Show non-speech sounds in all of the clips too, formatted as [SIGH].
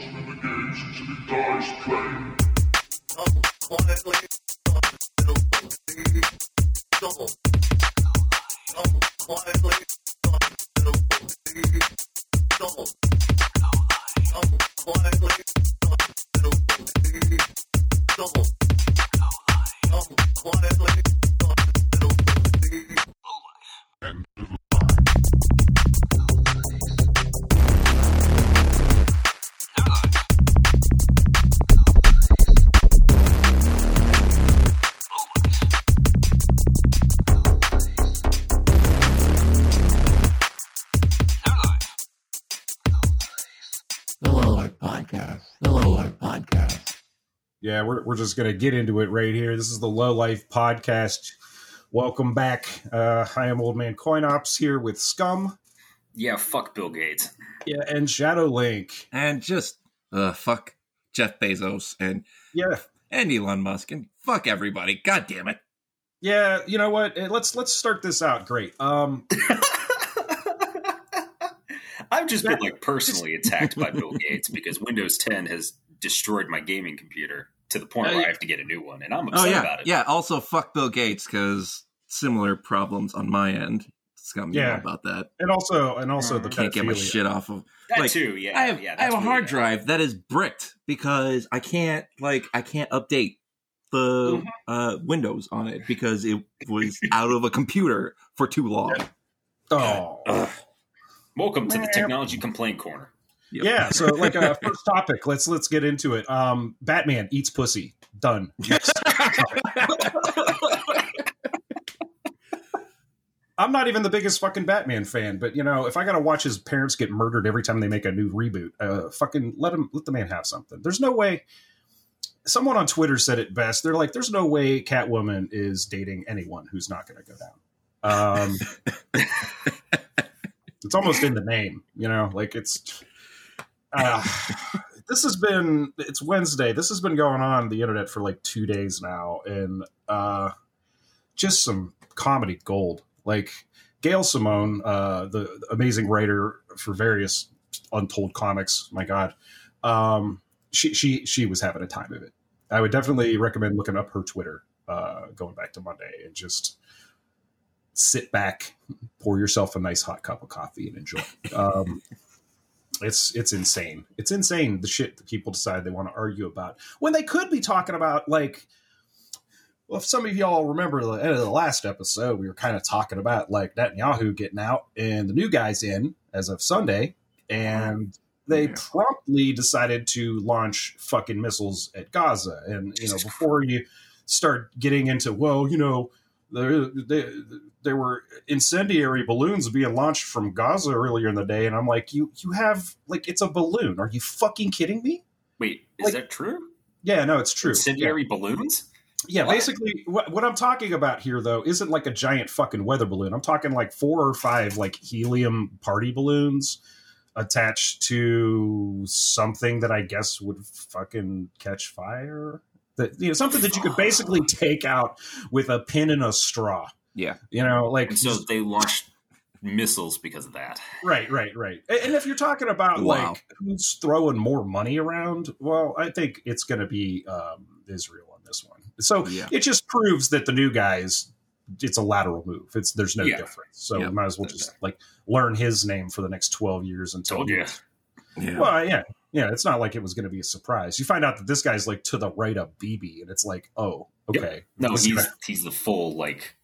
watching him engage until he dies playing. Oh, we're, we're just going to get into it right here. This is the Low Life Podcast. Welcome back. Uh, I am Old Man Coinops here with Scum. Yeah, fuck Bill Gates. Yeah, and Shadow Link. and just uh, fuck Jeff Bezos and Yeah, and Elon Musk and fuck everybody. God damn it. yeah. You know what? Eh, Let's let's start this out. Great. Um, [LAUGHS] I've just been like personally attacked by Bill Gates because Windows 10 has destroyed my gaming computer to the point Uh, where. I have to get a new one, and I'm Oh yeah, about it. yeah. Also, fuck Bill Gates because similar problems on my end. Scum, you Yeah. about that. and also and also the Can't get my shit off of. That Like, too. Yeah, I have yeah. I have a hard bad. drive that is bricked because I can't like I can't update the uh, Windows on it because it was out of a computer for too long. Oh, Ugh. Welcome to the technology complaint corner. Yep. yeah. So [LAUGHS] like uh, first topic. Let's let's get into it. Um, Batman eats pussy. Done. [LAUGHS] I'm not even the biggest fucking Batman fan, but you know, if I gotta watch his parents get murdered every time they make a new reboot, uh, fucking let him let the man have something. There's no way. Someone on Twitter said it best. They're like, "There's no way Catwoman is dating anyone who's not going to go down." Um, [LAUGHS] it's almost in the name, you know. Like it's. Uh, [LAUGHS] this has been. It's Wednesday. This has been going on the internet for like two days now, and uh, just some comedy gold. Like Gail Simone, uh, the amazing writer for various untold comics. My God, um, she she she was having a time of it. I would definitely recommend looking up her Twitter, uh, going back to Monday, and just sit back, pour yourself a nice hot cup of coffee, and enjoy. Um, [LAUGHS] it's it's insane. It's insane the shit that people decide they want to argue about when they could be talking about like well, if some of y'all remember the end of the last episode, we were kind of talking about like Netanyahu getting out and the new guys in as of Sunday, and they Yeah. promptly decided to launch fucking missiles at Gaza. And you know, before you start getting into, well, you know, there there, there were incendiary balloons being launched from Gaza earlier in the day, and I'm like, you you have like it's a balloon. Are you fucking kidding me? Wait, is Like- that true? Yeah, no, it's true. Yeah. Incendiary balloons? Yeah, What? basically, what, what I'm talking about here, though, isn't like a giant fucking weather balloon. I'm talking like four or five like helium party balloons attached to something that I guess would fucking catch fire. That you know, something that you could basically [SIGHS] take out with a pin and a straw. Yeah. You know, like And so they launched missiles because of that. Right, right, right. And and if you're talking about Wow. like who's throwing more money around, well, I think it's going to be um, Israel on this one. So Yeah. it just proves that the new guys, it's a lateral move. It's there's no Yeah. difference. So Yeah. we might as well just like learn his name for the next twelve years until. Told you. Yeah. Well, yeah, yeah. It's not like it was going to be a surprise. You find out that this guy's like to the right of BB, and it's like, oh, Yep. okay. No, This he's guy- he's the full like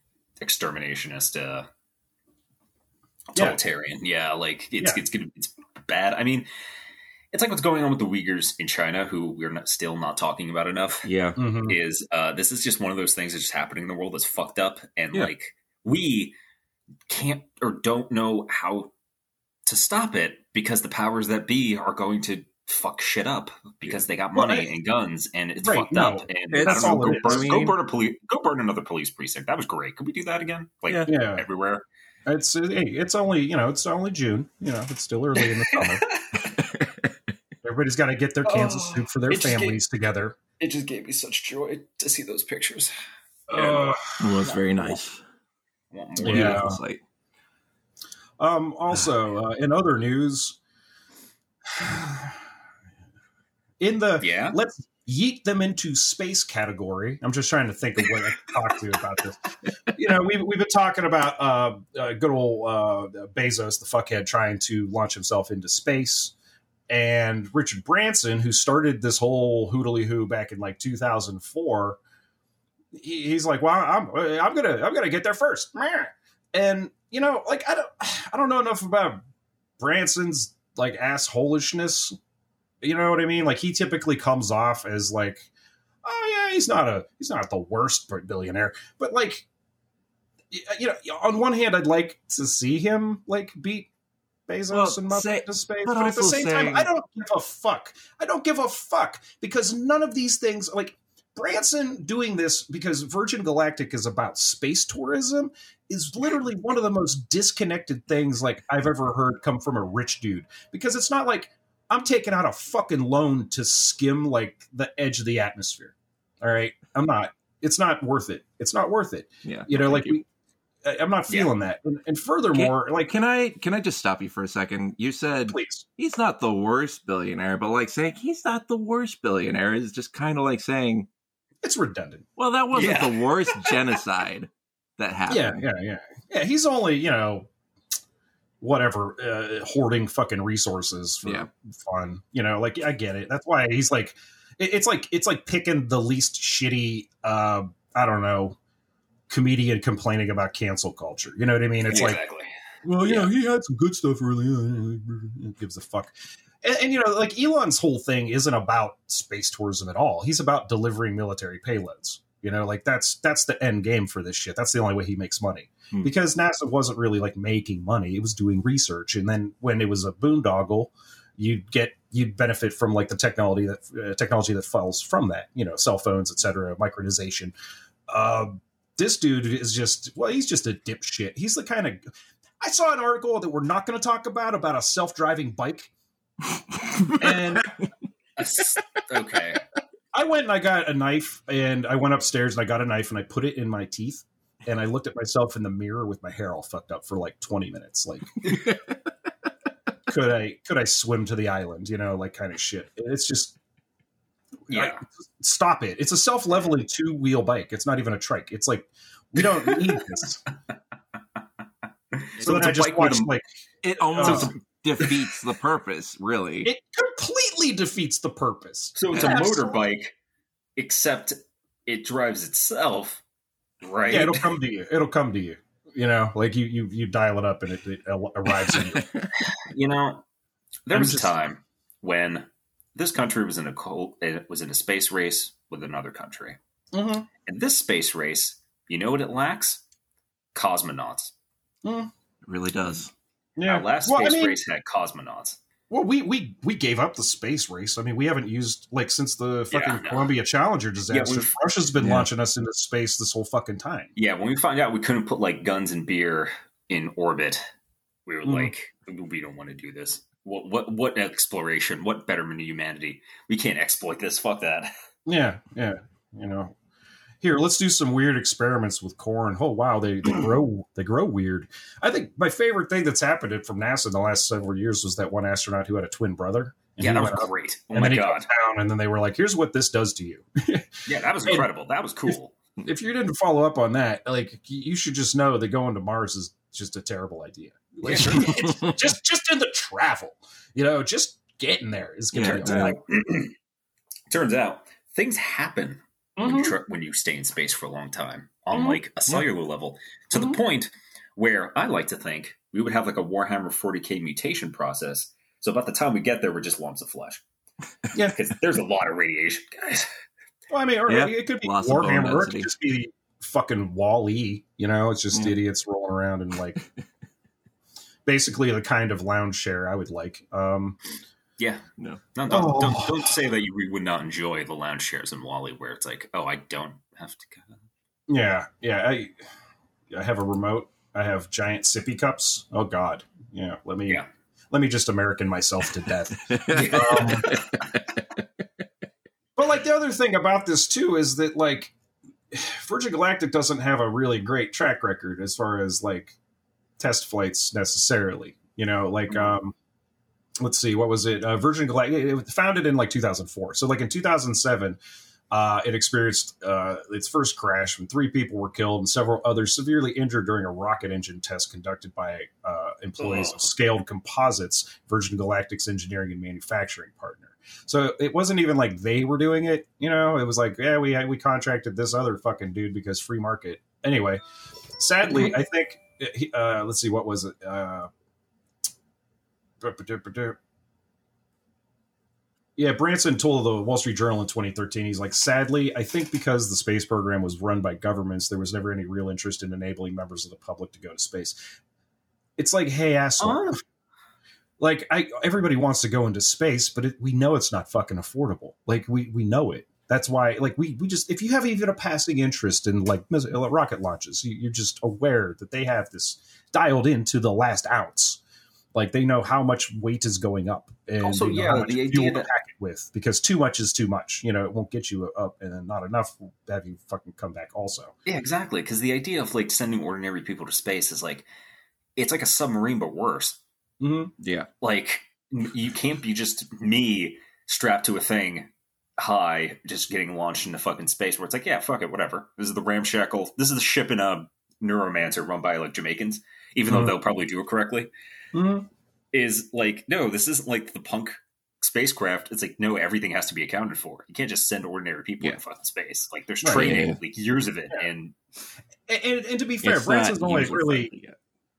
exterminationist uh totalitarian. Yeah, like it's Yeah. it's gonna it's bad. I mean, it's like what's going on with the Uyghurs in China, who we're not, still not talking about enough. Yeah. Mhm. Is uh this is just one of those things that's just happening in the world that's fucked up, and Yeah. like we can't or don't know how to stop it because the powers that be are going to fuck shit up because they got money I- and guns and it's Right, fucked no, up and it's I don't know, go, burn, go burn a police go burn another police precinct that was great could we do that again like Yeah. Yeah, everywhere it's hey, it's only you know it's only June. You know, it's still early in the summer. [LAUGHS] Everybody's got to get their Kansas Oh, soup for their it just families together. it just gave me such joy to see those pictures Uh, It was very nice. I. Yeah. Sight. um, also, [SIGHS] uh, in other news, In the Yeah. let's yeet them into space category. I'm just trying to think of what I can talk to about this. [LAUGHS] You know, we've, we've been talking about uh, uh, good old uh, Bezos, the fuckhead, trying to launch himself into space. And Richard Branson, who started this whole hoodly hoo back in like 2004, he, he's like, "Well, I'm I'm gonna I'm gonna get there first. And you know, like I don't [SIGHS] I don't know enough about Branson's like assholishness. You know what I mean? Like he typically comes off as like, oh yeah, he's not a he's not the worst billionaire, but like, uh, you know, on one hand, I'd like to see him like beat Bezos Well, and Musk say- into space, but but, at the same saying- time, I don't give a fuck. I don't give a fuck because none of these things like. Branson doing this because Virgin Galactic is about space tourism is literally one of the most disconnected things like I've ever heard come from a rich dude because it's not like I'm taking out a fucking loan to skim like the edge of the atmosphere. All right, I'm not. It's not worth it. It's not worth it. Yeah. You know, like Thank we, I- I'm not Yeah. feeling that. And, and furthermore, like, Can I can I just stop you for a second? You said please, he's not the worst billionaire, but like saying he's not the worst billionaire is just kind of like saying, it's redundant. well, that wasn't Yeah. the worst [LAUGHS] genocide that happened. Yeah, yeah, yeah, yeah. He's only you know whatever uh, hoarding fucking resources for Yeah. fun. You know, like I get it. That's why he's like, it- it's like it's like picking the least shitty. uh I don't know. Comedian complaining about cancel culture. You know what I mean? It's like, exactly. well, yeah, he had some good stuff early on. Gives a fuck? And, and you know, like Elon's whole thing isn't about space tourism at all. He's about delivering military payloads. You know, like that's that's the end game for this shit. That's the only way he makes money. Hmm. Because NASA wasn't really like making money; it was doing research. And then when it was a boondoggle, you'd get you'd benefit from like the technology that uh, technology that falls from that. You know, cell phones, etc., micronization. Uh, this dude is just well, he's just a dipshit. He's the kind of I saw an article that we're not going to talk about about a self-driving bike, [LAUGHS] and [LAUGHS] okay. I went and I got a knife, and I went upstairs and I got a knife and I put it in my teeth, and I looked at myself in the mirror with my hair all fucked up for like twenty minutes. Like, [LAUGHS] could I could I swim to the island? You know, like kind of shit. It's just Yeah. stop it. It's a self-leveling two-wheel bike. It's not even a trike. It's like we don't need this. So, [LAUGHS] So then it's I a just bike watched a- like It almost Uh. defeats the purpose, really. it completely defeats the purpose. So it's a Absolutely. motorbike, except it drives itself, right? Yeah, it'll come to you. It'll come to you. You know, like you you you dial it up and it, it arrives in you. [LAUGHS] You know, there I'm was just- a time when this country was in a cold, it was in a space race with another country, Mm-hmm. and this space race, you know what it lacks? Cosmonauts. It really does. Yeah. Our last well, space I mean, race had cosmonauts. Well, we we we gave up the space race. I mean, we haven't used like since the fucking Yeah, no. Columbia Challenger disaster. we've- Russia's been Yeah. launching us into space this whole fucking time. Yeah, when we found out we couldn't put like guns and beer in orbit, we were Mhm. like, we don't want to do this. What what what exploration? What betterment of humanity? We can't exploit this. Fuck that. Yeah, yeah. You know, here let's do some weird experiments with corn. Oh wow, they, they grow [CLEARS THROAT] they grow weird. I think my favorite thing that's happened from NASA in the last several years was that one astronaut who had a twin brother. Yeah, that was up- great. Oh and my then he god. got down, and then they were like, "Here's what this does to you." [LAUGHS] Yeah, that was And- incredible. That was cool. if you didn't follow up on that, like you should just know that going to Mars is just a terrible idea. Like, [LAUGHS] just just in the travel, you know, just getting there is going to Yeah, be Turns a yeah. [CLEARS THROAT] turns out things happen when Mhm. you tr- when you stay in space for a long time on Mhm. like a cellular level to the point where I like to think we would have like a Warhammer 40k mutation process. So about the time we get there, we're just lumps of flesh. [LAUGHS] Yeah. because there's a lot of radiation, guys. Well, I mean, or Yeah, it could be lots Warhammer, or it could just be fucking Wall-E. You know, it's just Yeah. idiots rolling around and like [LAUGHS] basically the kind of lounge chair I would like. Um, Yeah, No. no, don't, Oh. don't, don't say that you would not enjoy the lounge chairs in Wall-E, where it's like, oh, I don't have to go. yeah, yeah. I I have a remote. I have giant sippy cups. Oh God, yeah. Let me Yeah. let me just American myself to death. [LAUGHS] Um, But like the other thing about this too is that like Virgin Galactic doesn't have a really great track record as far as like test flights necessarily. You know, like um let's see, what was it? Uh, Virgin Galactic. It was founded in like 2004. So like in 2007, uh, it experienced uh, its first crash when three people were killed and several others severely injured during a rocket engine test conducted by uh, employees Oh. of Scaled Composites, Virgin Galactic's engineering and manufacturing partner. So it wasn't even like they were doing it, you know. It was like, yeah, we we contracted this other fucking dude because free market. Anyway, sadly, I think. Uh, let's see, what was it? Yeah, Branson told the Wall Street Journal in 2013, he's like, sadly, I think because the space program was run by governments, there was never any real interest in enabling members of the public to go to space. It's like, hey, asshole. Oh. Like, I, everybody wants to go into space, but it, we know it's not fucking affordable. Like, we, we know it. That's why, like, we, we just, if you have even a passing interest in, like, uh, rocket launches, you, you're just aware that they have this dialed into the last ounce. Like, they know how much weight is going up. And Also, yeah, how much the fuel idea to that- pack it with because too much is too much. You know, it won't get you up, and then not enough will have you fucking come back also. Yeah, exactly. Because the idea of like sending ordinary people to space is like it's like a submarine but worse. Mm-hmm. Yeah. Like you can't be just me strapped to a thing high, just getting launched into fucking space. Where it's like, yeah, fuck it, whatever. This is the ramshackle. This is the ship in a neuromancer run by like Jamaicans, even though Mhm. they'll probably do it correctly. Mm-hmm. Is like, no, this isn't like the punk spacecraft. It's like, no, everything has to be accounted for. You can't just send ordinary people Yeah. in fucking space. Like, there's Right. training, Yeah. like years of it, Yeah. and And, and, and to be fair, It's Branson's not only really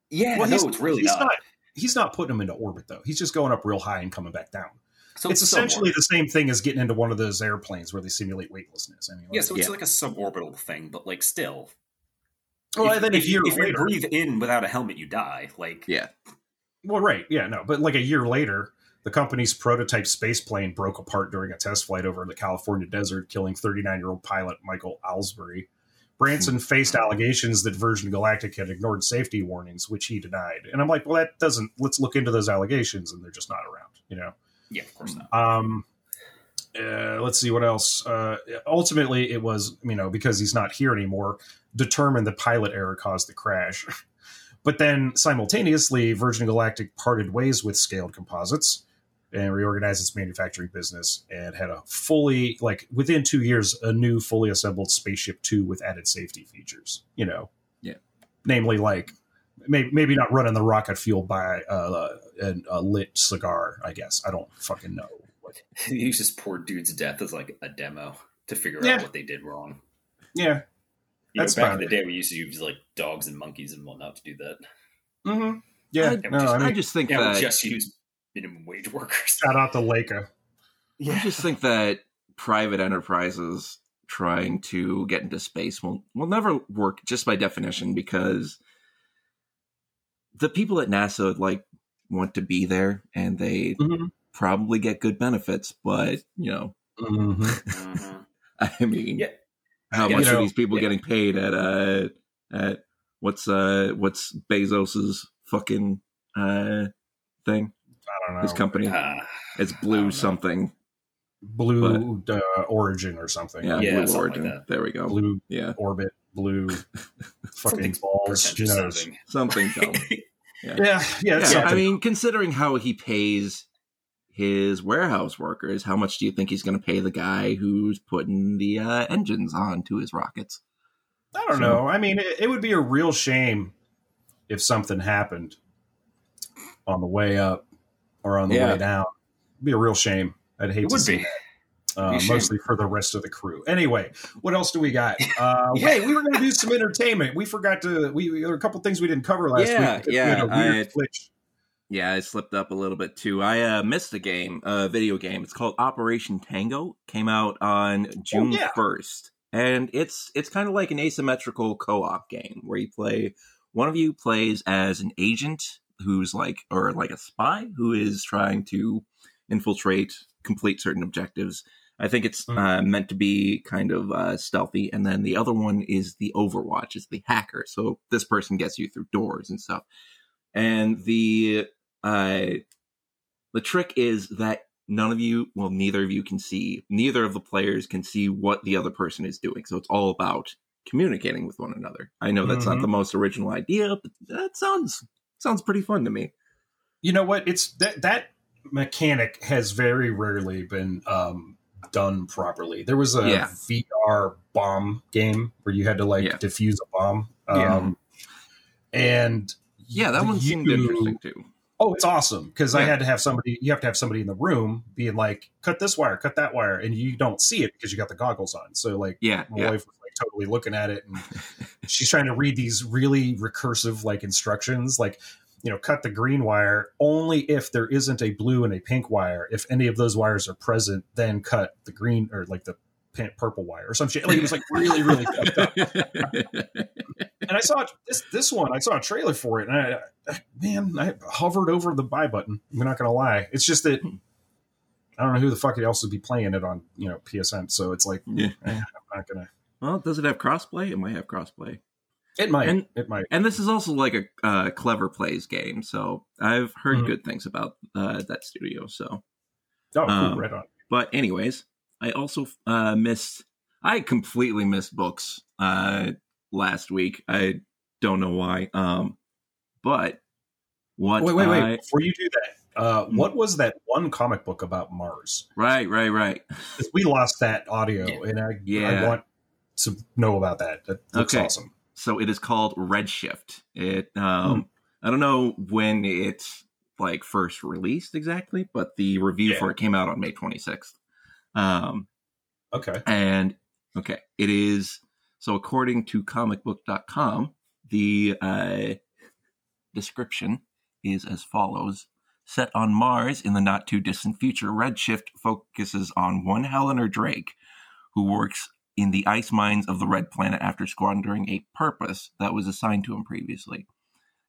yeah, well, no, he's, it's really he's not. He's not putting them into orbit though. He's just going up real high and coming back down. So it's somewhat. essentially the same thing as getting into one of those airplanes where they simulate weightlessness. I mean, Yeah, so it's Yeah. like a suborbital thing, but like still. Well, if, and then a if, you, if you breathe in without a helmet, you die. Like, Yeah. well, right, yeah, no, but like a year later, the company's prototype space plane broke apart during a test flight over the California desert, killing 39 year old pilot Michael Alsbury. Branson faced allegations that Virgin Galactic had ignored safety warnings, which he denied. And I'm like, well, that doesn't. Let's look into those allegations, and they're just not around. You know. yeah, of course not. Um, uh, let's see what else. Uh, ultimately, it was you know because he's not here anymore, determined the pilot error caused the crash. [LAUGHS] but then simultaneously, Virgin Galactic parted ways with Scaled Composites and reorganized its manufacturing business and had a fully like within two years a new fully assembled spaceship two with added safety features. You know, Yeah. namely like. Maybe, maybe not running the rocket fuel by uh, a, a lit cigar. I guess I don't fucking know. He used this poor dude's death as like a demo to figure Yeah. out what they did wrong. Yeah. You That's know, back in the day, we used to use like dogs and monkeys and whatnot to do that. Mm-hmm. Yeah. I- no, just- I I just think Yeah, we that just use minimum wage workers. shout out to Laika. I just think that private enterprises trying to get into space will will never work just by definition because the people at NASA like want to be there and they Mhm. Probably get good benefits, but you know, Mm-hmm. Mhm. [LAUGHS] I mean, Yeah. how Yeah, much you are these people yeah. getting paid at uh at what's uh what's Bezos's fucking uh thing? I don't know. His company. Ah, It's Blue something. Blue uh, Origin or something. Yeah, Yeah, Blue something like Origin. that. there we go. Blue Yeah, Orbit, blue [LAUGHS] fucking something balls. Who pretentious knows? something dumb. [LAUGHS] Yeah, yeah, it's Yeah. I mean, considering how he pays his warehouse workers, how much do you think he's going to pay the guy who's putting the uh, engines onto his rockets? I don't so- know. I mean, it, it would be a real shame if something happened on the way up or on the Yeah. way down. It'd be a real shame. I'd hate It to would see be. that. Uh, Be mostly for the rest of the crew. Anyway, what else do we got? [LAUGHS] Uh, Yeah. Wait, we were going to do some entertainment. We forgot to. We there were a couple things we didn't cover last Yeah, week. because we yeah, had a weird I- glitch. Yeah, I slipped up a little bit too. I uh, missed a game, a video game. It's called Operation Tango. Came out on June yeah. first, and it's it's kind of like an asymmetrical co-op game where you play. One of you plays as an agent who's like, or like a spy who is trying to infiltrate, complete certain objectives. I think it's Mhm. uh, meant to be kind of uh, stealthy, and then the other one is the Overwatch, is the hacker. So this person gets you through doors and stuff. And the uh, the trick is that none of you, well, neither of you can see, neither of the players can see what the other person is doing. So it's all about communicating with one another. I know that's Mhm. not the most original idea, but that sounds sounds pretty fun to me. You know what? It's that that mechanic has very rarely been um, done properly. There was a Yeah. VR bomb game where you had to like Yeah. defuse a bomb. Yeah. Um, and Yeah, that one you- seemed interesting too. Oh, it's awesome because I had to have somebody. You have to have somebody in the room being like, "Cut this wire, cut that wire," and you don't see it because you got the goggles on. So like, Yeah, my yeah. wife was like totally looking at it, and [LAUGHS] she's trying to read these really recursive like instructions, like you know, cut the green wire only if there isn't a blue and a pink wire. If any of those wires are present, then cut the green or like the purple wire or some shit. Like it was like really, really fucked up. [LAUGHS] And I saw this this one. I saw a trailer for it, and I, I man, I hovered over the buy button. I'm not gonna lie. It's just that I don't know who the fuck else would be playing it on you know PSN. So it's like Yeah. eh, I'm not gonna. well, does it have crossplay? It might have crossplay. It might. And- it might. And this is also like a uh, clever plays game, so I've heard Mhm. good things about uh, that studio. So, Oh, cool. um, right on. but anyways, I also uh, missed. I completely missed books uh, last week. I don't know why. Um, but what? Wait, wait, wait. I- Before you do that, uh, Hmm. what was that one comic book about Mars? right, right, right. [LAUGHS] we lost that audio, Yeah. and I, Yeah. I want to know about that. That looks Okay. awesome. So it is called Redshift. It Hmm. um I don't know when it like first released exactly, but the review Yeah. for it came out on May 26th. Um Okay. and okay, it is so according to comicbook.com, the uh description is as follows. Set on Mars in the not too distant future, Redshift focuses on one Helena Drake, who works in the ice mines of the Red Planet after squandering a purpose that was assigned to him previously.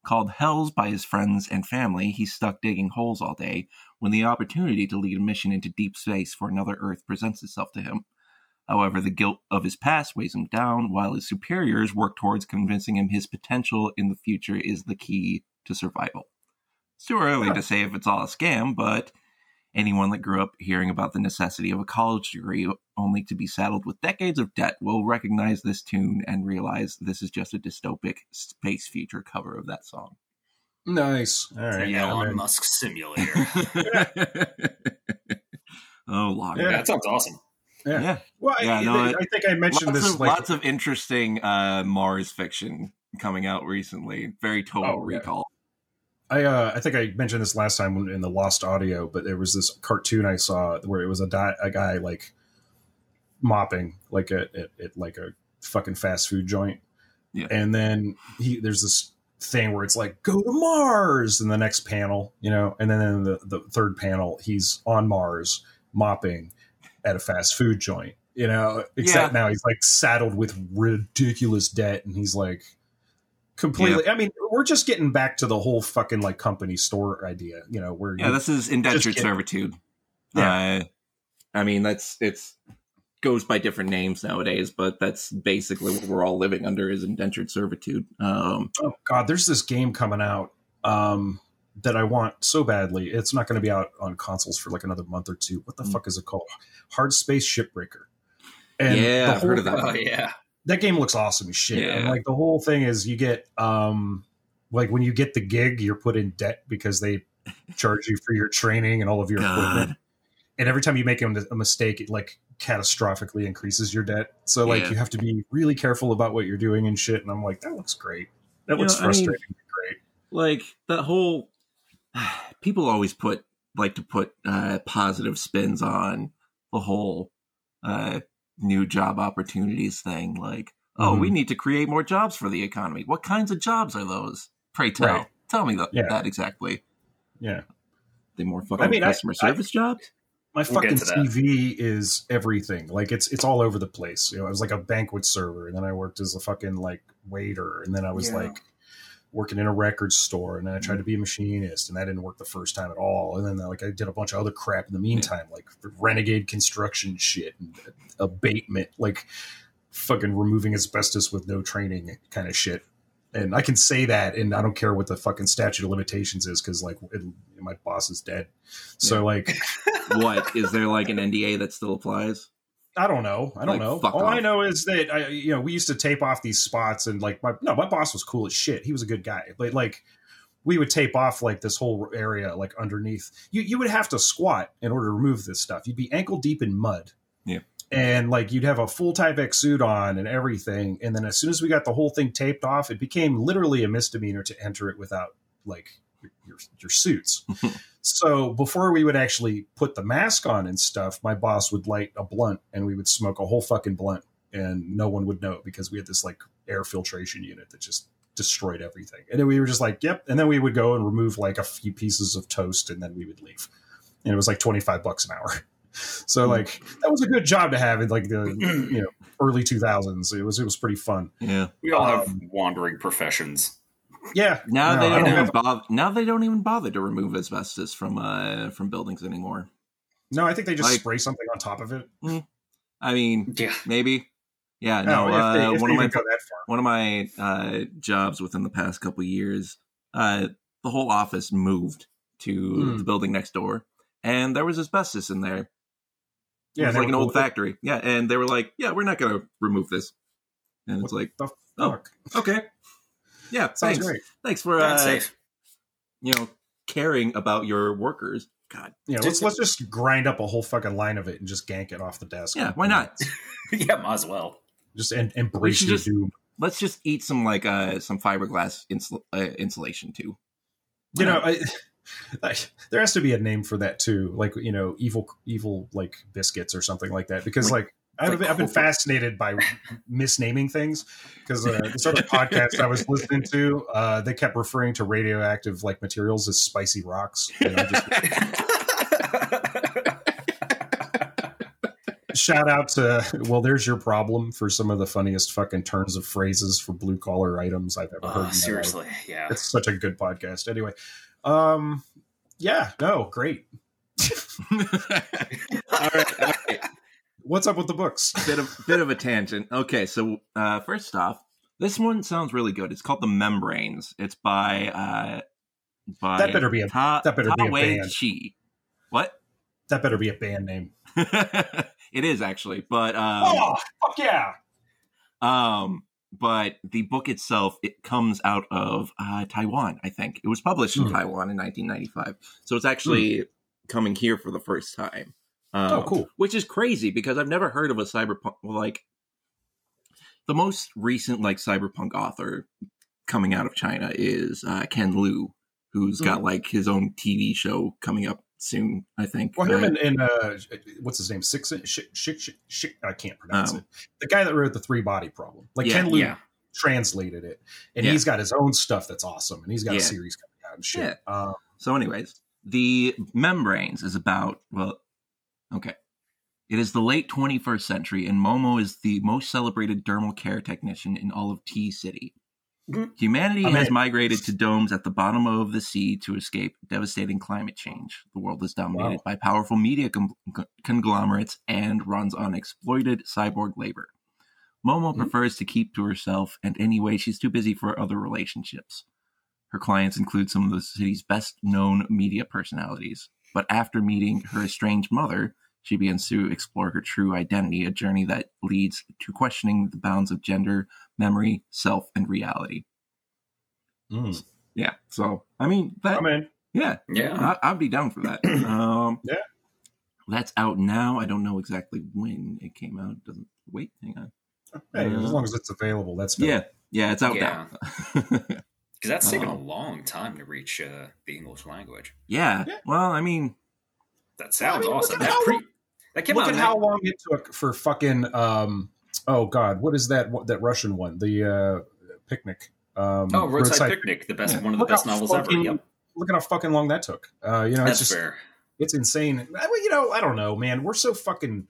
Called Hells by his friends and family, he's stuck digging holes all day when the opportunity to lead a mission into deep space for another Earth presents itself to him. However, the guilt of his past weighs him down, while his superiors work towards convincing him his potential in the future is the key to survival. It's too early to say if it's all a scam, but anyone that grew up hearing about the necessity of a college degree only to be saddled with decades of debt will recognize this tune and realize this is just a dystopic space future cover of that song. Nice. All right. An Yeah, Elon. Musk simulator. [LAUGHS] [LAUGHS] oh, log. Yeah. that sounds awesome. Yeah. yeah. Well, I, Yeah, no, I, it- I think I mentioned lots this. of like, lots of interesting uh, Mars fiction coming out recently. Very total Oh, yeah. I uh, I think I mentioned this last time in the Lost Audio, but there was this cartoon I saw where it was a, di- a guy like mopping like a at, at like a fucking fast food joint, Yeah. and then he there's this thing where it's like go to Mars! in the next panel, you know, and then in the the third panel he's on Mars mopping at a fast food joint, you know, except now he's like saddled with ridiculous debt, and he's like completely. I mean, we're just getting back to the whole fucking like company store idea, you know, where Yeah, this is indentured servitude. Yeah. Uh, I mean, that's it's goes by different names nowadays, but that's basically what we're all living under is indentured servitude. Um, oh god, there's this game coming out um, that I want so badly. It's not going to be out on consoles for like another month or two. What the Mm. fuck is it called? Hard Space Shipbreaker. And Yeah, I've heard of that. Oh yeah. That game looks awesome as shit. Yeah. And like the whole thing is you get um like when you get the gig, you're put in debt because they charge you for your training and all of your equipment. And every time you make a, mistake, it like catastrophically increases your debt. So like Yeah. you have to be really careful about what you're doing and shit. And I'm like, that looks great. That You looks know, I mean- frustrating. great. like that whole [SIGHS] people always put like to put uh, positive spins on the whole uh, new job opportunities thing. Like, oh, Mhm. we need to create more jobs for the economy. What kinds of jobs are those? Pray tell. Right. Tell me that, Yeah. that exactly. Yeah. They more fucking I mean, I- customer service jobs. My We'll fucking to that. CV is everything. Like it's it's all over the place. You know, I was like a banquet server, and then I worked as a fucking like waiter, and then I was Yeah. like working in a record store, and then I tried to be a machinist, and that didn't work the first time at all. And then uh, like I did a bunch of other crap in the meantime, like renegade construction shit and abatement, like fucking removing asbestos with no training kind of shit. And I can say that, and I don't care what the fucking statute of limitations is because like it, my boss is dead. So like. [LAUGHS] what is there like an NDA that still applies? I don't know. I don't Like, know. All I know is that I, you know, we used to tape off these spots, and like my no, my boss was cool as shit. He was a good guy, but like we would tape off like this whole area like underneath. You you would have to squat in order to remove this stuff. You'd be ankle deep in mud. Yeah. And like you'd have a full Tyvek suit on and everything, and then as soon as we got the whole thing taped off, it became literally a misdemeanor to enter it without like your your, your suits. [LAUGHS] so before we would actually put the mask on and stuff, my boss would light a blunt and we would smoke a whole fucking blunt, and no one would know because we had this like air filtration unit that just destroyed everything. And then we were just like, yep. And then we would go and remove like a few pieces of toast and then we would leave. And it was like 25 bucks an hour. [LAUGHS] So like that was a good job to have in like the you know early 2000s. It was it was pretty fun. Yeah. We all have Um, wandering professions. Yeah. Now No, they don't don't even bother. Now they don't even bother to remove asbestos from uh from buildings anymore. No, I think they just Like- spray something on top of it. I mean, Yeah. maybe. Yeah. No, No. if they, uh, one of my go that far. one of my uh, jobs within the past couple years, uh, the whole office moved to Hmm. the building next door, and there was asbestos in there. It was like an old factory. Yeah, and they were like, "Yeah, we're not going to remove this." And it's like, Oh. okay, yeah, Sounds thanks, great. thanks for uh, safe. you know caring about your workers. God, Yeah, let's let's just grind up a whole fucking line of it and just gank it off the desk. yeah, why not? [LAUGHS] yeah, might as well. Just en- We embrace should your just- doom. Let's just eat some like uh some fiberglass insul- uh, insulation too. You know, I, I, there has to be a name for that too, like you know, evil, evil like biscuits or something like that. Because like, I've, like I've been fascinated by misnaming things. Because uh, this other [LAUGHS] podcast I was listening to, uh, they kept referring to radioactive like materials as spicy rocks. Just, [LAUGHS] shout out to well, there's your problem for some of the funniest fucking turns of phrases for blue collar items I've ever heard. in my oh, life. seriously, yeah. It's such a good podcast. Anyway, um, yeah, no, great. [LAUGHS] all right, all right. What's up with the books? [LAUGHS] bit of bit of a tangent. Okay, so uh, first off, this one sounds really good. It's called The Membranes. It's by uh, by That better be a- Ta- that better be a Tawei band. Chi. What? That better be a band name. [LAUGHS] it is actually, but um, oh, fuck yeah! um, but the book itself it comes out of uh, Taiwan. I think it was published in Hmm. Taiwan in 1995, so it's actually coming here for the first time. Um, Oh, cool. Which is crazy because I've never heard of a cyberpunk like the most recent like cyberpunk author coming out of China is uh, Ken Liu, who's got like his own TV show coming up soon. I think. Well, him Uh, and, and uh, what's his name? Six. Shik, shik, shik, I can't pronounce Um, it. The guy that wrote the Three Body Problem, like Yeah, Ken Liu, yeah. translated it, and Yeah. he's got his own stuff that's awesome, and he's got a series coming out and shit. Um, So, anyways, the membranes is about, well, okay. It is the late 21st century, and Momo is the most celebrated dermal care technician in all of T City. Mhm. Humanity has migrated to domes at the bottom of the sea to escape devastating climate change. The world is dominated Wow. by powerful media con- conglomerates and runs on exploited cyborg labor. Momo Mhm. prefers to keep to herself, and anyway, she's too busy for other relationships. Her clients include some of the city's best known media personalities. But after meeting her estranged mother, she begins to explore her true identity, a journey that leads to questioning the bounds of gender, memory, self, and reality. mm. Yeah. So, I mean, that, I'm in. yeah, Yeah. I, I'd be down for that. [CLEARS THROAT] Um, Yeah. That's out now. I don't know exactly when it came out. Doesn't wait. Hang on. Hey, as Uh, long as it's available, that's dope. Yeah, yeah, it's out Yeah. now. [LAUGHS] Because that's taken a Oh. long time to reach uh, the English language. yeah. Yeah. Well, I mean, That sounds I mean, awesome. That, how pre- long- that came Look out at how long it took for fucking um oh god, what is that what, that Russian one? The uh picnic. Um Oh, Roadside, Picnic, the best Yeah. one of the Look best novels fucking- ever. Yep. Look at how fucking long that took. Uh you know, That's it's just fair. it's insane. I mean, you know, I don't know, man. We're so fucking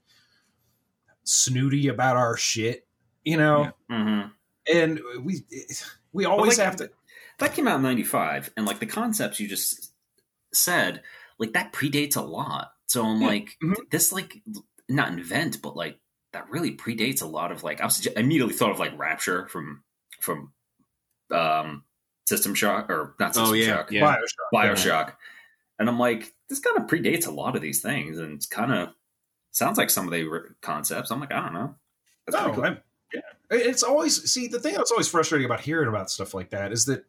snooty about our shit, you know? Yeah. hmm And we we always like, have to That came out in 95, and like the concepts you just said, like that predates a lot. So I'm Yeah. like, Mhm. this, like, not invent, but like that really predates a lot of like, I was I immediately thought of like Rapture from, from, um, System Shock, or not System Oh, yeah, Shock, yeah. Bioshock. Bioshock. And I'm like, this kind of predates a lot of these things, and it's kind of sounds like some of the concepts. I'm like, I don't know. That's No, cool. Yeah. It's always see the thing that's always frustrating about hearing about stuff like that is that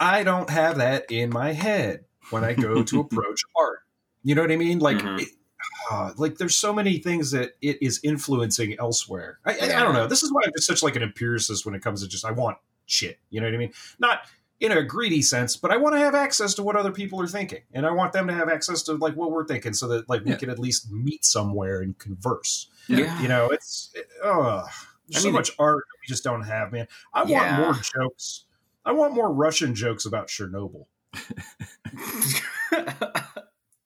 I don't have that in my head when I go to [LAUGHS] approach art. You know what I mean? Like, Mhm. it, ah, like there's so many things that it is influencing elsewhere. I, I, I don't know. This is why I'm just such like an empiricist when it comes to just I want shit. You know what I mean? Not in a greedy sense, but I want to have access to what other people are thinking, and I want them to have access to like what we're thinking, so that like we Yeah. can at least meet somewhere and converse. Yeah. You know, it's it, uh, there's I so mean- much art that we just don't have, man. I Yeah. want more jokes. I want more Russian jokes about Chernobyl. [LAUGHS]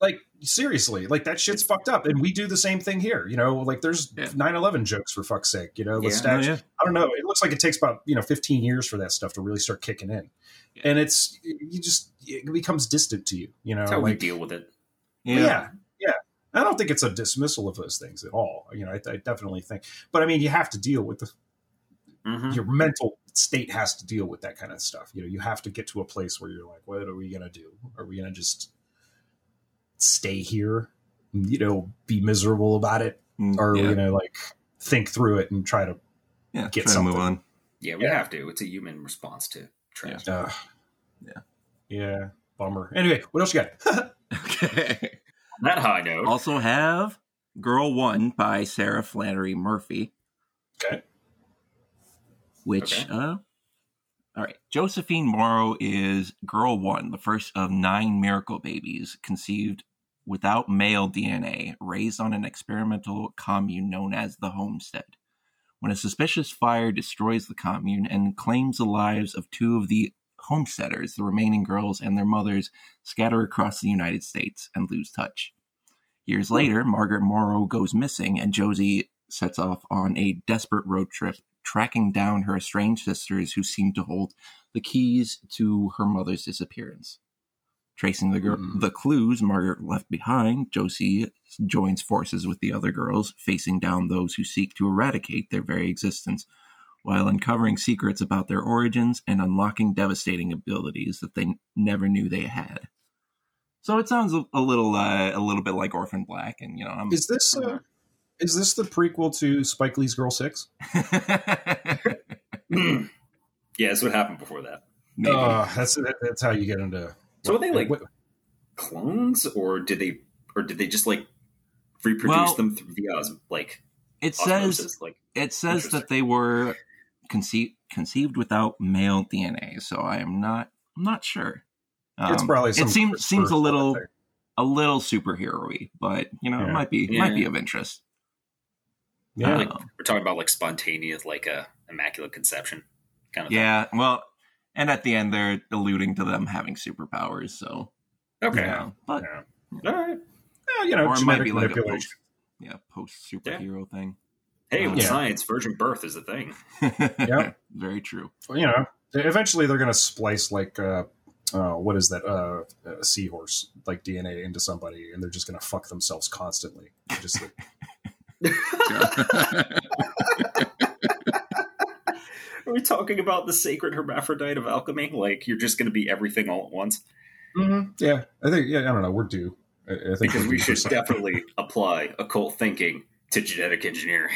Like seriously, like that shit's fucked up, and we do the same thing here. You know, like there's Yeah. 9/11 jokes for fuck's sake. You know, the Yeah. statue. Oh, yeah. I don't know. It looks like it takes about you know 15 years for that stuff to really start kicking in, Yeah. and it's you just it becomes distant to you. You know, That's how we like deal with it. yeah. yeah, yeah. I don't think it's a dismissal of those things at all. You know, I, I definitely think, but I mean, you have to deal with the Mhm. your mental state has to deal with that kind of stuff. You know, you have to get to a place where you're like, what are we gonna do? Are we gonna just stay here? You know, be miserable about it, Mm, or are yeah. we gonna like think through it and try to? yeah, get try to move on. Yeah, we Yeah. have to. It's a human response to tragedy. Uh, Yeah. yeah, bummer. Anyway, what else you got? [LAUGHS] Okay. On that high note, also have Girl One by Sara Flannery Murphy. Okay. Which, Okay. uh, all right. Josephine Morrow is Girl One, the first of nine miracle babies conceived without male DNA, raised on an experimental commune known as the Homestead. When a suspicious fire destroys the commune and claims the lives of two of the homesteaders, the remaining girls and their mothers scatter across the United States and lose touch. Years later, Margaret Morrow goes missing, and Josie sets off on a desperate road trip, tracking down her estranged sisters who seem to hold the keys to her mother's disappearance. Tracing the, gir- Hmm. the clues Margaret left behind, Josie joins forces with the other girls, facing down those who seek to eradicate their very existence, while uncovering secrets about their origins and unlocking devastating abilities that they never knew they had. So it sounds a, a little, uh, a little bit like Orphan Black, and you know, I'm Is this uh, is this the prequel to Spike Lee's Girl Six? [LAUGHS] yeah, that's what happened before that. maybe. Uh, that's that's how you get into. So are they like what- clones, or did they, or did they just like reproduce Well- them through via like it says? Like, it says that they were conceived conceived without male DNA. So I am not I'm not sure. it's Um, probably it seems seems a little a little superhero-y, but you know Yeah. it might be Yeah. might be of interest. Yeah. like Um, we're talking about like spontaneous, like a immaculate conception kind of. yeah. Well, and at the end they're alluding to them having superpowers. So Okay. you know, but Yeah. All right. Yeah, you know, or it might be like a post yeah post superhero thing. Hey, with Yeah. science, virgin birth is a thing. [LAUGHS] yeah, Very true. you know, eventually they're going to splice like uh, uh, what is that? Uh, a seahorse like DNA into somebody, and they're just going to fuck themselves constantly. Just like, Are we talking about the sacred hermaphrodite of alchemy? Like you're just going to be everything all at once? Mm-hmm. yeah, I think yeah, I don't know. We're due. I, I think Because we're we due should [LAUGHS] definitely apply occult thinking to genetic engineering.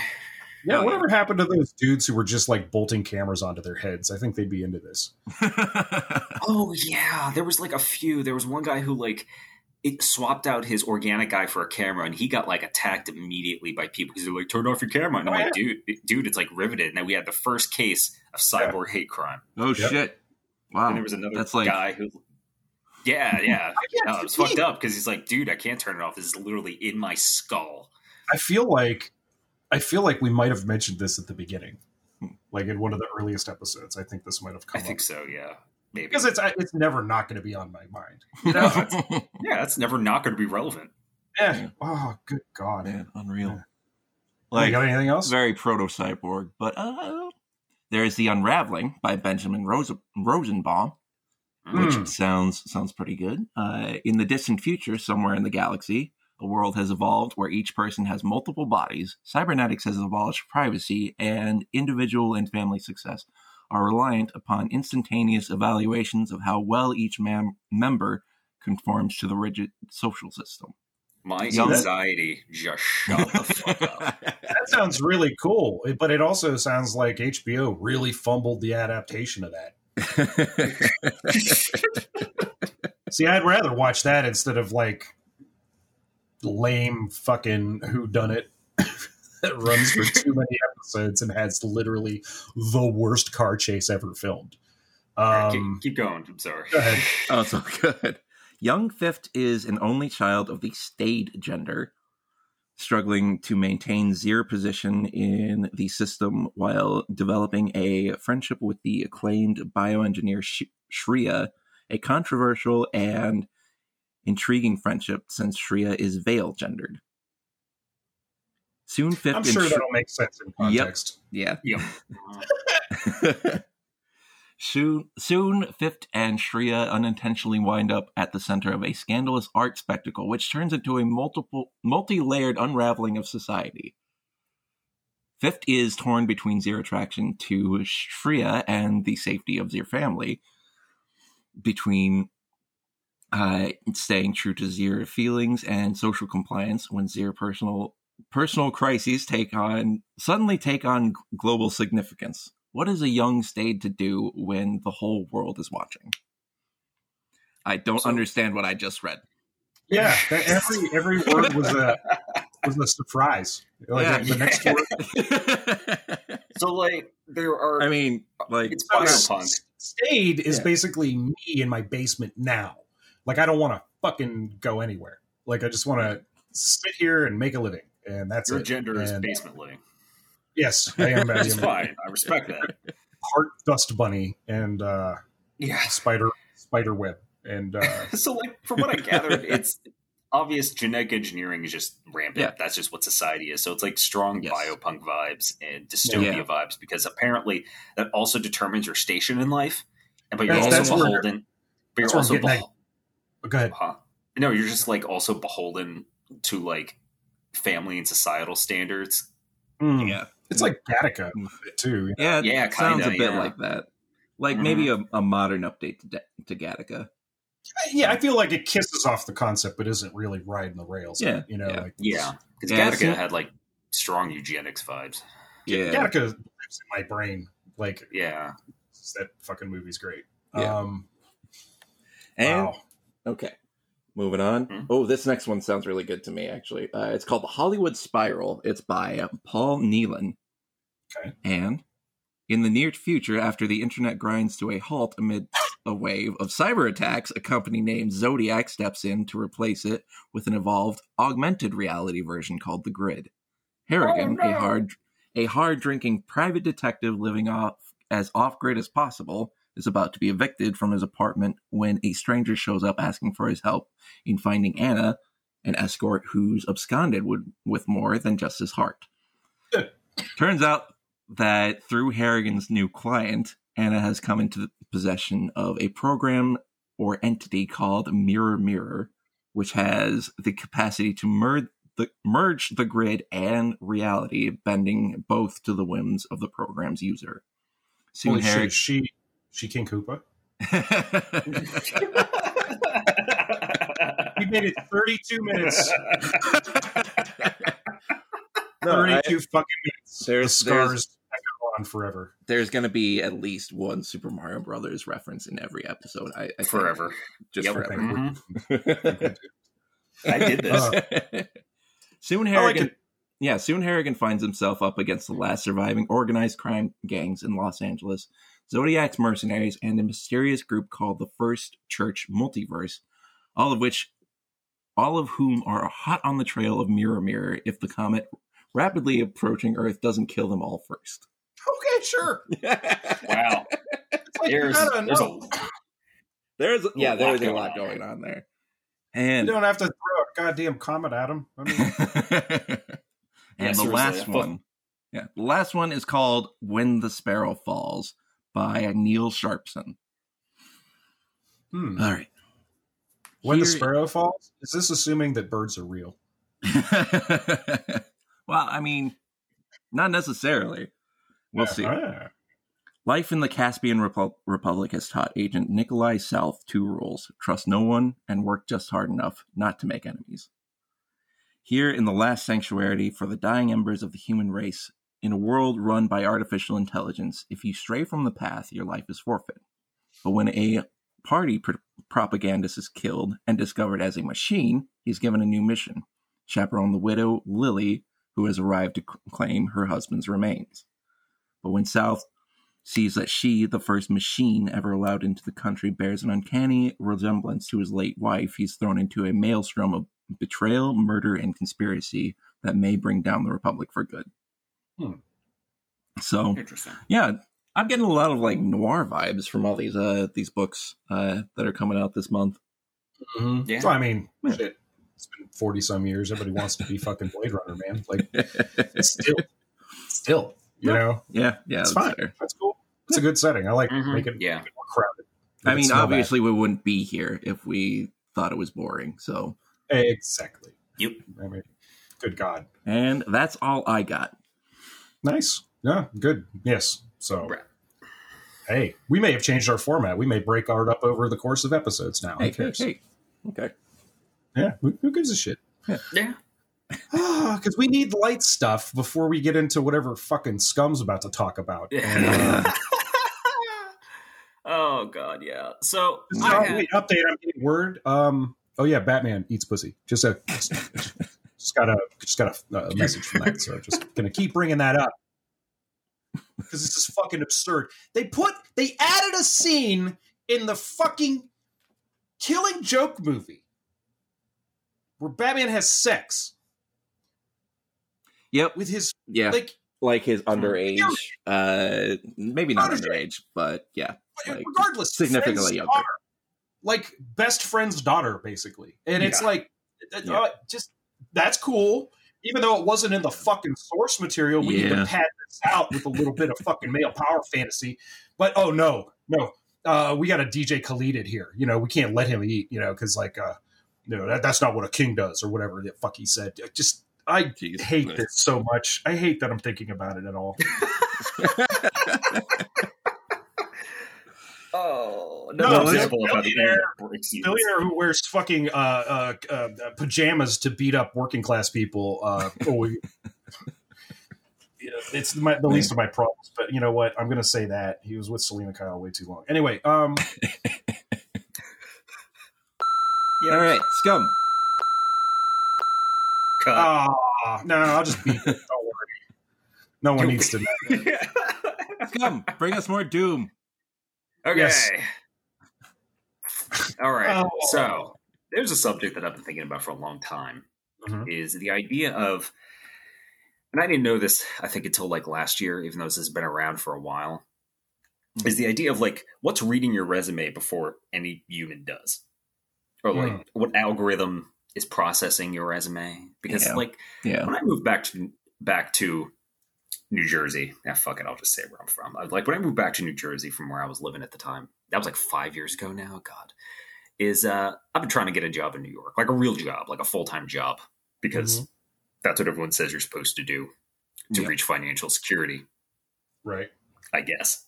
Yeah, whatever happened to those dudes who were just like bolting cameras onto their heads? I think they'd be into this. [LAUGHS] Oh yeah, there was like a few. There was one guy who like it swapped out his organic guy for a camera, and he got like attacked immediately by people because they're like, "Turn off your camera!" And I'm Oh, like, "Dude, dude, it's like riveted." And then we had the first case of cyborg hate crime, oh Yep. shit! Wow, and there was another that's like guy who, yeah, yeah, [LAUGHS] I, uh, it was fucked up because he's like, "Dude, I can't turn it off. This is literally in my skull." I feel like I feel like we might have mentioned this at the beginning, Hmm. like in one of the earliest episodes. I think this might have come up. I think up so. Yeah, maybe. because it's it's never not going to be on my mind. You know? [LAUGHS] yeah, that's never not going to be relevant. yeah. Yeah. Oh, good God. Man, unreal. Yeah. you Like got anything else? very proto cyborg, but uh, there is the Unraveling by Benjamin Rose- Rosenbaum, which Hmm. sounds sounds pretty good. Uh, in the distant future, somewhere in the galaxy, a world has evolved where each person has multiple bodies. Cybernetics has abolished privacy, and individual and family success are reliant upon instantaneous evaluations of how well each man- member conforms to the rigid social system. My Young- anxiety just shut the fuck up. [LAUGHS] That sounds really cool, but it also sounds like HBO really fumbled the adaptation of that. [LAUGHS] See, I'd rather watch that instead of like lame fucking who done it [LAUGHS] [LAUGHS] that runs for too many episodes and has literally the worst car chase ever filmed. Um, keep, keep going. I'm sorry. go ahead. [LAUGHS] oh, so good. Young Fifth is an only child of the stayed gender, struggling to maintain zero position in the system while developing a friendship with the acclaimed bioengineer Sh- Shreya, a controversial and intriguing friendship since Shreya is veil gendered. Soon Fifth I'm and sure Shre- that'll make sense in Yep. yeah. Yep. [LAUGHS] soon, soon, Fifth and Shreya unintentionally wind up at the center of a scandalous art spectacle, which turns into a multiple, multi-layered unraveling of society. Fifth is torn between Zero Attraction to Shreya and the safety of their family, between uh, staying true to Zero feelings and social compliance when Zero personal personal crises take on suddenly take on global significance. What is a young stayed to do when the whole world is watching? I don't So- understand what I just read. Yeah, that- [LAUGHS] every every word was a was a surprise. Like Yeah. the next word, [LAUGHS] So like there are. I mean, like, it's So, biopunk. S- Stayed is Yeah. basically me in my basement now. Like I don't want to fucking go anywhere. Like I just want to sit here and make a living, and that's Your it. gender is basement living. Yes, I am. [LAUGHS] I It's fine. I respect that. part dust bunny and uh, Yeah. spider spider web, and uh, [LAUGHS] So like from what I gathered, it's obvious genetic engineering is just rampant. Yeah. That's just what society is. So it's like strong Yes. biopunk vibes and dystopia Yeah. vibes because apparently that also determines your station in life. And but you're That's- also that's where- beholden. But you're that's where I'm also getting at. behol- go ahead. huh? No, you're just like also beholden to like family and societal standards. Mm. yeah, It's like Gattaca Mm. a bit, too. yeah, Yeah, sounds kinda, a bit yeah. like that. Like Mhm. maybe a, a modern update to, De- to Gattaca. Yeah, I feel like it kisses off the concept, but isn't really riding the rails. Yeah, you know, yeah. like Yeah, because Yeah, Gattaca had like strong eugenics vibes. Yeah, Gattaca lives in my brain. Like Yeah, that fucking movie's great. Yeah. Um, and wow. Okay. Moving on. Hmm. Oh, this next one sounds really good to me, actually. Uh, it's called The Hollywood Spiral. It's by uh, Paul Neilan. Okay. And in the near future, after the internet grinds to a halt amid a wave of cyber attacks, a company named Zodiac steps in to replace it with an evolved, augmented reality version called The Grid. Harrigan, Oh, no. a hard, a hard drinking private detective living off as off grid as possible, is about to be evicted from his apartment when a stranger shows up asking for his help in finding Anna, an escort who's absconded with, with more than just his heart. Turns out that through Harrigan's new client, Anna has come into the possession of a program or entity called Mirror Mirror, which has the capacity to merge the, merge the grid and reality, bending both to the whims of the program's user. Soon Harrigan. she she King Koopa? We made it 32 minutes. [LAUGHS] No, I- 32 fucking minutes. There's- the scars echo on forever. there's going to be at least one Super Mario Brothers reference in every episode. I, I think. forever. just Yep. forever. Mhm. [LAUGHS] I did this. Uh, soon I like Harrigan, it. yeah, soon Harrigan finds himself up against the last surviving organized crime gangs in Los Angeles, Zodiac's mercenaries, and a mysterious group called the First Church Multiverse, all of which, all of whom are hot on the trail of Mirror Mirror if the comet rapidly approaching Earth doesn't kill them all first. Okay, sure. [LAUGHS] wow. Like, There's, you gotta there's a There's yeah, lot there's a going lot on going there. on there. And You don't have to throw a goddamn comet at them. I mean, [LAUGHS] and Yeah, the last I thought- one, yeah, the last one is called "When the Sparrow Falls" by Neil Sharpson. hmm. All right. when the sparrow falls, is this assuming that birds are real? [LAUGHS] well, I mean, not necessarily. We'll see. Ah. Life in the Caspian Repu- Republic has taught Agent Nikolai South two rules trust no one and work just hard enough not to make enemies. Here in the last sanctuary for the dying embers of the human race, in a world run by artificial intelligence, if you stray from the path, your life is forfeit. But when a party pr- propagandist is killed and discovered as a machine, he's given a new mission chaperone the widow, Lily, who has arrived to c- claim her husband's remains. But when South sees that she, the first machine ever allowed into the country, bears an uncanny resemblance to his late wife, he's thrown into a maelstrom of betrayal, murder, and conspiracy that may bring down the Republic for good. Hmm. So, Interesting. yeah, I'm getting a lot of like noir vibes from all these uh these books uh that are coming out this month. Mhm. Yeah. So, I mean, Yeah. shit. It's been forty some years. Everybody wants to be [LAUGHS] fucking Blade Runner, man. Like, [LAUGHS] still, still, you Yeah. know, yeah, yeah, it's fine. fair. That's cool. It's a good setting. I like Mhm. making Yeah. make it more crowded. I Make it mean, smell bad. obviously, we wouldn't be here if we thought it was boring. So, exactly. Yep. I mean, good God, and that's all I got. Nice. Yeah, good. Yes. So, Right. hey, we may have changed our format. We may break art up over the course of episodes now. Who Hey, hey, cares? hey. Okay. Yeah, who, who gives a shit? Yeah. Because we need light stuff before we get into whatever fucking scum's about to talk about. And, uh, Yeah. [LAUGHS] oh god, yeah. So I had- wait, update. I'm getting word. Um. Oh yeah, Batman eats pussy. Just a [LAUGHS] just, got a just got a, a message from that. So I'm just gonna keep bringing that up because this is fucking absurd. They put they added a scene in the fucking Killing Joke movie where Batman has sex Yep. with his Yeah. Like, like. his underage. Uh, maybe not Underage. underage, but yeah. Like, regardless, significantly younger. daughter. like best friend's daughter, basically. And it's like, uh, Yeah. uh, just that's cool. Even though it wasn't in the fucking source material, we need to pad this out with a little bit of fucking male power fantasy. But oh no, no, uh, we got a DJ Khaled it here. You know, we can't let him eat. You know, because like, uh, no, that, that's not what a king does, or whatever the fuck he said. Just I Jesus hate Christ. this so much. I hate that I'm thinking about it at all. [LAUGHS] [LAUGHS] Oh No, no! example of how the billionaire- breaks you. billionaire who wears fucking uh, uh, uh, pajamas to beat up working class people. Uh, oh, we- [LAUGHS] Yeah, it's my, the least of my problems. But you know what? I'm going to say that he was with Selina Kyle way too long. Anyway, um, [LAUGHS] Yeah. All right, scum. Cut. ah, no, I'll just beat it. Don't worry. No one needs to know. [LAUGHS] Scum. Bring us more Doom. Okay. Yes. [LAUGHS] All right. Oh. So there's a subject that I've been thinking about for a long time. Mhm. Is the idea of, and I didn't know this. I think until like last year, even though this has been around for a while. Is the idea of like what's reading your resume before any human does, or like Mm. what algorithm is processing your resume? Because Yeah. like Yeah. when I moved back to back to New Jersey, yeah, fuck it, I'll just say where I'm from. I- Like when I moved back to New Jersey from where I was living at the time, that was like five years ago now. God, is uh, I've been trying to get a job in New York, like a real job, like a full time job, because that's what everyone says you're supposed to do to reach financial security, Right. I guess.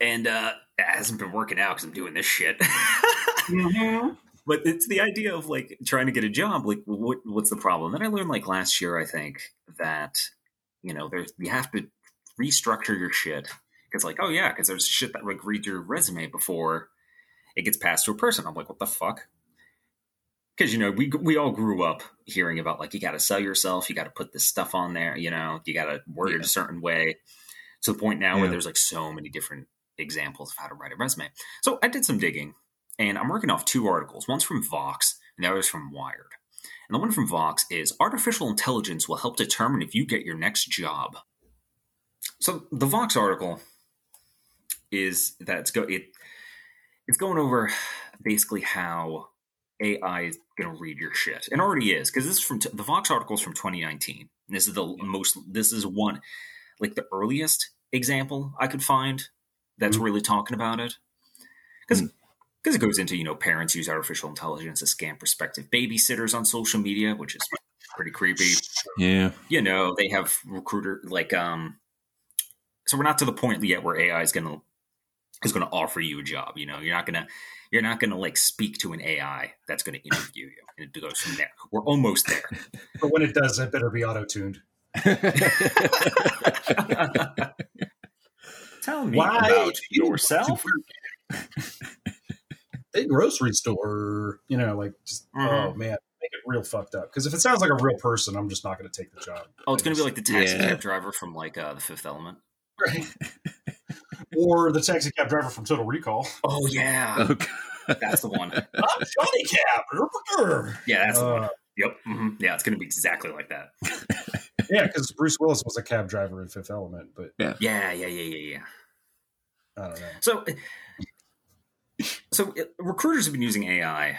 And uh, it hasn't been working out because I'm doing this shit. [LAUGHS] but it's the idea of like trying to get a job like what what's the problem then i learned like last year i think that you know there's you have to restructure your shit. Because like oh yeah because there's shit that like read your resume before it gets passed to a person. I'm like what the fuck? Because you know we we all grew up hearing about like you got to sell yourself you got to put this stuff on there you know you got to word it a certain way. To the point now where there's like so many different examples of how to write a resume. So i did some digging and I'm working off two articles. One's from Vox, and the other's from Wired. And the one from Vox is Artificial Intelligence will help determine if you get your next job. So the Vox article is that it's go it it's going over basically how AI is going to read your shit. It already is because this is from t- the Vox article is from 2019. This is the most. This is one like the earliest example I could find that's Mhm. really talking about it because because it goes into you know parents use artificial intelligence to scam prospective babysitters on social media, which is pretty creepy. Yeah. You know they have recruiter like um. So we're not to the point yet where AI is gonna is gonna offer you a job. You know you're not gonna you're not gonna like speak to an AI that's gonna interview you, and it goes from there. We're almost there. [LAUGHS] But when it does, it better be auto tuned. [LAUGHS] Tell me Why about yourself. [LAUGHS] big grocery store, you know, like just oh Mhm. man, make it real fucked up. Because if it sounds like a real person, I'm just not going to take the job. Oh, it's going to be like the taxi Yeah. cab driver from like uh, the Fifth Element. right. [LAUGHS] or the taxi cab driver from Total Recall. Oh yeah, Oh, God. that's the one. [LAUGHS] I'm Johnny Cab. Yeah, that's the one. Uh, Yep. hmm Yeah, it's going to be exactly like that. [LAUGHS] yeah, because Bruce Willis was a cab driver in Fifth Element, but Yeah, yeah, yeah, yeah, yeah. I don't know. So, so uh, recruiters have been using AI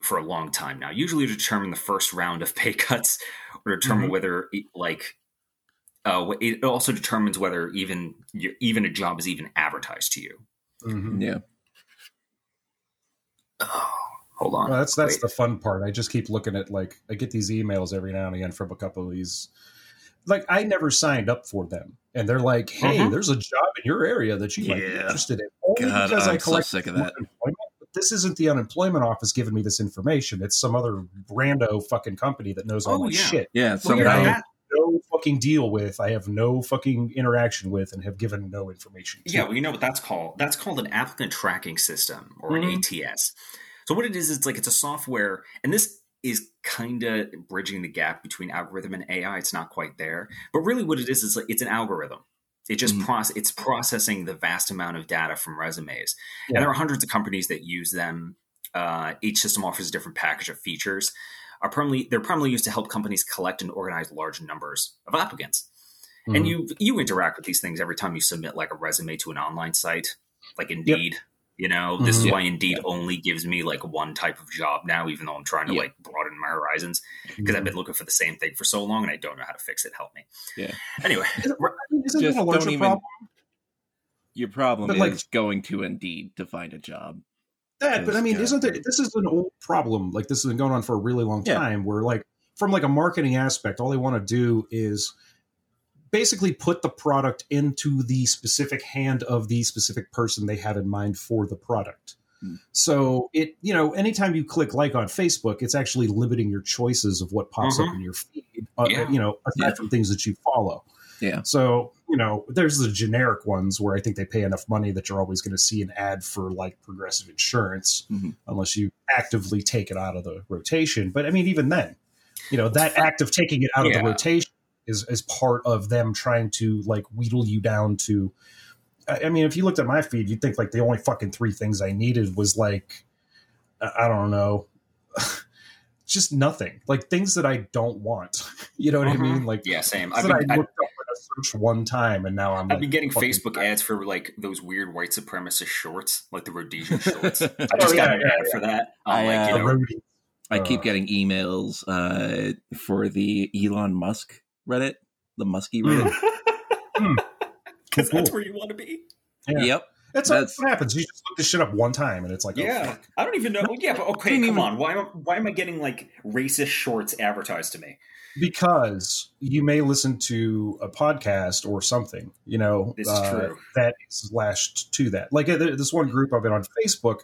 for a long time now, usually to determine the first round of pay [LAUGHS] cuts or determine Mhm. whether, like, uh, it also determines whether even you- even a job is even advertised to you. Mhm. Yeah. Oh, hold on. Well, that's that's Wait. the fun part. I just keep looking at like I get these emails every now and again from a couple of these. Like I never signed up for them, and they're like, "Hey, Mhm. there's a job in your area that you might be interested in." Only God, because I I'm so collect sick of that. This isn't the unemployment office giving me this information. It's some other rando fucking company that knows all Oh, my yeah. shit. Yeah. Some yeah, I guy. have no fucking deal with. I have no fucking interaction with, and have given no information. To. Yeah, well, you know what that's called? That's called an applicant tracking system or an Mhm. ATS. So what it is, it's like it's a software, and this is kind of bridging the gap between algorithm and AI. It's not quite there, but really, what it is is like it's an algorithm. It just Mhm. process it's processing the vast amount of data from resumes, Yeah. and there are hundreds of companies that use them. Uh, each system offers a different package of features. Are primarily they're primarily used to help companies collect and organize large numbers of applicants Mhm. and you you interact with these things every time you submit like a resume to an online site like indeed you know this is Mhm. why indeed only gives me like one type of job now even though i'm trying to Yeah. like broaden my horizons because i've been looking for the same thing for so long and i don't know how to fix it help me Yeah. anyway Isn't, I isn't Just a larger don't even- problem? Your problem But, is like- going to Indeed to find a job. That, but I mean, Yeah. isn't it, this is an old problem? Like this has been going on for a really long Yeah. time. Where like from like a marketing aspect, all they want to do is basically put the product into the specific hand of the specific person they have in mind for the product. Hmm. So it, you know, anytime you click like on Facebook, it's actually limiting your choices of what pops up Mhm. in your feed. Uh, Yeah. You know, aside Yeah. from things that you follow. Yeah. So, you know, there's the generic ones where I think they pay enough money that you're always going to see an ad for like progressive insurance Mhm. unless you actively take it out of the rotation. But I mean, even then, you know, that act of taking it out of the rotation is, is part of them trying to like wheedle you down to. I I mean, if you looked at my feed, you'd think like the only fucking three things I needed was like, I I don't know, [LAUGHS] just nothing. Like things that I don't want. [LAUGHS] You know what Mhm. I mean? Like yeah same i've that been, I I, looked up in a search one time, and now I'm. I've like, been getting fucking- Facebook ads for like those weird white supremacist shorts, like the Rhodesian [LAUGHS] shorts. I Oh, just got an yeah, ad for that. I'm I, like, you uh, know. I keep Uh, getting emails uh, for the Elon Musk Reddit, the Muskie Reddit. [LAUGHS] because cool. that's where you want to be. Yeah. Yep. That's, that's- what happens. You just look this shit up one time, and it's like, oh, Yeah, fuck. I don't even know. Yeah, but okay, Didn't come even- on. Why am why am I getting like racist shorts advertised to me? because you may listen to a podcast or something, you know, This is uh, true. that is lashed to that. Like uh, this one group I've been on Facebook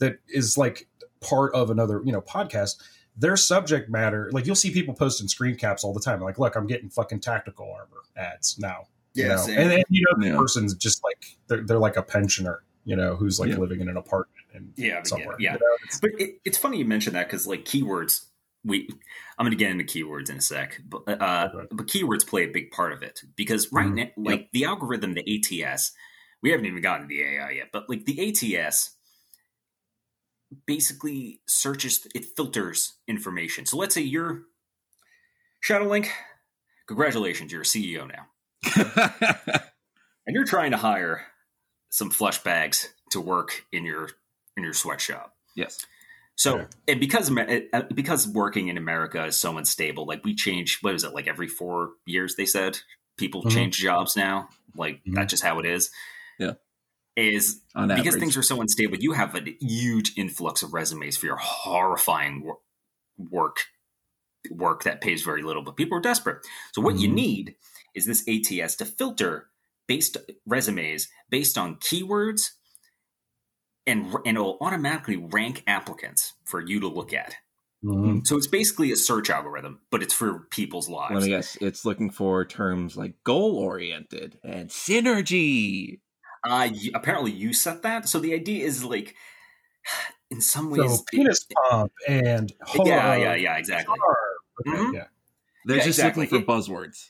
that is like part of another, you know, podcast. Their subject matter, like you'll see people posting screen caps all the time. Like, look, I'm getting fucking tactical armor ads now. you Yeah, know? same. and then you know the Yeah. person's just like they're they're like a pensioner, you know, who's like Yeah. living in an apartment and Yeah, but yeah, somewhere. yeah. you know? It's- But it, it's funny you mentioned that because like keywords, we I'm going to get into keywords in a sec, but uh, Okay. but keywords play a big part of it because right Mhm. now, like the algorithm, the ATS, we haven't even gotten to the AI yet, but like the ATS basically searches, it filters information. So let's say you're Shadowlink. Congratulations, you're a CEO now. [LAUGHS] and you're trying to hire some flush bags to work in your in your sweatshop. yes. So, Yeah. and because uh, because working in America is so unstable, like we change. What is it? Like every four years, they said people Mhm. change jobs now. Like Mhm. that's just how it is. Yeah. Is On because average. things are so unstable. You have a huge influx of resumes for your horrifying wor- work work that pays very little, but people are desperate. So what you Mhm. need is this ATS to filter based resumes based on keywords and and it'll automatically rank applicants for you to look at. Mhm. So it's basically a search algorithm, but it's for people's lives. me guess. It's looking for terms like goal oriented and synergy. Uh, you, apparently, you set that. So the idea is like, [SIGHS] in some ways, So penis pump and it- yeah, yeah, yeah, exactly. Okay, Mhm. yeah. They're Yeah, just exactly. looking for buzzwords.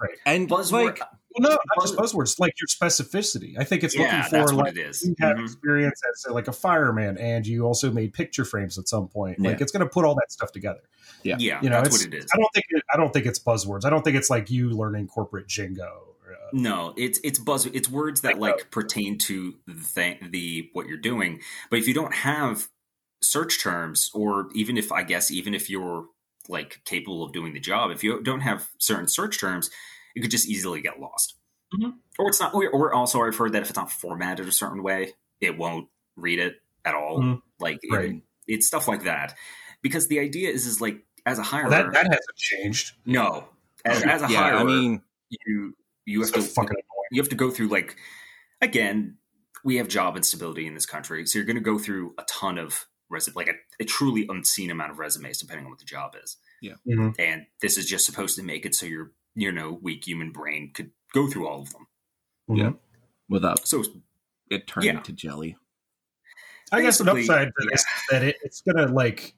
Right. And Buzzword. like Well, no, not Buzz- just buzzwords. Like your specificity. I think it's yeah, looking that's for what like it is. you have Mhm. experience as like a fireman, and you also made picture frames at some point. Like it's going to put all that stuff together. Yeah. Yeah, You know, that's what it is. I don't think it, I don't think it's buzzwords. I don't think it's like you learning corporate jingo. Or, uh, No, it's it's buzz. It's words that like pertain to the thing, the what you're doing. But if you don't have search terms, or even if I guess even if you're like capable of doing the job, if you don't have certain search terms, it could just easily get lost. Mhm. Or it's not. Or, or also, I've heard that if it's not formatted a certain way, it won't read it at all. Mhm. Like it- it's stuff like that. Because the idea is is like as a hirer, that that hasn't changed. no, as, [LAUGHS] as a yeah, hirer, I mean you you have So to fucking you have to go through like again we have job instability in this country so you're going to go through a ton of res- like a, a truly unseen amount of resumes depending on what the job is Mhm. and this is just supposed to make it so your you know weak human brain could go through all of them Yeah. without so it turning Yeah. to jelly. I guess an upside to this is that it, it's gonna like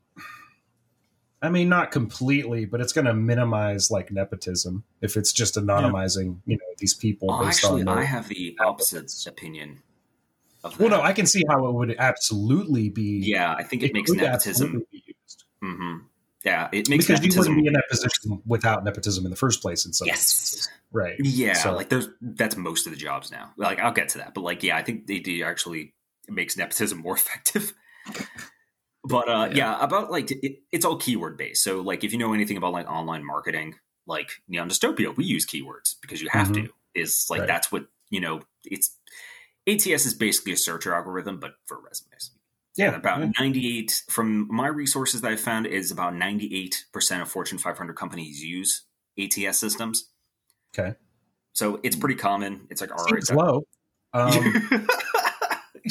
I mean not completely, but it's gonna minimize like nepotism if it's just anonymizing, you know, these people oh, based actually i have the opposite opinion of Well no. I can see how it would absolutely be yeah i think it, makes nepotism absolutely be used. hmm yeah it makes Because you nepotism wouldn't be in that position without nepotism in the first place in some yes instances. Right. Yeah, So- like there's that's most of the jobs now. Like I'll get to that, but like yeah, I think they do actually it makes nepotism more [LAUGHS] effective. But uh, Yeah. yeah. about like it, it's all keyword based. So like if you know anything about like online marketing, like Neon Dystopia, we use keywords because you have to. Is like Right. that's what you know. It's ATS is basically a search algorithm, but for resumes. Yeah. And about yeah. 98 from my resources that I found is about 98% of Fortune 500 companies use ATS systems. Okay. So it's pretty common. It's like all right. Low. [LAUGHS] Um,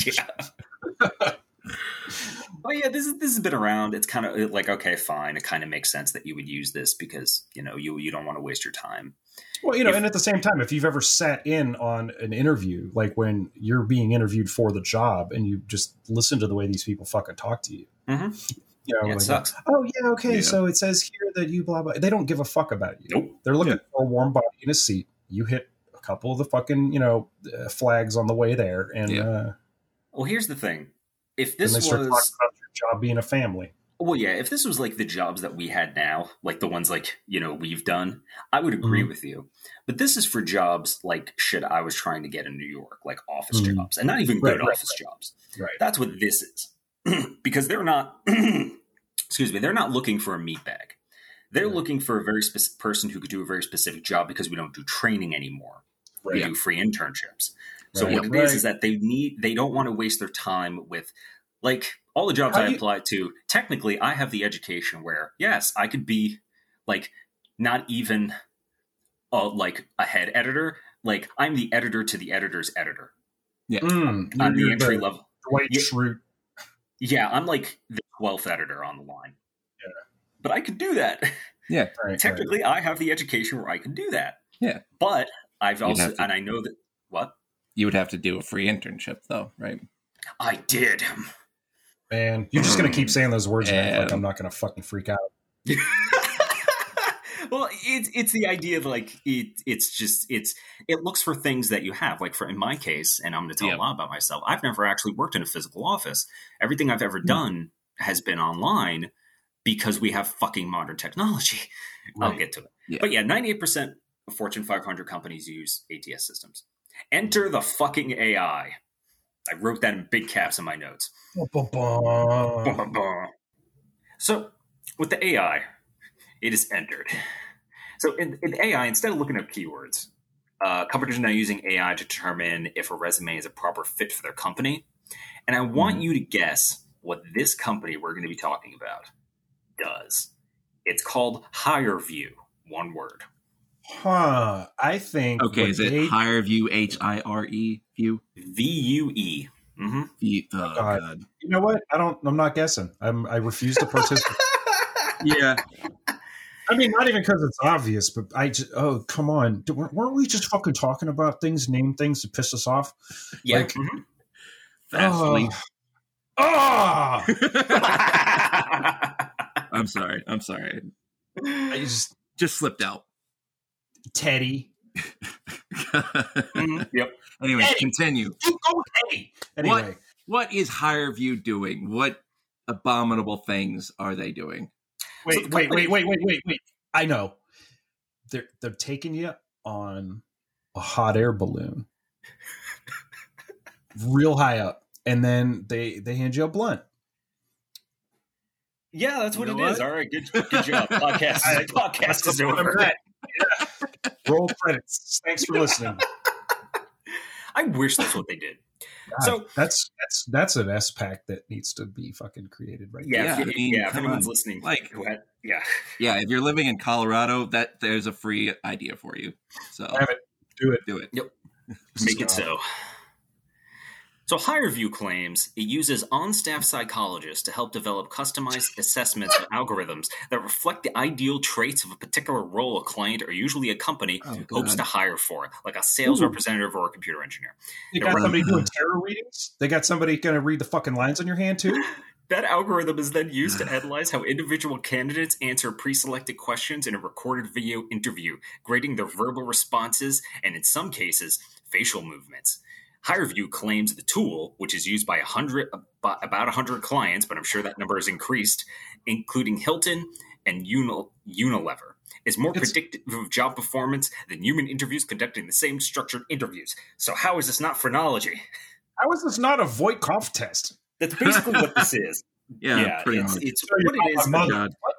yeah. [LAUGHS] [LAUGHS] oh yeah, this is this has been around. It's kind of like okay, fine. It kind of makes sense that you would use this because you know you you don't want to waste your time. Well, you know, If- and at the same time, if you've ever sat in on an interview, like when you're being interviewed for the job, and you just listen to the way these people fucking talk to you, Mhm. you know, Yeah, it like, sucks. oh yeah, okay, Yeah. so it says here that you blah blah. They don't give a fuck about you. Nope. They're looking for a warm body in a seat. You hit a couple of the fucking you know uh, flags on the way there, and Yeah. uh, Well, here's the thing. If this was talking about your job being a family. Well, yeah, if this was like the jobs that we had now, like the ones like, you know, we've done, I would agree Mhm. with you. But this is for jobs like shit I was trying to get in New York, like office Mhm. jobs, and not even Right, good right, office jobs. Right. That's what this is. [CLEARS THROAT] because they're not, [CLEARS THROAT] excuse me, they're not looking for a meat bag. They're Right. looking for a very specific person who could do a very specific job because we don't do training anymore. We do free internships. So Right. what it is Right. is that they need they don't want to waste their time with like all the jobs How I do you- apply to. Technically, I have the education where yes, I could be like not even uh, like a head editor. Like I'm the editor to the editor's editor. Mm, I'm the you're entry level. Dwight Yeah. Schrute. Yeah, I'm like the twelfth editor on the line. Yeah. But I could do that. [LAUGHS] Yeah. Right, right. Technically, I have the education where I can do that. Yeah. But I've You'd also to- and I know that what You would have to do a free internship though, right? I did. Man, you're just gonna keep saying those words, and act like I'm not gonna fucking freak out. [LAUGHS] well, it's it's the idea of like it. It's just it's it looks for things that you have. Like for in my case, and I'm going to tell Yeah. a lot about myself. I've never actually worked in a physical office. Everything I've Hmm. ever done has been online because we have fucking modern technology. [LAUGHS] I'll get to it. Yeah. But yeah, 98 percent of Fortune 500 companies use ATS systems. Enter the fucking AI. I wrote that in big caps in my notes. So with the AI, it is entered. So in, in AI, instead of looking up keywords, uh, companies are now using AI to determine if a resume is a proper fit for their company. And I want you to guess what this company we're going to be talking about does. It's called HireVue. One word. Huh. I think. Okay, is it they- higher view H I R E view? V U E. Mm-hmm. View oh, God. God. You know what? I don't. I'm not guessing. I'm. I refuse to participate. [LAUGHS] Yeah. I mean, not even because it's obvious, but I just, oh, come on. D- weren't weren't we just fucking talking about things, name things to piss us off? Yeah. Like- mhm. Fastly. Ah! [LAUGHS] I'm sorry. I'm sorry. I just, Just slipped out. Teddy. [LAUGHS] Mhm, Yep. anyway, Eddie. continue. You go with Teddy. Anyway, What? What is HireVue doing? What abominable things are they doing? wait, So the wait, company- wait, wait, wait, wait, wait. I know. They're they're taking you on a hot air balloon, real high up, and then they they hand you a blunt. Yeah, that's what You it know is. what? All right, good, good job. [LAUGHS] Podcast, podcast is That's what I'm over. At. Yeah. Roll credits. Thanks for listening. [LAUGHS] I wish that's what they did. God, So- that's that's that's an S pack that needs to be fucking created right Yeah, Yeah, if, I you- mean, yeah. If come anyone's on. listening, Like- who had, yeah, Yeah, if you're living in Colorado, that there's a free idea for you. So Have it. Do it. do it. Yep, make it so. So, HireVue claims it uses on staff psychologists to help develop customized assessments of algorithms that reflect the ideal traits of a particular role a client or usually a company Oh, hopes to hire for, like a sales Ooh. representative or a computer engineer. They got we're- somebody doing [LAUGHS] tarot readings. They got somebody going to read the fucking lines on your hand too. That algorithm is then used to [SIGHS] analyze how individual candidates answer pre selected questions in a recorded video interview, grading their verbal responses and, in some cases, facial movements. HireVue claims the tool, which is used by 100, about about 100 clients, but I'm sure that number has increased, including Hilton and Unilever, is more It's- predictive of job performance than human interviews conducting the same structured interviews. So, how is this not phrenology? How is this not a Voight-Kampff test? That's basically what this is. [LAUGHS] Yeah, pretty it's, much. it's Tell what it is. mama, mother, God. What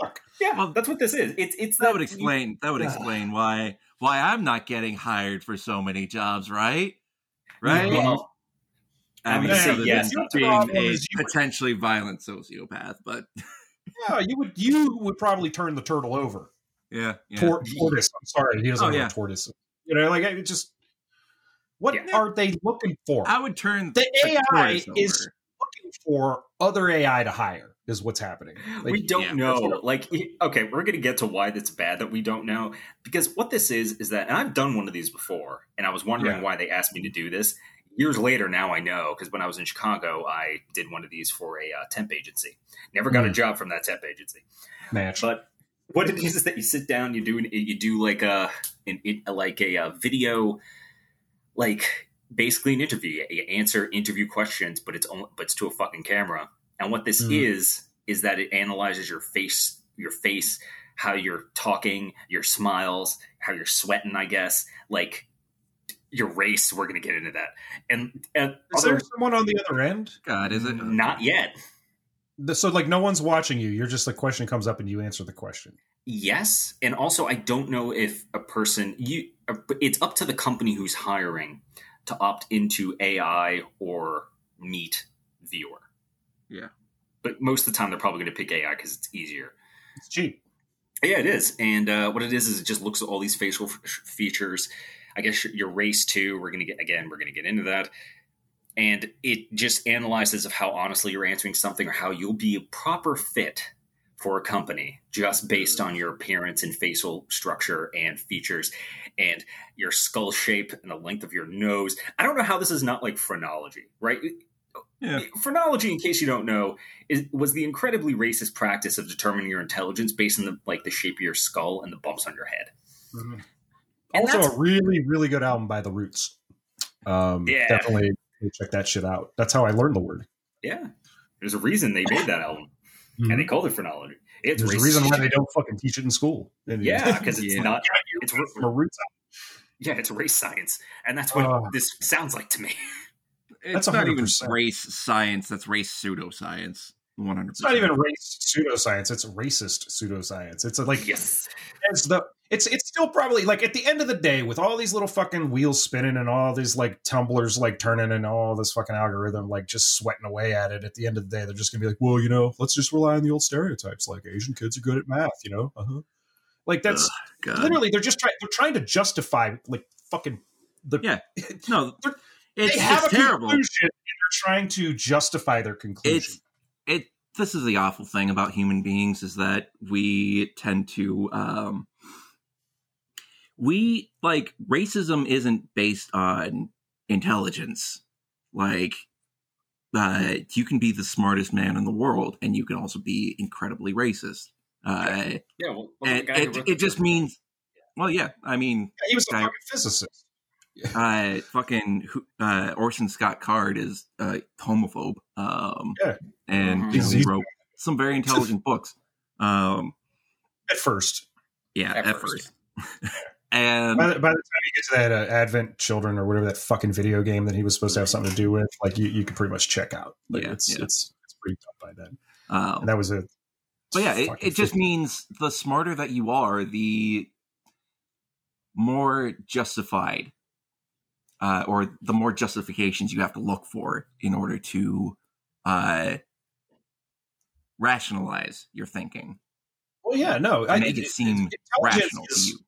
the fuck? Yeah, Well, that's what this is. It's it's that would explain that would [SIGHS] explain why why I'm not getting hired for so many jobs, right? Right? Well, I I'm mean, gonna say other yes, than not to being a is you- potentially violent sociopath, but [LAUGHS] Yeah, you would you would probably turn the turtle over. yeah, yeah. Tor- tortoise. I'm sorry, he doesn't Oh, know yeah. what tortoise. You know, like it just what Yeah. are they looking for? I would turn The AI tortoise is over. looking for other AI to hire. Is what's happening. Like, we don't yeah, know. that's Like, okay, we're gonna get to why that's bad that we don't know because what this is is that, and I've done one of these before, and I was wondering Yeah. why they asked me to do this. Years later, now I know because when I was in Chicago, I did one of these for a uh, temp agency. Never got a Hmm. job from that temp agency. match. But what it is is that you sit down, you do an, you do like a an, like a, uh video, like basically an interview. You answer interview questions, but it's only, but it's to a fucking camera. And what this Mm. is is that it analyzes your face, your face, how you're talking, your smiles, how you're sweating. I guess like your race. We're gonna get into that. And, and is other, there someone on the other end? God, is it not yet. So like no one's watching you. You're just the question comes up and you answer the question. Yes, and also I don't know if a person you it's up to the company who's hiring to opt into AI or Meet Viewer. Yeah. But most of the time they're probably going to pick AI because it's easier. It's cheap. Yeah, it is. And uh, what it is is it just looks at all these facial f- features. I guess your, race too. We're gonna get again. We're gonna get into that. And it just analyzes of how honestly you're answering something or how you'll be a proper fit for a company just based on your appearance and facial structure and features and your skull shape and the length of your nose. I don't know how this is not like phrenology, right? Yeah. Phrenology, in case you don't know, is, was the incredibly racist practice of determining your intelligence based on the like the shape of your skull and the bumps on your head. And Also, a really, really good album by The Roots. Um, Yeah. definitely check that shit out. That's how I learned the word. yeah, there's a reason they made that album, and hmm. they called it phrenology. It's There's a reason why they don't fucking teach it in school. And- Yeah, because it's Yeah. [LAUGHS] not. It's from a Roots yeah, it's race science, and that's what Oh. this sounds like to me. It's That's not even 100%. race science. That's race pseudoscience. One hundred. It's not even race pseudoscience. It's racist pseudoscience. It's like Yes, it's the it's it's still probably like at the end of the day with all these little fucking wheels spinning and all these like tumblers like turning and all this fucking algorithm like just sweating away at it. At the end of the day, they're just gonna be like, well, you know, let's just rely on the old stereotypes like Asian kids are good at math. You know, uh-huh. like that's God. literally they're just trying they're trying to justify like fucking the Yeah. No, They're- it's, they have it's a terrible. conclusion and they're trying to justify their conclusion. It's it this is the awful thing about human beings is that we tend to um we like racism isn't based on intelligence. Like uh you can be the smartest man in the world and you can also be incredibly racist. Uh Yeah, well, and it, it just means well yeah i mean he was a guy- physicist. [LAUGHS] uh fucking uh orson scott card is a homophobe um Yeah. and Mhm. you know, he wrote some very intelligent [LAUGHS] books um At first, yeah At at, first. first, [LAUGHS] and by the, by the time you get to that uh, Advent Children or whatever that fucking video game that he was supposed to have something to do with, like you, you could pretty much check out. Like Yeah, it's yeah. it's it's pretty tough by then. um And that was a. but yeah it, it just means the smarter that you are the more justified uh or the more justifications you have to look for in order to uh rationalize your thinking Well, yeah, no, and make it seem rational to you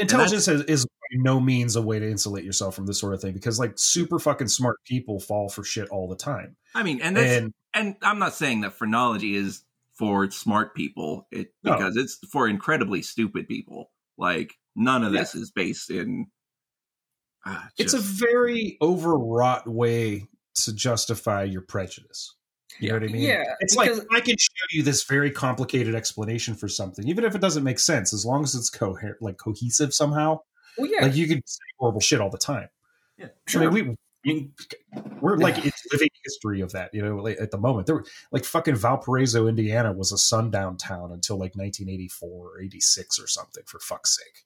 Intelligence is, is by no means a way to insulate yourself from this sort of thing because like super fucking smart people fall for shit all the time. I mean, and that's, And and I'm not saying that phrenology is for smart people, it No. because it's for incredibly stupid people. Like none of this is based in. Uh, it's a very overwrought way to justify your prejudice. You know what I mean? Yeah, It's like I can show you this very complicated explanation for something, even if it doesn't make sense, as long as it's coherent, like cohesive somehow. well, yeah, Like you can say horrible shit all the time. Yeah, I mean, we I mean, we're like it's living history of that. You know, like, at the moment, there were like fucking Valparaiso, Indiana, was a sundown town until like 1984 or 86 or something. For fuck's sake,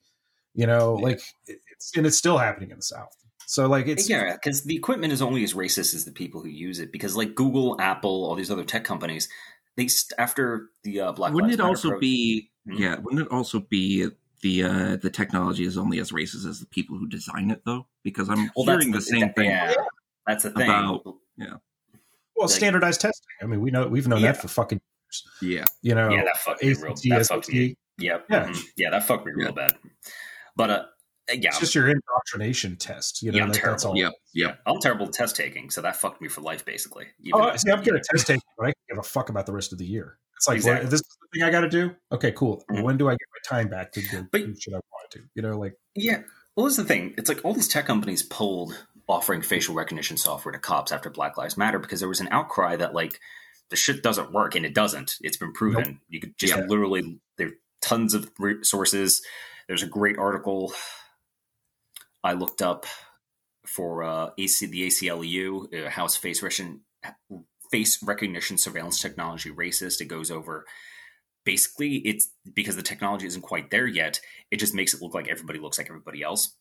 you know, Yeah. like it's and it's still happening in the South. So like it's yeah, because the equipment is only as racist as the people who use it. Because like Google, Apple, all these other tech companies, they st- after the uh, Black wouldn't Lives it Matter also pro- be? Mhm. Yeah, wouldn't it also be the uh the technology is only as racist as the people who design it, though? Because I'm Well, hearing the, same that- thing. Yeah, that's the thing. About- yeah. well like- standardized testing. I mean, we know we've known Yeah. that for fucking years. Yeah, You know, yeah, that fucked me real. ACT, That fucked me. SAT, Yep. Yeah. mhm, yeah, that fucked me real Yeah. bad. But uh, yeah, it's just your indoctrination test. You know, Yeah, I'm like, that's terrible. all. yep, yep. I'm terrible at test taking, so that fucked me for life, basically. Even Oh, see, I'm good at [LAUGHS] test taking, but I can give a fuck about the rest of the year. It's like, Exactly. well, this is the thing I got to do. Okay, cool. Mhm. When do I get my time back to do But- shit I want to? You know, like Yeah. Well, here's the thing. It's like all these tech companies pulled offering facial recognition software to cops after Black Lives Matter because there was an outcry that like the shit doesn't work, and it doesn't. It's been proven. You could just Yeah. literally there are tons of re- sources. There's a great article I looked up for uh, AC the ACLU uh, House Face Recognition face recognition surveillance technology racist. It goes over basically it's because the technology isn't quite there yet it just makes it look like everybody looks like everybody else.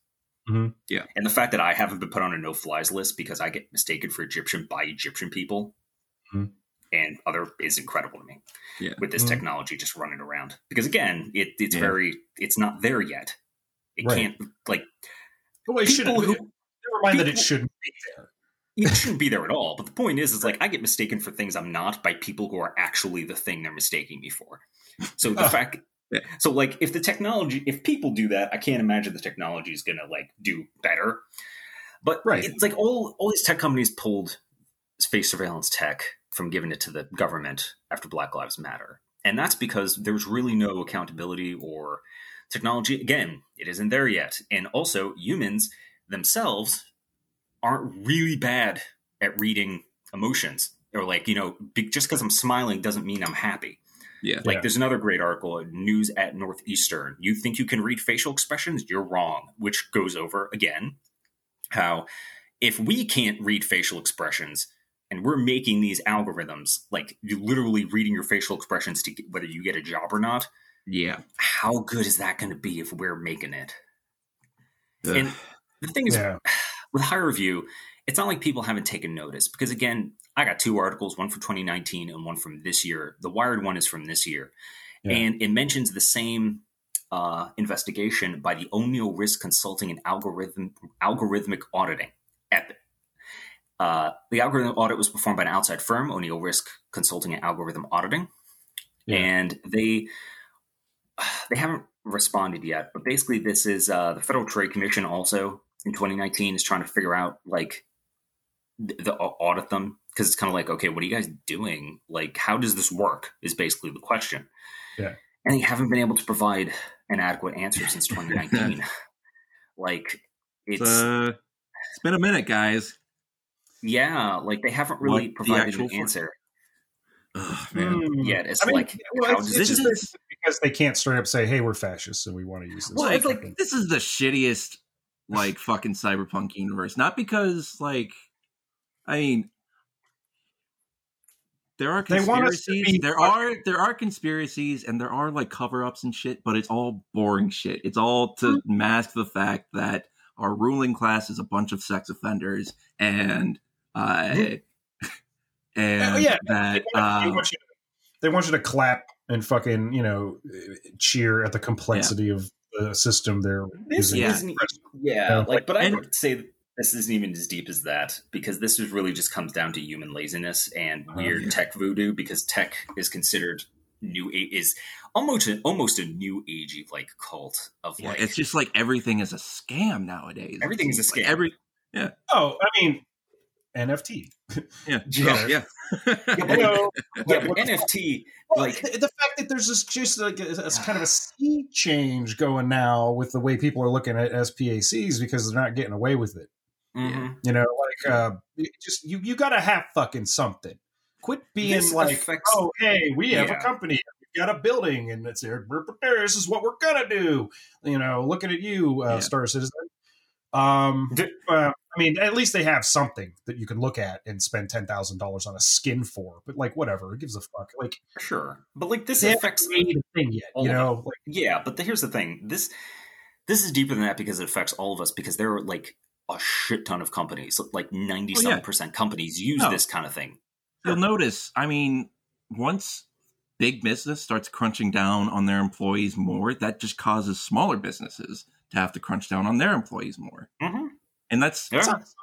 Mhm. Yeah. And the fact that I haven't been put on a no flies list because I get mistaken for Egyptian by Egyptian people Mhm. And other is incredible to me Yeah. with this Mhm. technology just running around. Because again, it, it's Yeah. very, it's not there yet. It Right. can't, like, well, it people shouldn't. who, never mind that it shouldn't be there. it shouldn't be there at all. But the point is, is like I get mistaken for things I'm not by people who are actually the thing they're mistaking me for. So the fact, Yeah. so like if the technology, if people do that, I can't imagine the technology is going to like do better. But Right. it's like all all these tech companies pulled space surveillance tech from giving it to the government after Black Lives Matter, and that's because there's really no accountability or technology. Again, it isn't there yet, and also humans themselves aren't really bad at reading emotions. Or like you know be, just because i'm smiling doesn't mean i'm happy. Yeah. like Yeah. there's another great article news at northeastern. You think you can read facial expressions? You're wrong. Which goes over again how if we can't read facial expressions and we're making these algorithms like you literally reading your facial expressions to get, whether you get a job or not Yeah. how good is that going to be if we're making it Ugh. and the thing is Yeah. [SIGHS] with higher review, it's not like people haven't taken notice because again, I got two articles, one from 2019 and one from this year. The Wired one is from this year, Yeah. and it mentions the same uh, investigation by the O'Neil Risk Consulting and Algorithm Algorithmic Auditing (EPIT). Uh, the algorithm audit was performed by an outside firm, O'Neil Risk Consulting and Algorithm Auditing, Yeah. and they [SIGHS] they haven't responded yet. But basically, this is uh, the Federal Trade Commission also in 2019 is trying to figure out like the, the audit them because it's kind of like, okay, what are you guys doing? Like, how does this work? Is basically the question. Yeah. and they haven't been able to provide an adequate answer since 2019. [LAUGHS] like, it's It's, uh, it's been a minute, guys. Yeah, like they haven't really What the provided actual an for- answer Ugh, man. Hmm. yet. It's I mean, like, well, how it's, does it's this just is- because they can't straight up say, "Hey, we're fascists and we want to use this." Well, it's fucking- like this is the shittiest like fucking cyberpunk universe. Not because like I mean there are They want us to conspiracies. be- There are there are conspiracies and there are like cover ups and shit, but it's all boring shit. It's all to Hmm. mask the fact that our ruling class is a bunch of sex offenders and uh [LAUGHS] and Oh, yeah, that they, want, they want you to, they want you to clap and fucking you know cheer at the complexity of the system they're This using. Yeah. isn't, yeah, Yeah. like, but I And- would say this isn't even as deep as that because this is really just comes down to human laziness and Oh, weird yeah. tech voodoo because tech is considered new a- is almost a, almost a new agey like cult of yeah, like it's just like everything is a scam nowadays. Everything is a Like, scam. every yeah, Oh, I mean, NFT. yeah, [LAUGHS] Yeah. yeah. Yeah, [LAUGHS] but, You [LAUGHS] know, yeah, but NFT Well, like the, the fact that there's this just like a, a kind of a sea change going now with the way people are looking at SPACs because they're not getting away with it. mhm. You know, like uh, just you you got to have fucking something. Quit being This like, affects- oh hey, we have Yeah. a company, we got a building, and it's here. This is what we're gonna do. You know, looking at you, uh, Yeah. Star Citizen. Um, D- well, I mean, at least they have something that you can look at and spend ten thousand dollars on a skin for. But like, whatever, it gives a fuck. Like, sure but like this affects made a thing yet. You know, like Yeah, but the, here's the thing. This this is deeper than that because it affects all of us because there are like a shit ton of companies, like ninety seven percent companies use No. this kind of thing. You'll notice, I mean, once big business starts crunching down on their employees more, that just causes smaller businesses to have to crunch down on their employees more. Mm-hmm. And that's Yeah. sometimes.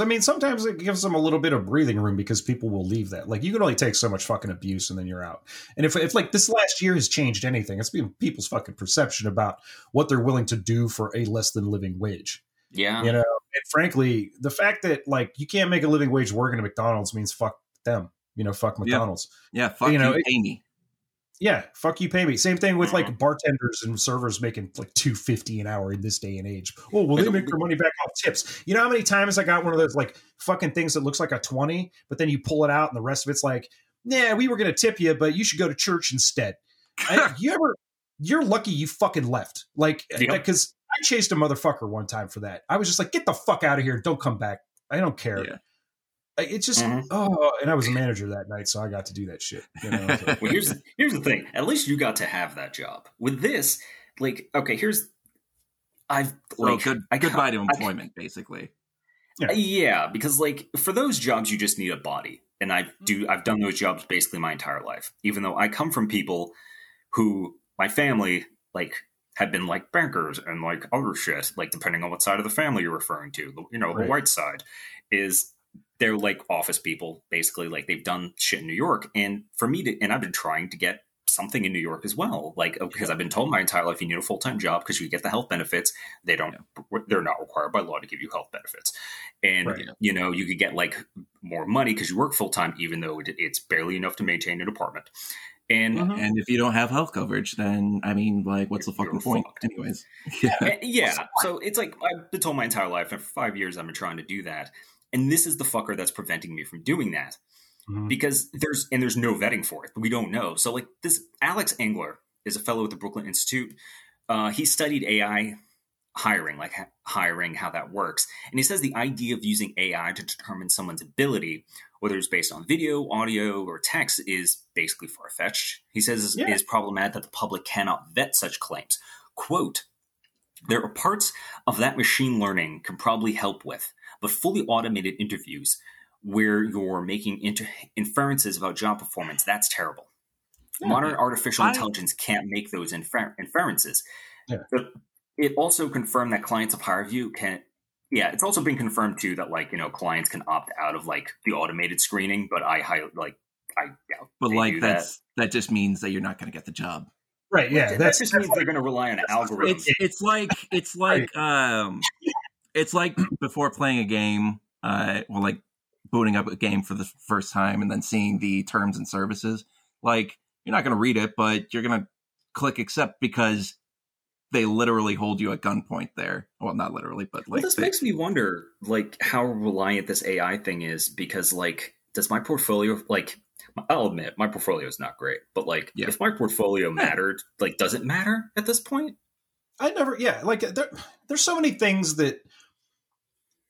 I mean, sometimes it gives them a little bit of breathing room because people will leave that. Like, you can only take so much fucking abuse and then you're out. And if, if like this last year has changed anything, it's been people's fucking perception about what they're willing to do for a less than living wage. Yeah. You know, and frankly, the fact that like you can't make a living wage working at McDonald's means fuck them. You know, fuck McDonald's. yeah, fuck You you, know, it- pay me. Yeah, fuck you, pay me. Same thing with like mm-hmm. bartenders and servers making like two fifty an hour in this day and age. Oh, well, they make their money back off tips. You know how many times I got one of those like fucking things that looks like a twenty, but then you pull it out and the rest of it's like, yeah, we were gonna tip you, but you should go to church instead. I, [LAUGHS] you ever? You're lucky you fucking left. Like, uh, Yep. because I chased a motherfucker one time for that. I was just like, get the fuck out of here, don't come back. I don't care. Yeah. Like, It's just Mhm. oh, and I was a manager that night, so I got to do that shit. You know, [LAUGHS] Well, here's here's the thing. At least you got to have that job. With this, like, okay, here's I've So like good I ca- goodbye to I- employment, basically. Yeah. Yeah, because like for those jobs, you just need a body, and I do. I've done those jobs basically my entire life. Even though I come from people who my family like had been like bankers and like other shit, like depending on what side of the family you're referring to. You know, Right. the white side is they're like office people, basically. Like they've done shit in New York, and for me to, and I've been trying to get something in New York as well. Like because I've been told my entire life you need a full time job because you get the health benefits. They don't. They're not required by law to give you health benefits, and Right. you know you could get like more money because you work full time, even though it, it's barely enough to maintain an apartment. And Mhm. And if you don't have health coverage, then I mean, like, what's the fucking point? fucked. Anyways, And- [LAUGHS] yeah. So it's like I've been told my entire life, and for five years I've been trying to do that. And this is the fucker that's preventing me from doing that Mhm. because there's and there's no vetting for it. We don't know. So like this, Alex Engler is a fellow at the Brookings Institute. Uh, he studied AI hiring, like ha- hiring, how that works, and he says the idea of using AI to determine someone's ability, whether it's based on video, audio, or text, is basically far fetched. He says Yeah. it is problematic that the public cannot vet such claims. Quote. There are parts of that machine learning can probably help with, but fully automated interviews where you're making inter- inferences about job performance, that's terrible. Yeah. Modern artificial I- intelligence can't make those infer- inferences. Yeah. But it also confirmed that clients of HireVue can. Yeah, it's also been confirmed too that like you know clients can opt out of like the automated screening, but I highly like I doubt. but they like do that's that. just means that you're not going to get the job. right, yeah, that. that's that just that's means they're going to rely on algorithms. It's it's like it's [LAUGHS] like um, it's like before playing a game. Uh, well, like booting up a game for the first time and then seeing the terms and services. Like you're not going to read it, but you're going to click accept because they literally hold you at gunpoint there. Well, not literally, but Well, like this they- makes me wonder, like, how reliant this AI thing is. Because, like, does my portfolio, like, I'll admit my portfolio is not great, but like, Yeah. if my portfolio mattered, like, does it matter at this point? I never, yeah, like there, there's so many things that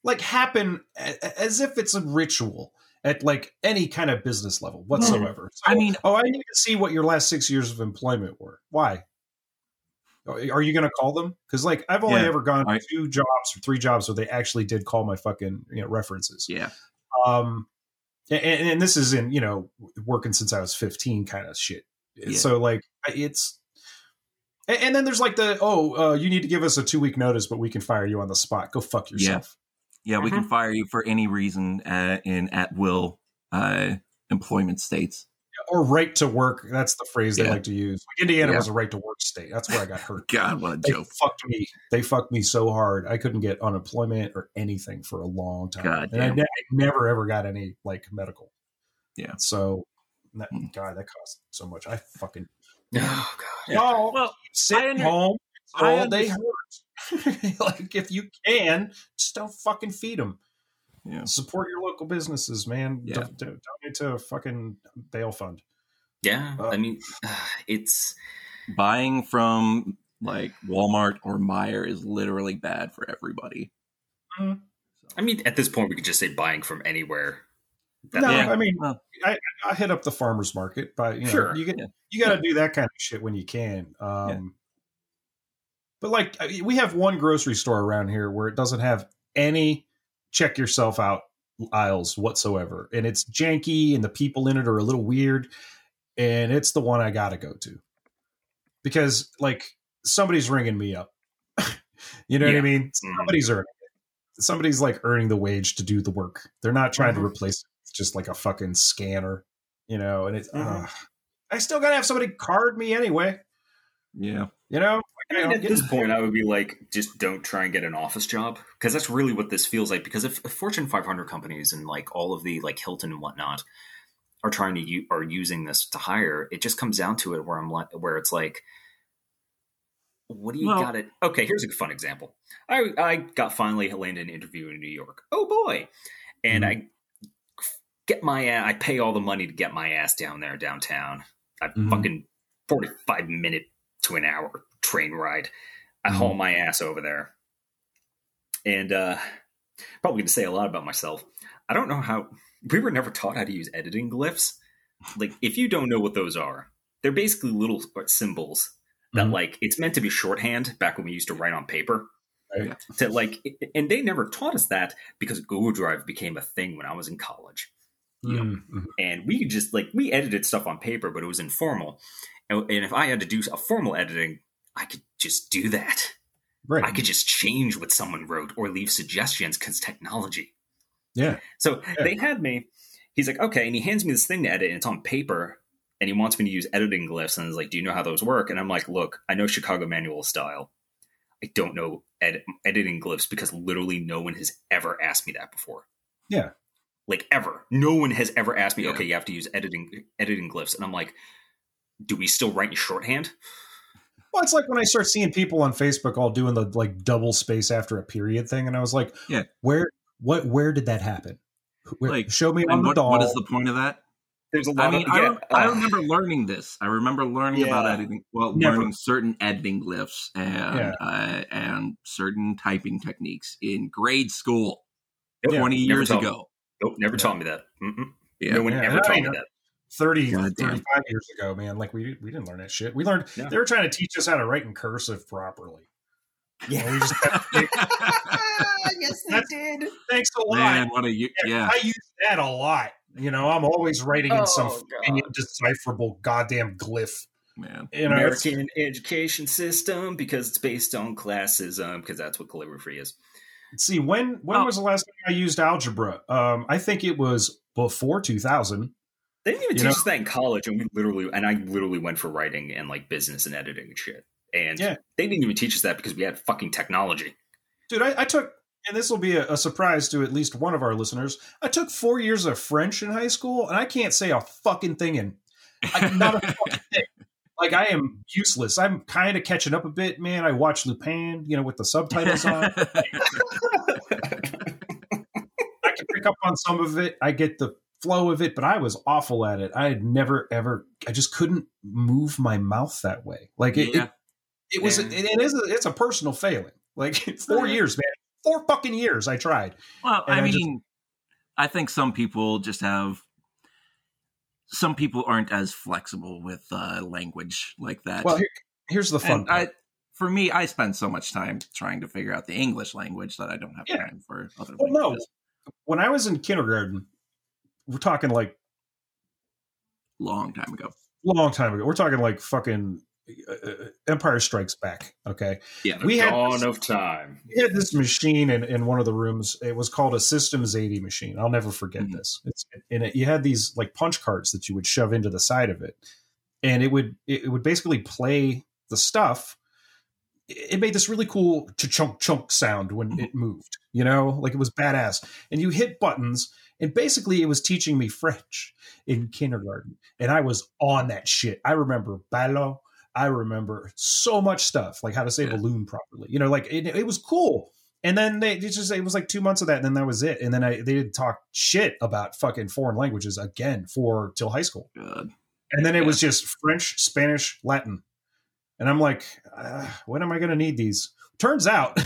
like happen a- as if it's a ritual at like any kind of business level whatsoever. So, I mean- oh, I need to see what your last six years of employment were. Why? Are you going to call them? Because like I've only Yeah, ever gone I- two jobs or three jobs where they actually did call my fucking you know references. yeah, Um, and, and this is in you know working since I was fifteen kind of shit. Yeah. So like it's, and, and then there's like the oh uh, you need to give us a two week notice, but we can fire you on the spot. Go fuck yourself. Yeah. We can fire you for any reason uh, in at will uh, employment states. Or right to work. That's the phrase they like to use. Like Indiana Yeah. was a right to work state. That's where I got hurt. [LAUGHS] God, what a They joke! fucked me. They fucked me so hard. I couldn't get unemployment or anything for a long time. God and I, ne- I never ever got any like medical. Yeah. So, that, Mm. God, that cost so much. I fucking Oh god. y'all Well, sit I under- home. I all they hurt. [LAUGHS] like if you can, just don't fucking feed them. yeah, Support your local businesses, man. Yeah. Do- do- donate to a fucking bail fund. Yeah, Uh, I mean, [SIGHS] it's buying from like Walmart or Meijer is literally bad for everybody. I mean, at this point, we could just say buying from anywhere. That- no, Yeah. I mean, I, I hit up the farmers market, but you know, Sure. you get Yeah. you got to do that kind of shit when you can. Um, But like, we have one grocery store around here where it doesn't have any check yourself out aisles whatsoever, and it's janky, and the people in it are a little weird, and it's the one I got to go to because like somebody's ringing me up. [LAUGHS] you know what I mean? Mhm. Somebody's earning. it. Somebody's like earning the wage to do the work. They're not trying to Mhm. replace it just like a fucking scanner, you know. And it's, Mhm. ugh. I still gotta have somebody card me anyway, Yeah, you know. I mean, at this point, I would be like, just don't try and get an office job because that's really what this feels like. Because if, if Fortune 500 companies and like all of the like Hilton and whatnot are trying to u- are using this to hire, it just comes down to it where I'm like, where it's like, what do you Well- got it? Okay, here's a fun example. I I got finally landed an interview in New York. Oh boy, and I get my I pay all the money to get my ass down there downtown. I Mhm. fucking 45 minute to an hour train ride. I Mhm. haul my ass over there. And uh probably gonna say a lot about myself. I don't know how we were never taught how to use editing glyphs. Like if you don't know what those are, they're basically little symbols that Mhm. like it's meant to be shorthand back when we used to write on paper. Right. To like and they never taught us that because Google Drive became a thing when I was in college Mm, mhm. and we could just like we edited stuff on paper, but it was informal. And, and if I had to do a formal editing, I could just do that. right. I could just change what someone wrote or leave suggestions because technology. yeah. So they had me. He's like, okay, and he hands me this thing to edit, and it's on paper, and he wants me to use editing glyphs, and he's like, do you know how those work? And I'm like, look, I know Chicago Manual style. I don't know edit, editing glyphs because literally no one has ever asked me that before. Yeah. like ever. No one has ever asked me, Yeah. okay, you have to use editing editing glyphs, and I'm like, do we still write in shorthand? Well, it's like when I start seeing people on Facebook all doing the like double space after a period thing, and I was like, Yeah. where, what, where did that happen? Where, Like, show me on the what, doll. what is the point of that? There's a lot I mean, of I, yeah, rem- I uh, remember learning this. I remember learning about editing. Well, Never. learning certain editing glyphs and Yeah. uh, and certain typing techniques in grade school Nope, Yeah, twenty years taught- ago. Nope, never Yeah. taught me that. Mm-mm. Yeah. No one Yeah, ever taught me that. 30, 35 years ago, man. Like we we didn't learn that shit. We learned No. they were trying to teach us how to write in cursive properly. Yeah. And we just [LAUGHS] yes, they did. thanks a lot. Man, what a u- yeah. I use that a lot. You know, I'm always writing in some Oh, God. indecipherable goddamn glyph. Man, You know, it's- American education system because it's based on classism because that's what calligraphy is. see when when Oh. was the last time I used algebra? Um, I think it was before 2000. They didn't even You teach know- us that in college, and we literally and I literally went for writing and like business and editing and shit. And Yeah. they didn't even teach us that because we had fucking technology. Dude, I, I took and this will be a, a surprise to at least one of our listeners. I took four years of French in high school, and I can't say a fucking thing in. I, not a fucking thing. Like I am useless. I'm kind of catching up a bit, man. I watch Lupin, you know, with the subtitles on. [LAUGHS] [LAUGHS] I can pick up on some of it. I get the flow of it, but I was awful at it. I had never ever. I just couldn't move my mouth that way. Like it. Yeah. It, it was. Yeah. It, is. A, it's a personal failing. Like [LAUGHS] four Yeah. years, man. Four fucking years. I tried. Well, I I mean, just- I think some people just have. Some people aren't as flexible with uh, language like that. Well, here, here's the fun. and I, for me, I spend so much time trying to figure out the English language that I don't have Yeah. time for other Well, no. languages. when I was in kindergarten, we're talking like Long time ago. long time ago. We're talking like fucking uh, uh, Empire Strikes Back. Okay, Yeah. we had Dawn this, of time. we had this machine in, in one of the rooms. It was called a Systems 80 machine. I'll never forget Mhm. this. It's and it, you had these like punch cards that you would shove into the side of it, and it would it would basically play the stuff. It made this really cool chunk chunk sound when it moved. You know, like it was badass. And you hit buttons, and basically it was teaching me French in kindergarten, and I was on that shit. I remember ballo. I remember so much stuff, like how to say Yeah. balloon properly. You know, like it, it was cool. And then they it just it was like two months of that, and then that was it. And then I they didn't talk shit about fucking foreign languages again for till high school. Good. And then it was just French, Spanish, Latin. And I'm like, uh, when am I going to need these? Turns out,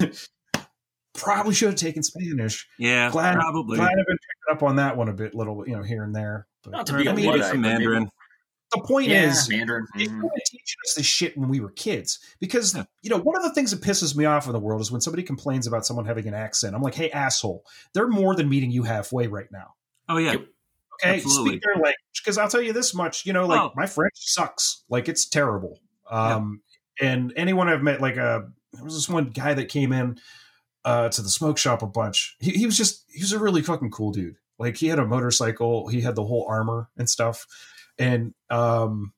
[LAUGHS] probably should have taken Spanish. Yeah, Glad- probably. Glad I've been up on that one a bit, little you know here and there. But Not to Or be a maybe Luddite, some but maybe- Mandarin. the point Yeah, is, Mandarin. they mhm. started teaching us this shit when we were kids because Yeah. you know one of the things that pisses me off in the world is when somebody complains about someone having an accent i'm like hey asshole they're more than meeting you halfway right now Oh yeah. Yep. okay Absolutely. speak their language because i'll tell you this much you know like Oh. my french sucks like it's terrible um and anyone i've met like uh there was this one guy that came in uh to the smoke shop a bunch he, he was just he was a really fucking cool dude like he had a motorcycle he had the whole armor and stuff and um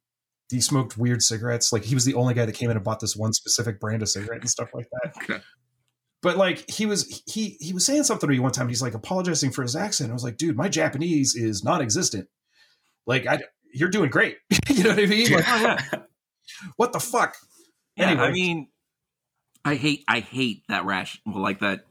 he smoked weird cigarettes like he was the only guy that came in and bought this one specific brand of cigarette and stuff like that Okay. but like he was he he was saying something to me one time he's like apologizing for his accent i was like dude my japanese is non-existent like i you're doing great [LAUGHS] you know what i mean like Oh yeah. [LAUGHS] what the fuck Yeah, Anyway. I mean, I hate I hate that rash. Well, like that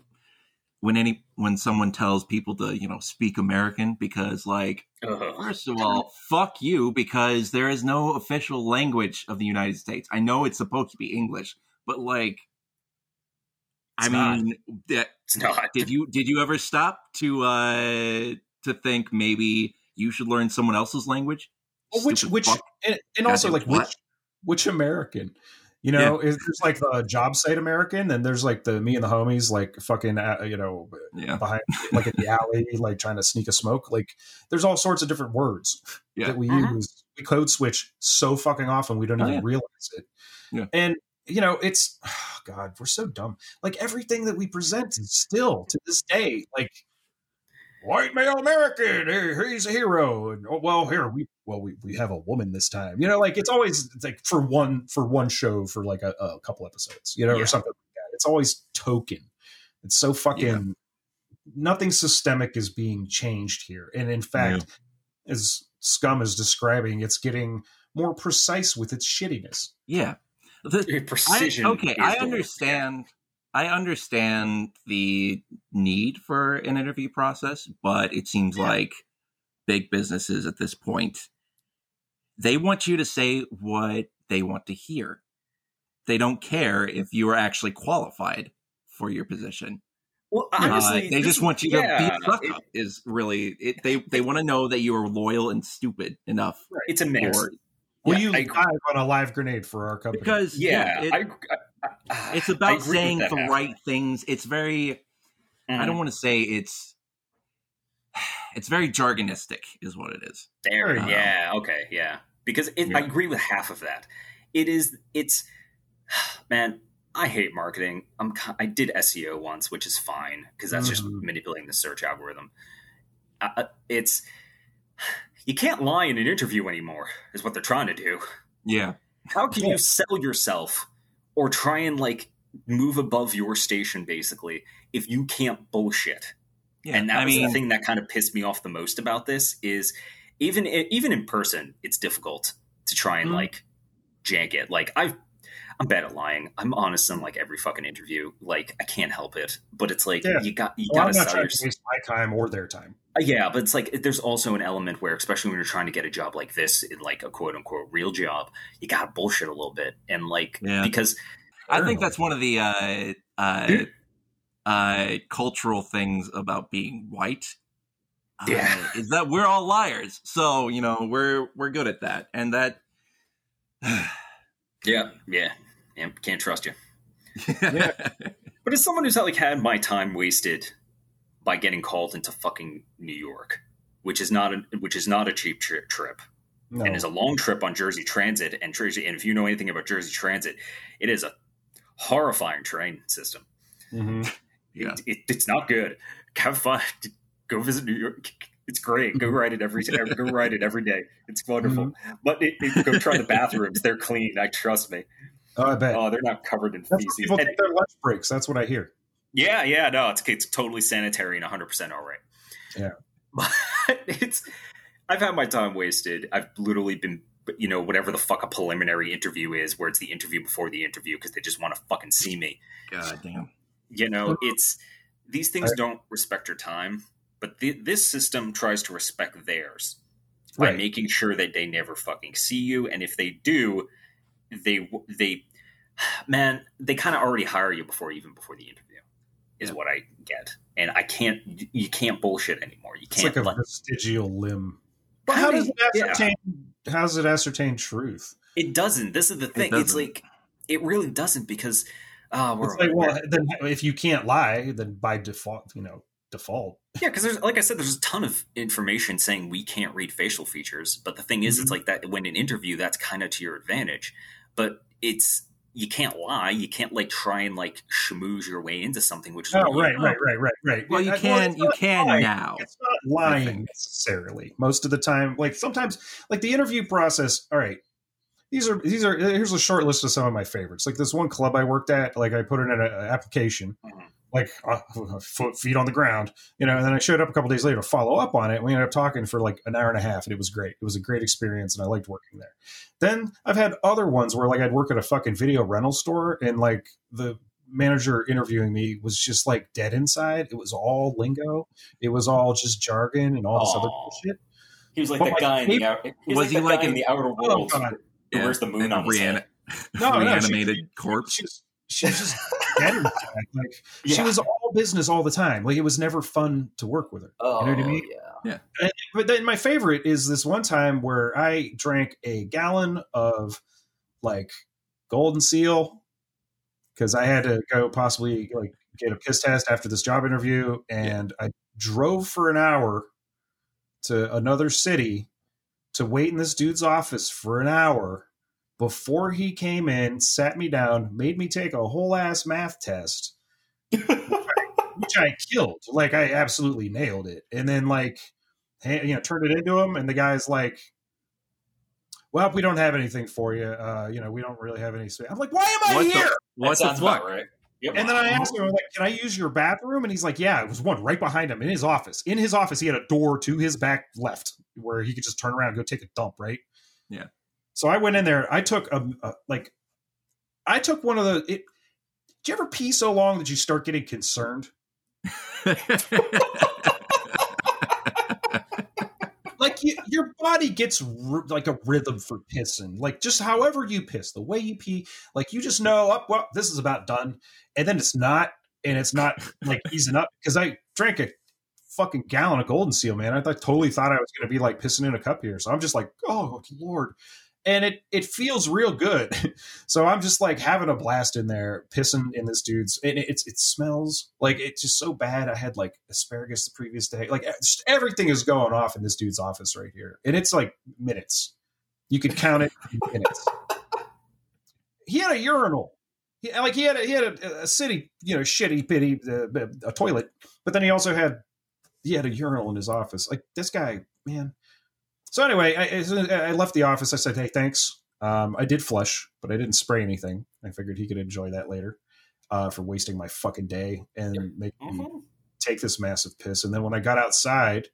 when any when someone tells people to you know speak American because like Ugh. first of all, fuck you because there is no official language of the United States. I know it's supposed to be English, but like, I not. mean, that It's not. did you did you ever stop to uh to think maybe you should learn someone else's language? Well, which Stupid which fuck. and, and also like what? which which american you know is there's like the job site american and there's like the me and the homies like fucking uh, you know yeah behind like in the alley like trying to sneak a smoke like there's all sorts of different words Yeah. that we Mhm. use we code switch so fucking often we don't Oh, even yeah. realize it Yeah. and you know it's [SIGHS] god we're so dumb like everything that we present is still to this day like white male american hey, he's a hero and oh, well here we well we, we have a woman this time you know like it's always it's like for one for one show for like a, a couple episodes you know Yeah. or something like that it's always token it's so fucking Yeah. nothing systemic is being changed here and in fact as scum is describing it's getting more precise with its shittiness yeah. The- I, Precision. okay, I the word. understand. I understand the need for an interview process, but it seems like big businesses at this point they want you to say what they want to hear. They don't care if you are actually qualified for your position. Well, Uh, they just want you yeah, to be a suck it- up. Is really it, they they want to know that you are loyal and stupid enough it's a mix. for will Yeah, you I live on a live grenade for our company because Yeah, it- I, I, I, [SIGHS] it's about saying the half. right things. It's very I Mhm. don't want to say it's [SIGHS] it's very jargonistic is what it is. There, Um, yeah, okay, yeah. Because it, Yeah. I agree with half of that. It is, it's, [SIGHS] man, I hate marketing. I'm. I did SEO once, which is fine because that's just Mhm. manipulating the search algorithm. Uh, uh, it's, you can't lie in an interview anymore. Is what they're trying to do. Yeah. How can Yeah. you sell yourself or try and like move above your station basically if you can't bullshit. Yeah, and that I was mean, the thing that kind of pissed me off the most about this is even even in person, it's difficult to try and Mhm. like jank it. Like I, I'm bad at lying. I'm honest in like every fucking interview. Like I can't help it. But it's like Yeah. you got you Well, I'm gotta not sell trying yourself. waste my time or their time. Uh, Yeah, but it's like there's also an element where, especially when you're trying to get a job like this, in like a quote unquote real job, you gotta bullshit a little bit, and like Yeah. because I think that's one of the uh, uh, uh, cultural things about being white. uh, Yeah. [LAUGHS] is that we're all liars. So you know we're we're good at that, and that. [SIGHS] yeah, yeah, yeah, can't trust you. [LAUGHS] yeah. But as someone who's like had my time wasted by getting called into fucking New York, which is not a which is not a cheap tri- trip, No. and is a long trip on Jersey Transit and Jersey. And if you know anything about Jersey Transit, it is a horrifying train system. Mhm. Yeah. It, it, it's not good. Have fun. Go visit New York. It's great. Go ride it every [LAUGHS] go ride it every day. It's wonderful. But it, it- go try the bathrooms. They're clean. I trust me. Oh, I bet. Oh, they're not covered in That's feces. people And- take their lunch breaks. That's what I hear. Yeah, yeah, no, it's it's totally sanitary and 100 percent all right. Yeah. [LAUGHS] but it's I've had my time wasted. I've literally been, you know, whatever the fuck a preliminary interview is, where it's the interview before the interview because they just want to fucking see me. God damn. You know, it's these things I- don't respect your time, but the, this system tries to respect theirs by Right. making sure that they never fucking see you, and if they do, they they [SIGHS] man they kind of already hire you before even before the interview is what I get, and I can't you can't bullshit anymore. You can't It's like a let- vestigial limb. But how does it Yeah. ascertain? How does it ascertain truth? It doesn't. This is the thing. It's like it really doesn't because uh, we're, It's like, well, then if you can't lie, then by default, you know, default. yeah, because there's like I said, there's a ton of information saying we can't read facial features. But the thing is, it's Mhm. like that when an interview, that's kind of to your advantage. But it's you can't lie. You can't like try and like schmooze your way into something, which is Oh, right, right, right, right, right. Well, you I- can it's you can lying. now. It's not lying necessarily. Most of the time, like sometimes, like the interview process. All right, these are these are. Here's a short list of some of my favorites. Like this one club I worked at. Like I put in an uh, application. Mhm. Like uh, foot feet on the ground, you know, and then I showed up a couple days later to follow up on it. We ended up talking for like an hour and a half, and it was great. It was a great experience, and I liked working there. Then I've had other ones where like I'd work at a fucking video rental store, and like the manager interviewing me was just like dead inside. It was all lingo. It was all just jargon and all this other Aw. bullshit. He was like But the my guy in the favorite- out, he was, Was like he the like guy in an- the outer Oh world. god, who wears the moon and on his rean- head. no, [LAUGHS] no, she- reanimated she- corpse. She was, she was just dead inside. Like [LAUGHS] she was all business all the time. Like it was never fun to work with her. Oh, You know what I oh, mean? Yeah. And- but then my favorite is this one time where I drank a gallon of like golden seal because I had to go possibly like get a piss test after this job interview, and I drove for an hour to another city to wait in this dude's office for an hour before he came in, sat me down, made me take a whole ass math test, which I killed. Like I absolutely nailed it, and then like ha- you know turned it into him, and the guy's like. Well, we don't have anything for you. Uh, you know, we don't really have any space. I'm like, why am I What the- here? What the fuck? right. Yep. And then I asked him, I'm like, can I use your bathroom? And he's like, yeah, it was one right behind him in his office. In his office, he had a door to his back left where he could just turn around and go take a dump, right? Yeah. So I went in there. I took a, a like, I took one of the. It, did you ever pee so long that you start getting concerned? [LAUGHS] Like you, your body gets r- like a rhythm for pissing. Like just however you piss, the way you pee, like you just know, up. well, this is about done, and then it's not, and it's not like easing up because I drank a fucking gallon of Golden Seal, man. I thought, totally thought I was going to be like pissing in a cup here, so I'm just like, oh lord, and it it feels real good. [LAUGHS] so I'm just like having a blast in there, pissing in this dude's. And it, it's it smells like it's just so bad. I had like asparagus the previous day. Like just everything is going off in this dude's office right here, and it's like minutes. You could count it in minutes. [LAUGHS] He had a urinal. He, like he had a, he had a, a city, you know, shitty pity uh, a toilet, but then he also had he had a urinal in his office. Like this guy, man. So anyway, I, I left the office. I said, "Hey, thanks." Um, I did flush, but I didn't spray anything. I figured he could enjoy that later. uh, for wasting my fucking day and make me Mhm. take this massive piss. And then when I got outside,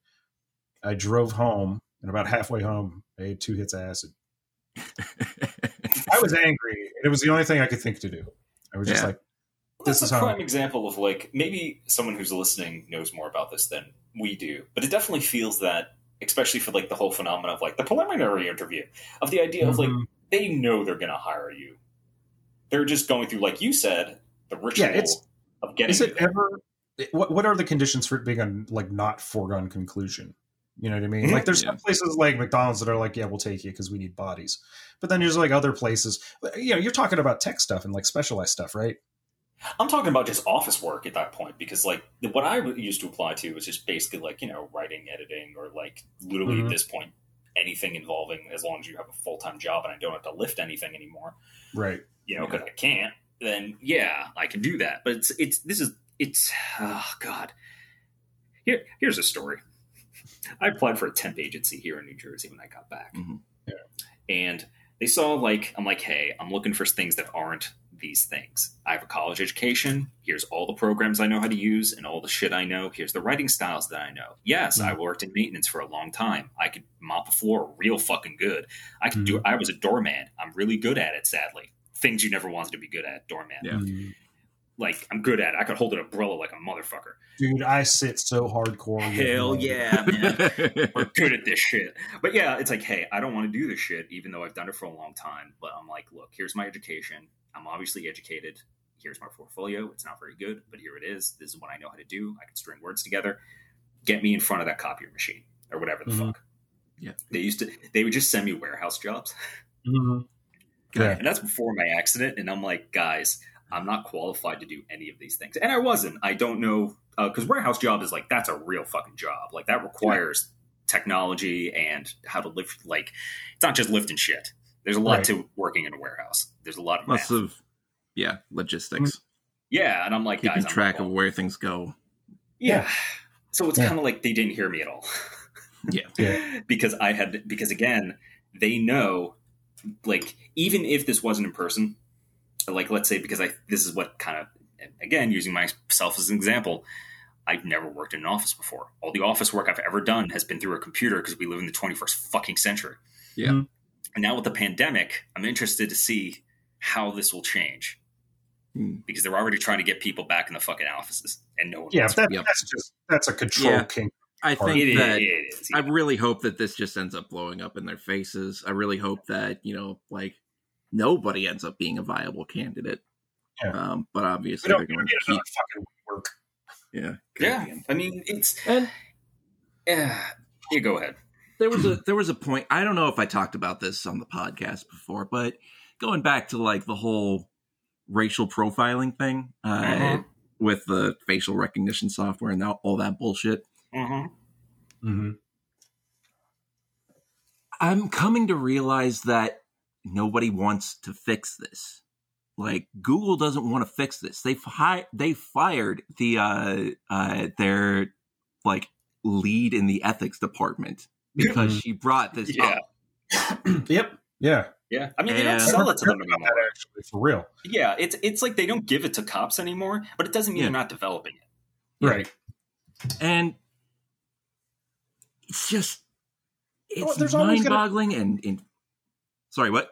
I drove home, and about [LAUGHS] halfway home, I ate two hits of acid. [LAUGHS] I was angry, and it was the only thing I could think to do. I was just like, This This is a prime example of like maybe someone who's listening knows more about this than we do, but it definitely feels that, especially for like the whole phenomenon of like the preliminary interview, of the idea of like Mhm. they know they're going to hire you. They're just going through, like you said, the ritual Yeah, it's- of getting. is it there. ever? What What are the conditions for it being a like not foregone conclusion? You know what I mean? Mhm. Like, there's Yeah. some places like McDonald's that are like, yeah, we'll take you because we need bodies. But then there's like other places. You know, you're talking about tech stuff and like specialized stuff, right? I'm talking about just office work at that point because like what I used to apply to was just basically like you know writing, editing, or like literally Mhm. at this point anything involving as long as you have a full time job and I don't have to lift anything anymore. Right. you know, Yeah. because I can't, then yeah, I can do that. But it's it's this is it's oh god. Here here's a story. I applied for a temp agency here in New Jersey when I got back, Mhm. Yeah. and they saw like I'm like, hey, I'm looking for things that aren't these things. I have a college education. Here's all the programs I know how to use and all the shit I know. Here's the writing styles that I know. Yes, I worked in maintenance for a long time. I could mop a floor real fucking good. I could do. I was a doorman. I'm really good at it. Sadly, things you never wanted to be good at, doorman. Yeah. Mm. Like I'm good at it. I could hold an umbrella like a motherfucker. Dude, I sit so hardcore. Hell yeah, [LAUGHS] man. We're good at this shit. But yeah, it's like, hey, I don't want to do this shit, even though I've done it for a long time. But I'm like, look, here's my education. I'm obviously educated. Here's my portfolio. It's not very good, but here it is. This is what I know how to do. I can string words together. Get me in front of that copier machine or whatever the Mhm. fuck. Yeah. They used to. They would just send me warehouse jobs, Mhm. Yeah. and that's before my accident. And I'm like, guys, I'm not qualified to do any of these things, and I wasn't. I don't know because warehouse job is like that's a real fucking job. Like that requires technology and how to lift. Like it's not just lifting shit. There's a lot Right. to working in a warehouse. There's a lot of Lots math. of yeah logistics, mm-hmm. yeah, and I'm like, keeping guys, I'm track not of where things go. Yeah. So it's Yeah. kind of like they didn't hear me at all. [LAUGHS] Yeah. Yeah. because I had because again, they know like even if this wasn't in person, like let's say because I this is what kind of again using myself as an example, I've never worked in an office before. All the office work I've ever done has been through a computer because we live in the 21st fucking century. Yeah. Mm-hmm. And now with the pandemic, I'm interested to see how this will change Hmm. because they're already trying to get people back in the fucking offices and no one Yeah, wants that, Yep. that's just that's a control Yeah. kink. I Or- think It is- that it is, I really hope that this just ends up blowing up in their faces. I really hope that you know, like nobody ends up being a viable candidate. Yeah. Um, but We obviously don't they're going don't to keep. fucking work. Yeah. Yeah, I mean it's And yeah. You go ahead. There was a there was a point. I don't know if I talked about this on the podcast before, but going back to like the whole racial profiling thing uh, Mhm. with the facial recognition software and all that bullshit. Mm-hmm. Mm-hmm. I'm coming to realize that nobody wants to fix this. Like Google doesn't want to fix this. They fi- they fired the uh uh their like lead in the ethics department because she brought this Yeah. up. [CLEARS THROAT] yep. Yeah. Yeah, I mean they don't sell it to them anymore. that actually, for real. Yeah, it's it's like they don't give it to cops anymore, but it doesn't mean Yeah. they're not developing it. Right. And it's just Well, it's there's gonna- mind-boggling and, and sorry, what?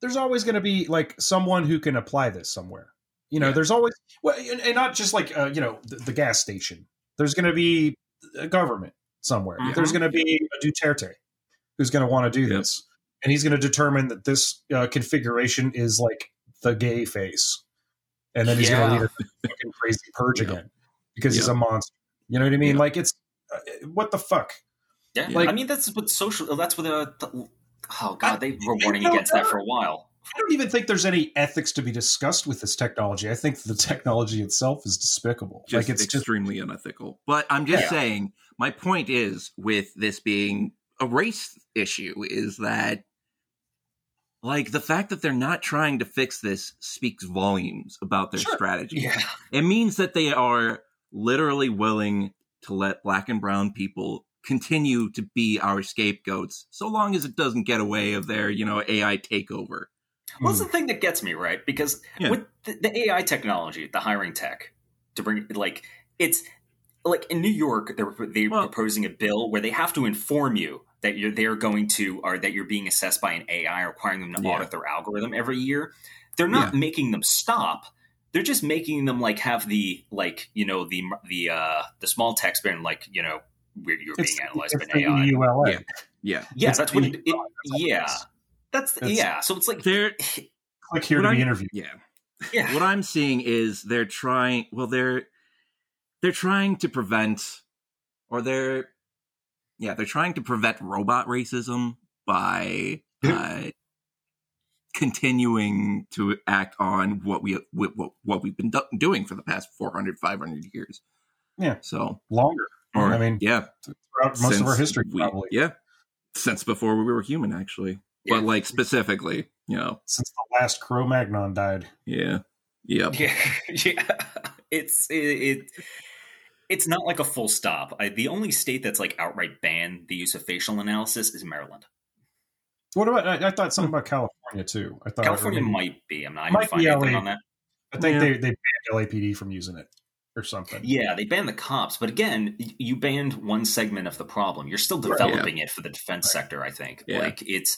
There's always going to be like someone who can apply this somewhere. You know, Yeah. there's always well, and, and not just like uh, you know the, the gas station. There's going to be a government somewhere. Mhm. There's going to be a Duterte who's going to want to do Yep. this, and he's going to determine that this uh, configuration is like the gay face, and then he's Yeah. going to lead a fucking crazy purge Yep. again because he's a monster. You know what I mean? Yep. Like it's uh, what the fuck. Yeah, Like- I mean that's what social. That's what the, the oh god, I- they were warning against that for a while. I don't even think there's any ethics to be discussed with this technology. I think the technology itself is despicable. Just like it's just extremely unethical. But I'm just Yeah. saying, my point is with this being a race issue is that like the fact that they're not trying to fix this speaks volumes about their Sure. strategy. Yeah, It means that they are literally willing to let black and brown people continue to be our scapegoats so long as it doesn't get away of their, you know, AI takeover. Well, that's the thing that gets me right because Yeah. with the, the AI technology, the hiring tech, to bring like it's like in New York, they're they're Well- proposing a bill where they have to inform you that you're they're going to or that you're being assessed by an AI, requiring them to Yeah. audit their algorithm every year. They're not making them stop. They're just making them like have the like you know the the uh the small text being like you know where you're It's, being analyzed it's by an the AI. EULA. Yeah. Yeah. Yeah, It's that's what it, it yeah. That's It's- yeah. So it's like They're [LAUGHS] Click here What to I'm- be interviewed. yeah. yeah. what I'm seeing is they're trying. Well, they're they're trying to prevent, or they're yeah, they're trying to prevent robot racism by [LAUGHS] uh, continuing to act on what we what, what, what we've been do- doing for the past 400 500 years Yeah. so Longer. or I mean, yeah throughout most of our since history, we- probably. yeah since before we were human actually Yeah. but like specifically you know Since the last Cro Magnon died. yeah yep Yeah, [LAUGHS] yeah. It's it, it. It's not like a full stop. I, the only state that's like outright banned the use of facial analysis is Maryland. What about? I, I thought something about California too. I thought California maybe- might be. I'm not even Might finding be anything LA. on that. I think Yeah. they they banned LAPD from using it or something. Yeah, they banned the cops, but again, you banned one segment of the problem. You're still developing it for the defense sector. I think. Yeah. Like it's,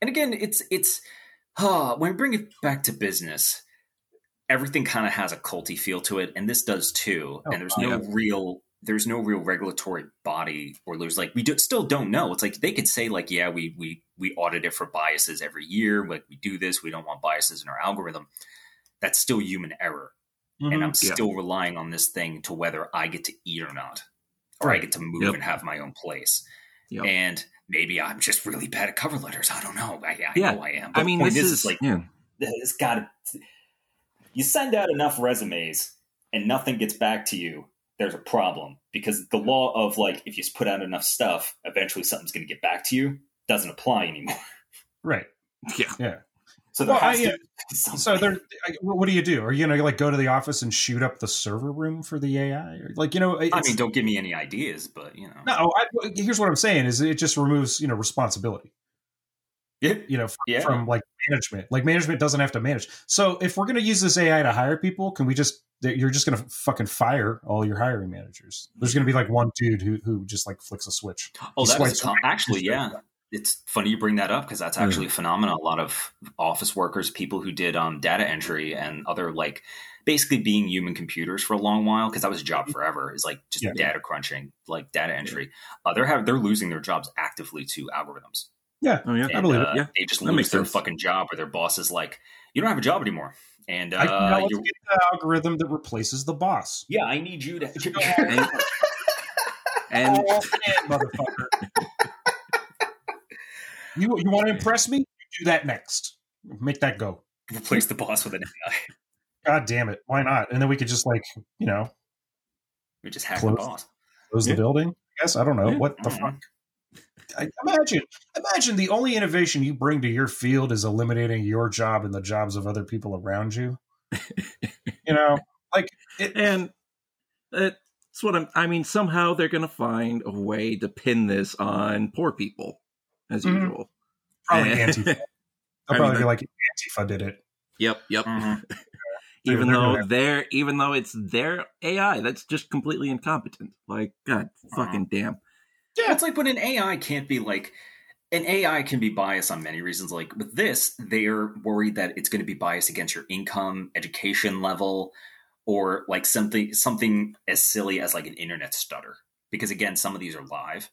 and again, it's it's. Uh, when we bring it back to business, everything kind of has a culty feel to it, and this does too. Oh, and there's no yeah. real there's no real regulatory body or there's like we do, still don't know. It's like they could say like, yeah, we we we audit it for biases every year. Like we do this, we don't want biases in our algorithm. That's still human error Mhm. and I'm Yeah. still relying on this thing to whether I get to eat or not, or I get to move Yep. and have my own place. Yep. And maybe I'm just really bad at cover letters. I don't know. I, I Yeah. know I am. i mean this is, is, like yeah it's got to. You send out enough resumes and nothing gets back to you. There's a problem because the law of like if you just put out enough stuff, eventually something's going to get back to you doesn't apply anymore. [LAUGHS] Right. yeah Yeah. So there Well, I- has yeah. to uh, be. [LAUGHS] So they're what do you do? Are you gonna like go to the office and shoot up the server room for the AI? Or, like you know, I mean, don't give me any ideas, but you know, no. I, here's what I'm saying: is it just removes you know responsibility. Yeah, You know, from, Yeah. from like management. Like management doesn't have to manage. So if we're gonna use this AI to hire people, can we just? You're just gonna fucking fire all your hiring managers. There's gonna be like one dude who who just like flicks a switch. Oh, that is com- actually, yeah. It's funny you bring that up because that's actually a phenomenon. A lot of office workers, people who did um, data entry and other like basically being human computers for a long while because that was a job forever. Is like just Yeah. data crunching, like data entry. Uh, they're have they're losing their jobs actively to algorithms. Yeah, oh yeah I And, believe uh, it. Yeah. they just That lose makes their sense. fucking job, or their boss is like, "You don't have a job anymore." And I, now uh, let's you're, get the algorithm that replaces the boss. yeah, I need you to. [LAUGHS] and, and Oh, man, motherfucker. [LAUGHS] you you want to impress me? Do that next. Make that go. replace the boss with an AI. God damn it. Why not? And then we could just like, you know, We just hack Close. the boss. close Yeah. the building. I guess. I don't know. Yeah. What the I don't fuck? I, imagine imagine the only innovation you bring to your field is eliminating your job and the jobs of other people around you. you know, like it, [LAUGHS] and that's what I'm. I mean, somehow they're gonna find a way to pin this on poor people, as Mhm. usual. probably. Antifa. [LAUGHS] They'll I probably mean, be like Antifa did it. Yep, yep. [LAUGHS] Mhm. even they're though gonna- they're even though it's their AI that's just completely incompetent. Like, God, fucking damn. Yeah, it's like when an AI can't be like an AI can be biased on many reasons. Like with this, they're worried that it's going to be biased against your income, education level, or like something something as silly as like an internet stutter. Because again, some of these are live,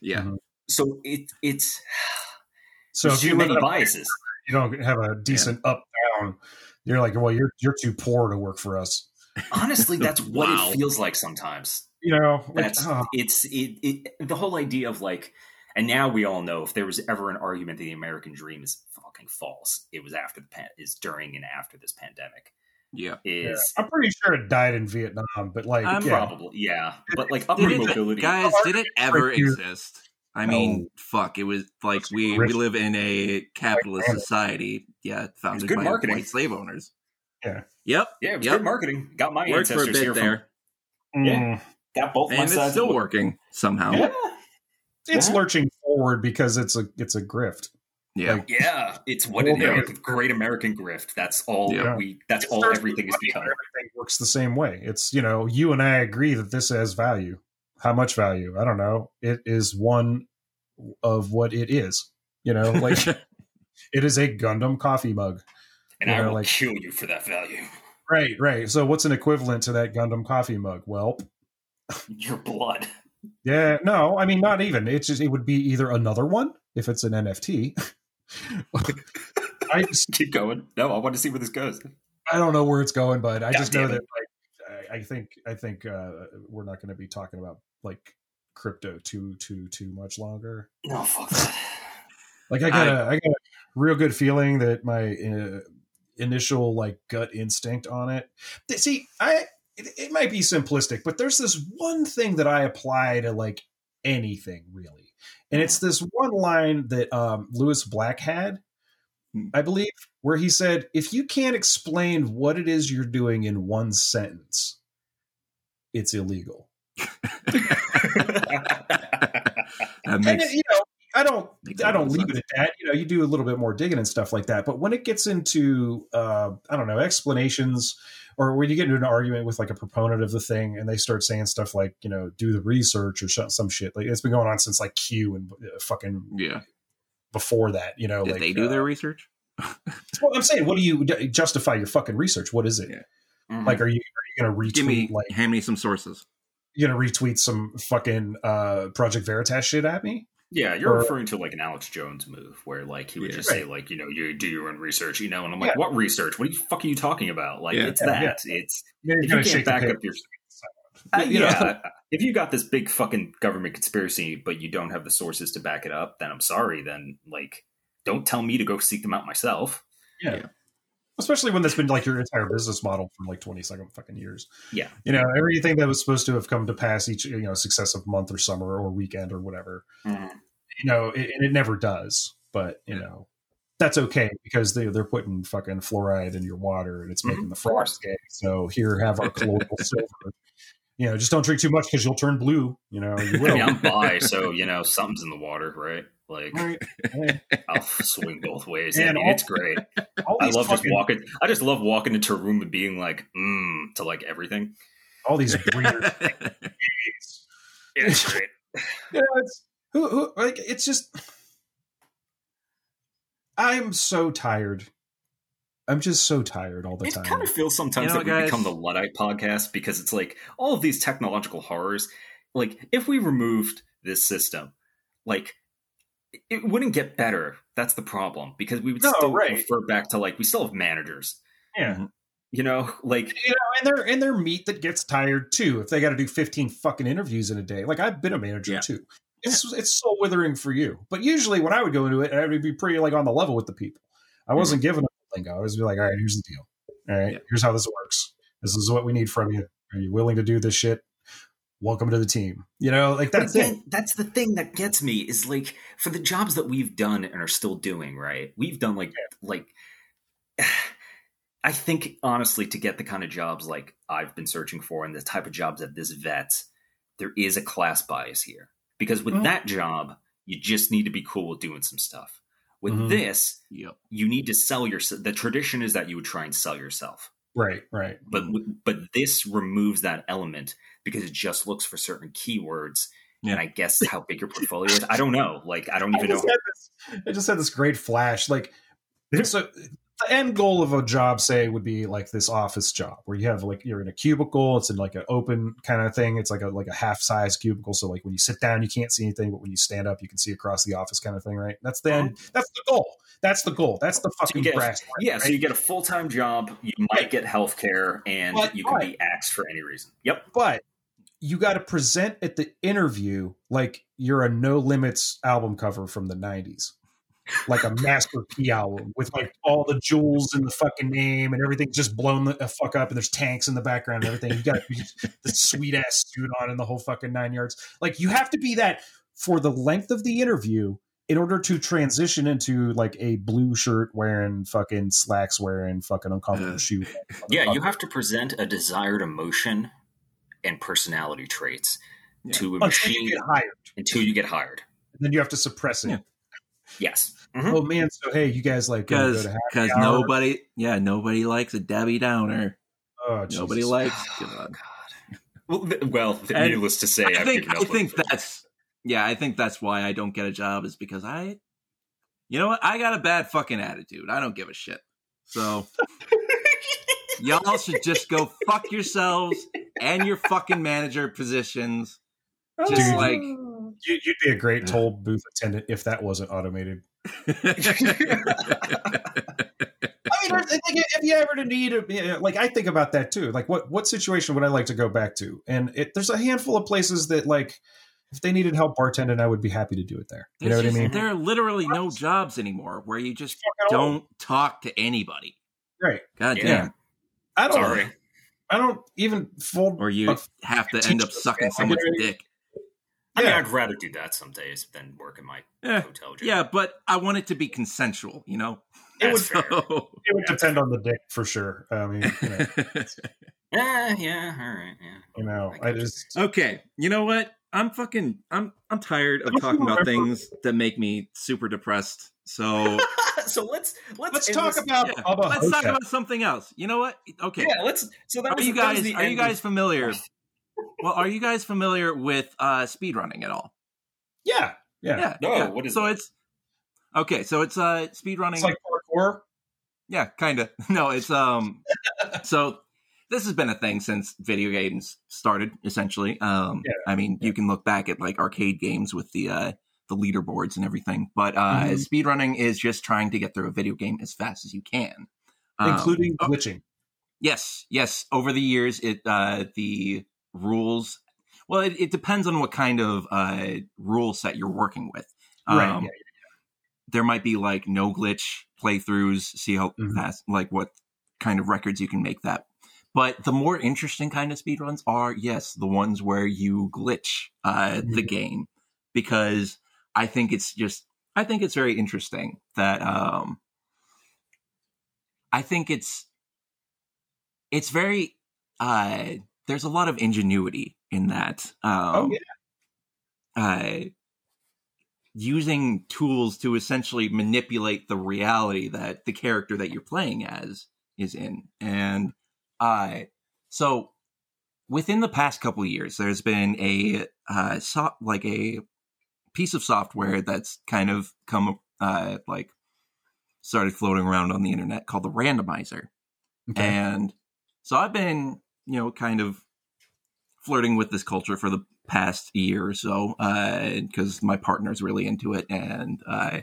Yeah, Mhm. so it it's [SIGHS] So there's you too many in a biases. you don't have a decent up down, you're like, well, you're you're too poor to work for us. Honestly, [LAUGHS] that's what it feels like sometimes. You know, like, That's oh, it's it, it the whole idea of like and now we all know if there was ever an argument that the American dream is fucking false, it was after the pan is during and after this pandemic. yeah. yeah. Is I'm pretty sure it died in Vietnam, but like, I'm yeah. probably yeah. But like upward Did it, mobility guys, did it ever exist? I mean, fuck. It was like we we rich. live in a capitalist Like, society. Yeah, founded good by marketing. white slave owners. Yeah. Yep. Yeah, it was Yep. good marketing. Got my Worked for a ancestors bit here there, from Mm. Yeah. Got both my and it's sides still working somehow. Yeah. it's Yeah. lurching forward because it's a it's a grift. Yeah. Like, Yeah, it's what it Okay. is. Great American grift. That's all Yeah. we. That's it all everything is has become. Everything works the same way. It's you know, you and I agree that this has value. How much value? I don't know. It is one of what it is. You know, like [LAUGHS] it is a Gundam coffee mug. And You I know, will like- kill you for that value. Right, right. So what's an equivalent to that Gundam coffee mug? Well, [LAUGHS] Your blood. yeah, no, I mean not even. It's just it would be either another one if it's an NFT. [LAUGHS] I just Keep going. No, I want to see where this goes. I don't know where it's going, but I God just know damn that like I, I think I think uh, we're not going to be talking about like crypto too too too much longer. No, fuck that. Like I got a I got a real good feeling that my uh, initial like gut instinct on it. See, I it, it might be simplistic, but there's this one thing that I apply to like anything really, and it's this one line that um, Lewis Black had, I believe, where he said, "If you can't explain what it is you're doing in one sentence, it's illegal." [LAUGHS] that and you know i don't makes i don't leave it at that. You know you do a little bit more digging and stuff like that. But when it gets into uh i don't know explanations or when you get into an argument with like a proponent of the thing and they start saying stuff like you know do the research or sh- some shit like it's been going on since like q and uh, fucking yeah. before that you know Did like they do uh, their research? [LAUGHS] well, i'm saying what do you justify your fucking research what is it Yeah. Mhm. like are you are you gonna retweet Give me like hand me some sources. you gonna retweet some fucking uh project veritas shit at me yeah, you're or- referring to like an Alex Jones move where like he would Yeah. just say like you know you do your own research, you know, and I'm like, Yeah. what research? What the fuck are you talking about? Like Yeah. it's Yeah, that. yeah. It's you're if you can't back up your Uh, You know? yeah, if you got this big fucking government conspiracy, but you don't have the sources to back it up, then I'm sorry. Then like, don't tell me to go seek them out myself. Yeah. Especially when that's been like your entire business model for like 20 second fucking years. Yeah. You know, everything that was supposed to have come to pass each, you know, successive month or summer or weekend or whatever, you know, it, and it never does. But, you know, that's okay because they, they're putting fucking fluoride in your water and it's making Mhm, the frogs gay. So here, have our colloidal [LAUGHS] silver. You know, just don't drink too much because you'll turn blue. You know, you I will. mean, I'm bi, so you know something's in the water, right? Like Right. [LAUGHS] I'll swing both ways. And I mean, all- it's great. [LAUGHS] I these love just walking. I just love walking into a room and being like, mmm, to like everything. all these [LAUGHS] weird Yeah, it's great. Yeah, it's who, who like it's just I'm so tired. I'm just so tired all the It time. kind of feels sometimes You know, that we guys- become the Luddite podcast because it's like all of these technological horrors. Like, if we removed this system, like, it wouldn't get better. That's the problem because we would No, still right. refer back to like we still have managers. yeah. You know, like You know, and they're and they're meat that gets tired too if they got to do 15 fucking interviews in a day. Like I've been a manager Yeah. too. It's it's so withering for you. But usually when I would go into it, I would be pretty like on the level with the people. I mm-hmm. wasn't giving them the lingo. I was be like, all right, here's the deal. All right, Yeah. here's how this works. This is what we need from you. Are you willing to do this shit? Welcome to the team. You know, like But that's it. that's the thing that gets me is like for the jobs that we've done and are still doing, right? We've done like like [SIGHS] I think honestly to get the kind of jobs like I've been searching for and the type of jobs that this vet, there is a class bias here. Because with Mhm. that job, you just need to be cool with doing some stuff. With Mhm. this, yep. you need to sell yourself. The tradition is that you would try and sell yourself Right, right. but but this removes that element because it just looks for certain keywords Yeah. and i guess how big your [LAUGHS] portfolio is i don't know like i don't I even know just, this, I just had this great flash. Like, so the end goal of a job, say, would be like this office job where you have like you're in a cubicle. It's in like an open kind of thing. It's like a like a half size cubicle. So like when you sit down, you can't see anything, but when you stand up, you can see across the office, kind of thing. Right? That's the uh-huh. end. That's the goal. That's the goal. That's the fucking get- brass. yeah right? so you get a full-time job you might get health care and But- you can be axed for any reason yep but you got to present at the interview like you're a No Limits album cover from the 90s. Like a Master P album with like all the jewels in the fucking name and everything just blown the fuck up and there's tanks in the background and everything. You got [LAUGHS] the sweet ass suit on and the whole fucking nine yards. Like you have to be that for the length of the interview in order to transition into like a blue shirt wearing fucking slacks wearing fucking uncomfortable Uh, shoe. yeah you have to present a desired emotion and personality traits Yeah. to a until machine you get hired. until you get hired And then you have to suppress it. Yeah. Yes. Mhm. Oh man, so hey, you guys like because because nobody yeah nobody likes a Debbie Downer. Oh, Nobody Jesus. likes. Oh, God. Well, well And needless to say, I I've think I think that's yeah I think that's why I don't get a job is because I you know what I got a bad fucking attitude. I don't give a shit. So [LAUGHS] y'all should just go fuck yourselves and your fucking manager positions. Oh. Just Dude. like You, you'd be a great toll booth attendant if that wasn't automated. [LAUGHS] I mean, if you ever need a, like, I think about that too. Like, what what situation would I like to go back to? And it, there's a handful of places that, like, if they needed help bartending, I would be happy to do it there. You know There's what I mean? There are literally no jobs anymore where you just don't talk to anybody. Right. God Yeah. damn. I don't. Sorry. I don't even fold. Or you have to end up sucking how someone's get- dick. I mean, Yeah. I'd rather do that some days than work in my Eh, hotel job. yeah, but I want it to be consensual, you know? It would, fair. [LAUGHS] It would depend on the dick for sure. I mean, you know, [LAUGHS] Yeah, yeah, all right, yeah. you know, I I just okay, you know what? I'm fucking I'm I'm tired of talking about things that make me super depressed. So [LAUGHS] so let's let's let's talk this- about yeah, Bubba let's talk about something else. You know what? Okay. Yeah, let's. So that Are was you that was guys the are you guys of- familiar? [LAUGHS] Well, are you guys familiar with uh speedrunning at all? Yeah, yeah. Yeah. No, yeah. what is so that? it's okay. So it's uh speedrunning. It's like parkour. Yeah, kind of. [LAUGHS] No, it's um. so this has been a thing since video games started. Essentially, um. Yeah. I mean, you can look back at like arcade games with the uh the leaderboards and everything, but uh, Mhm. speedrunning is just trying to get through a video game as fast as you can, Um, including oh, glitching. Yes, yes. Over the years, it uh, the rules. Well, it, it depends on what kind of uh, rule set you're working with. Right, Um, yeah, There might be like no glitch playthroughs. See how Mhm. fast, like what kind of records you can make that. But the more interesting kind of speedruns are, yes, the ones where you glitch uh, the Mhm. game, because I think it's just, I think it's very interesting that, um, I think it's, it's very, uh, there's a lot of ingenuity in that. Um, Oh, yeah. uh, using tools to essentially manipulate the reality that the character that you're playing as is in. And uh, so within the past couple of years, there's been a uh, so- like a piece of software that's kind of come uh, like started floating around on the internet called the randomizer. Okay. And so I've been, you know, kind of flirting with this culture for the past year or so because my partner's really into it, and uh,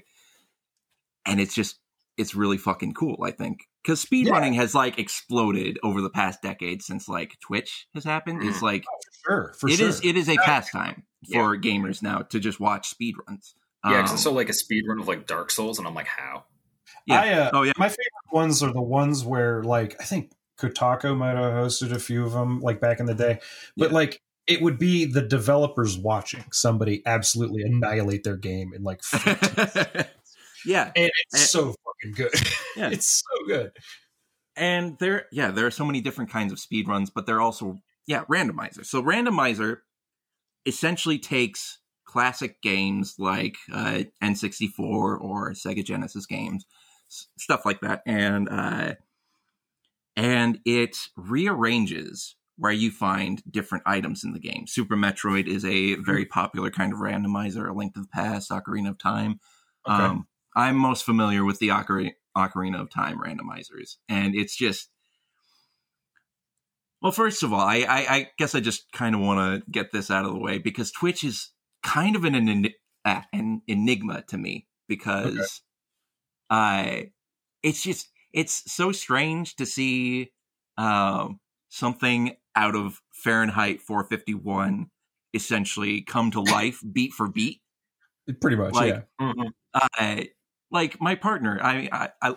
and it's just it's really fucking cool. I think because speedrunning has like exploded over the past decade since like Twitch has happened. It's like sure, for it sure. is it is a pastime for gamers now to just watch speedruns. Yeah, because Um, I saw like a speed run of like Dark Souls, and I'm like, how? yeah. I, uh, oh yeah, my favorite ones are the ones where like I think Kotaku might have hosted a few of them like back in the day, but Yeah. like it would be the developers watching somebody absolutely annihilate their game in like [LAUGHS] yeah. and it's And- so fucking good. Yeah. [LAUGHS] it's so good. and there yeah there are so many different kinds of speed runs but they're also yeah randomizer so randomizer essentially takes classic games like uh, n64 or sega genesis games s- stuff like that and uh, and it rearranges where you find different items in the game super metroid is a very popular kind of randomizer a link to the past ocarina of time Okay. um, I'm most familiar with the Ocarina, Ocarina of Time randomizers, and it's just. Well, first of all, I, I, I guess I just kind of want to get this out of the way because Twitch is kind of an an, uh, an enigma to me because I, it's just it's so strange to see um, something out of Fahrenheit 451 essentially come to life [COUGHS] beat for beat Pretty much, Like, yeah. Mhm. I like my partner. I, I I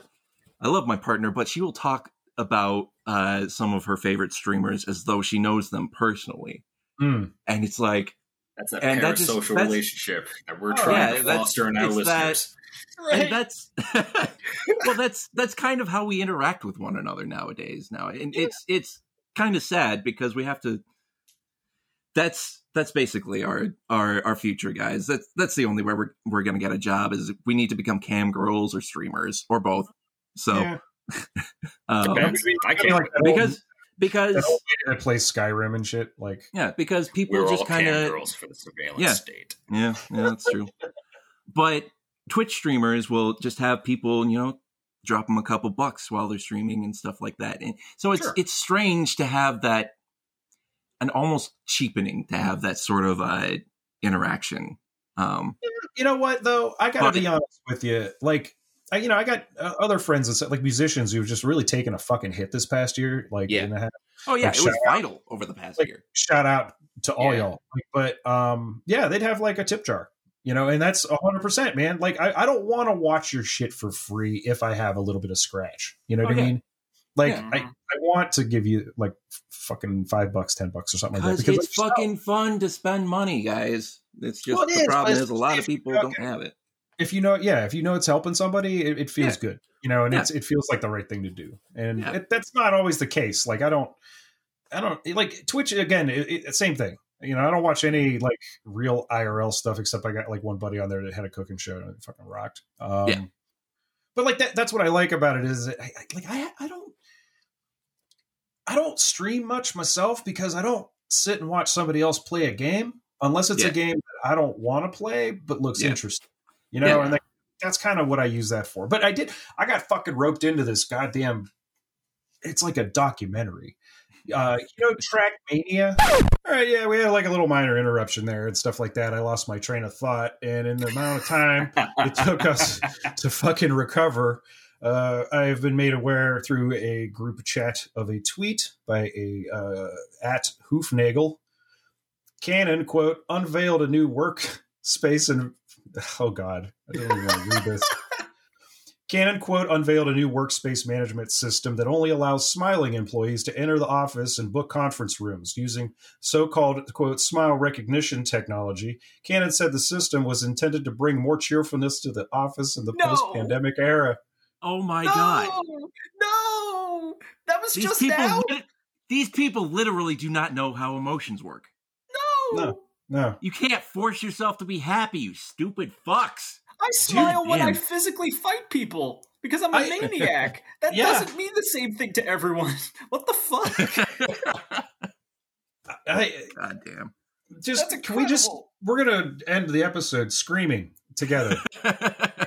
I love my partner, but she will talk about uh, some of her favorite streamers as though she knows them personally, Mm. and it's like, That's that And that just- that's- relationship that we're Oh, trying yeah, to that's- foster in our it's that- listeners. and that's [LAUGHS] well, that's that's kind of how we interact with one another nowadays. Now, and it's it's kind of sad because we have to that's that's basically our our our future, guys. That's that's the only way we're we're gonna get a job is we need to become cam girls or streamers or both. So, Yeah. [LAUGHS] um, Okay. I can't. like that old- because because that old lady that plays Skyrim and shit. Like, yeah, because people We're just kind of girls for the surveillance Yeah. state. Yeah, yeah, that's true. [LAUGHS] but Twitch streamers will just have people, you know, drop them a couple bucks while they're streaming and stuff like that. And so it's Sure. it's strange to have that, and almost cheapening to have that sort of uh, interaction. Um, you know what though? I gotta But- be honest with you. Like, I, you know, I got uh, other friends that said, like musicians who've just really taken a fucking hit this past year. Like, Yeah. and I had- oh yeah, Like, it was out- vital over the past like, year. shout out to all Yeah. y'all. Like, but um, yeah, they'd have like a tip jar, you know, and that's hundred percent, man. Like, I, I don't want to watch your shit for free if I have a little bit of scratch. You know what Oh, I mean? Like, Yeah. I, I want to give you like fucking five bucks, ten bucks, or something like that Because it's like, fucking fun to spend money, guys. It's just Well, it the is, problem is a lot of people don't don't have it. If you know, yeah, if you know it's helping somebody, it, it feels good, you know, and Yeah. it's it feels like the right thing to do, and Yeah. it, that's not always the case. Like I don't, I don't like Twitch again. It, same thing, you know. I don't watch any like real IRL stuff except I got like one buddy on there that had a cooking show and it fucking rocked. Um, Yeah. but like that, that's what I like about it is that I, I, like I I don't I don't stream much myself because I don't sit and watch somebody else play a game unless it's Yeah. a game that I don't want to play but looks Yeah. interesting. You know, Yeah. and like, that's kind of what I use that for. But I did I got fucking roped into this goddamn it's like a documentary. Uh, you know, Track Mania. All right, yeah, we had like a little minor interruption there and stuff like that. I lost my train of thought, and in the amount of time it took us [LAUGHS] to fucking recover. Uh, I have been made aware through a group chat of a tweet by a uh, at Hoofnagle. Canon quote unveiled a new workspace and [LAUGHS] oh god, I don't even want to read this. Canon quote unveiled a new workspace management system that only allows smiling employees to enter the office and book conference rooms using so-called quote smile recognition technology. Canon said the system was intended to bring more cheerfulness to the office in the No. post-pandemic era. Oh my no, god! no, that was These just people, now. lit- these people literally do not know how emotions work. No. No. No. You can't force yourself to be happy, you stupid fucks. I smile when I physically fight people because I'm a I- maniac. [LAUGHS] That Yeah. doesn't mean the same thing to everyone. [LAUGHS] What the fuck? [LAUGHS] I, God damn. just That's can we just we're gonna end the episode screaming together.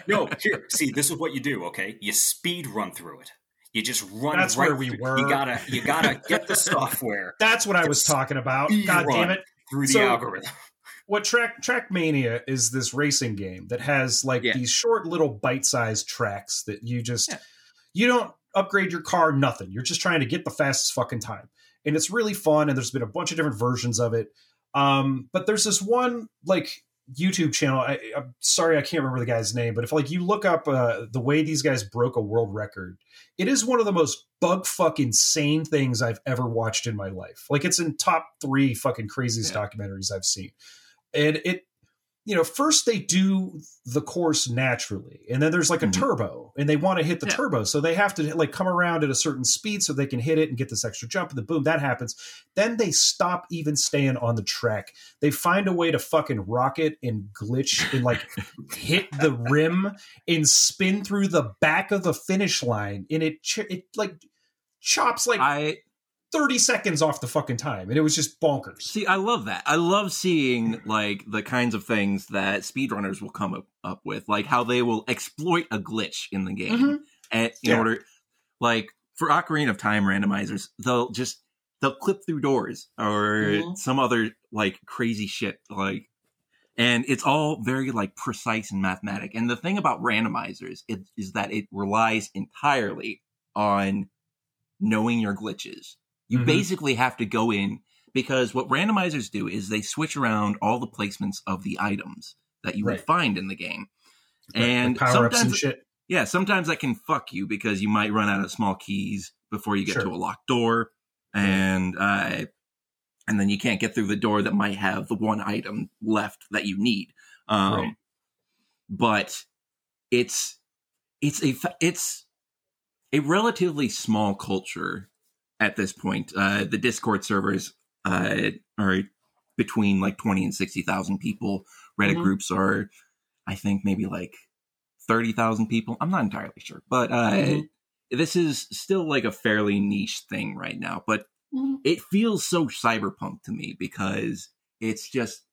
No, here, see, this is what you do, okay? You speed run through it. You just run That's right where we through- were. You gotta you gotta get the software That's what I was talking about. God run. damn it. Through the So- algorithm. [LAUGHS] what track trackmania is this racing game that has like Yeah. these short little bite-sized tracks that you just Yeah. you don't upgrade your car nothing you're just trying to get the fastest fucking time and it's really fun and there's been a bunch of different versions of it um but there's this one like youtube channel I, i'm sorry i can't remember the guy's name but if like you look up uh, the way these guys broke a world record it is one of the most bug fucking insane things i've ever watched in my life like it's in top three fucking craziest Yeah. documentaries i've seen and it you know first they do the course naturally and then there's like a Mhm. turbo and they want to hit the Yeah. turbo so they have to like come around at a certain speed so they can hit it and get this extra jump and then boom that happens then they stop even staying on the track they find a way to fucking rocket and glitch and like [LAUGHS] hit the rim and spin through the back of the finish line and it ch- it like chops like I 30 seconds off the fucking time and it was just bonkers see. I love that. I love seeing like the kinds of things that speedrunners will come up, up with, like how they will exploit a glitch in the game, Mhm. and in Yeah. order, like for Ocarina of Time randomizers, they'll just they'll clip through doors or Mhm. some other like crazy shit, like, and it's all very like precise and mathematic. And the thing about randomizers is that it relies entirely on knowing your glitches. You Mhm. basically have to go in because what randomizers do is they switch around all the placements of the items that you Right. would find in the game. Like- And like and sometimes shit yeah, sometimes that can fuck you because you might run out of small keys before you get Sure. to a locked door, and uh, and then you can't get through the door that might have the one item left that you need. Um, Right. But it's it's a it's a relatively small culture at this point. Uh, the Discord servers uh, are between like 20 and 60,000 people. Reddit Mhm. groups are, I think, maybe like 30,000 people. I'm not entirely sure, but uh, Mhm. this is still like a fairly niche thing right now. But Mhm. it feels so cyberpunk to me because it's just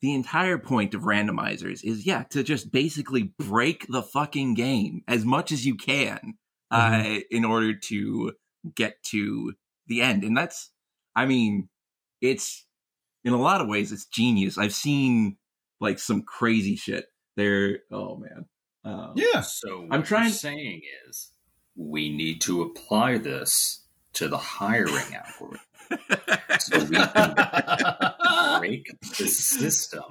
the entire point of randomizers is yeah to just basically break the fucking game as much as you can uh, in order to get to the end and that's i mean it's in a lot of ways it's genius i've seen like some crazy shit there oh man um, Yeah. So what I'm trying- you're saying is we need to apply this to the hiring [LAUGHS] algorithm so we can [LAUGHS] break the system.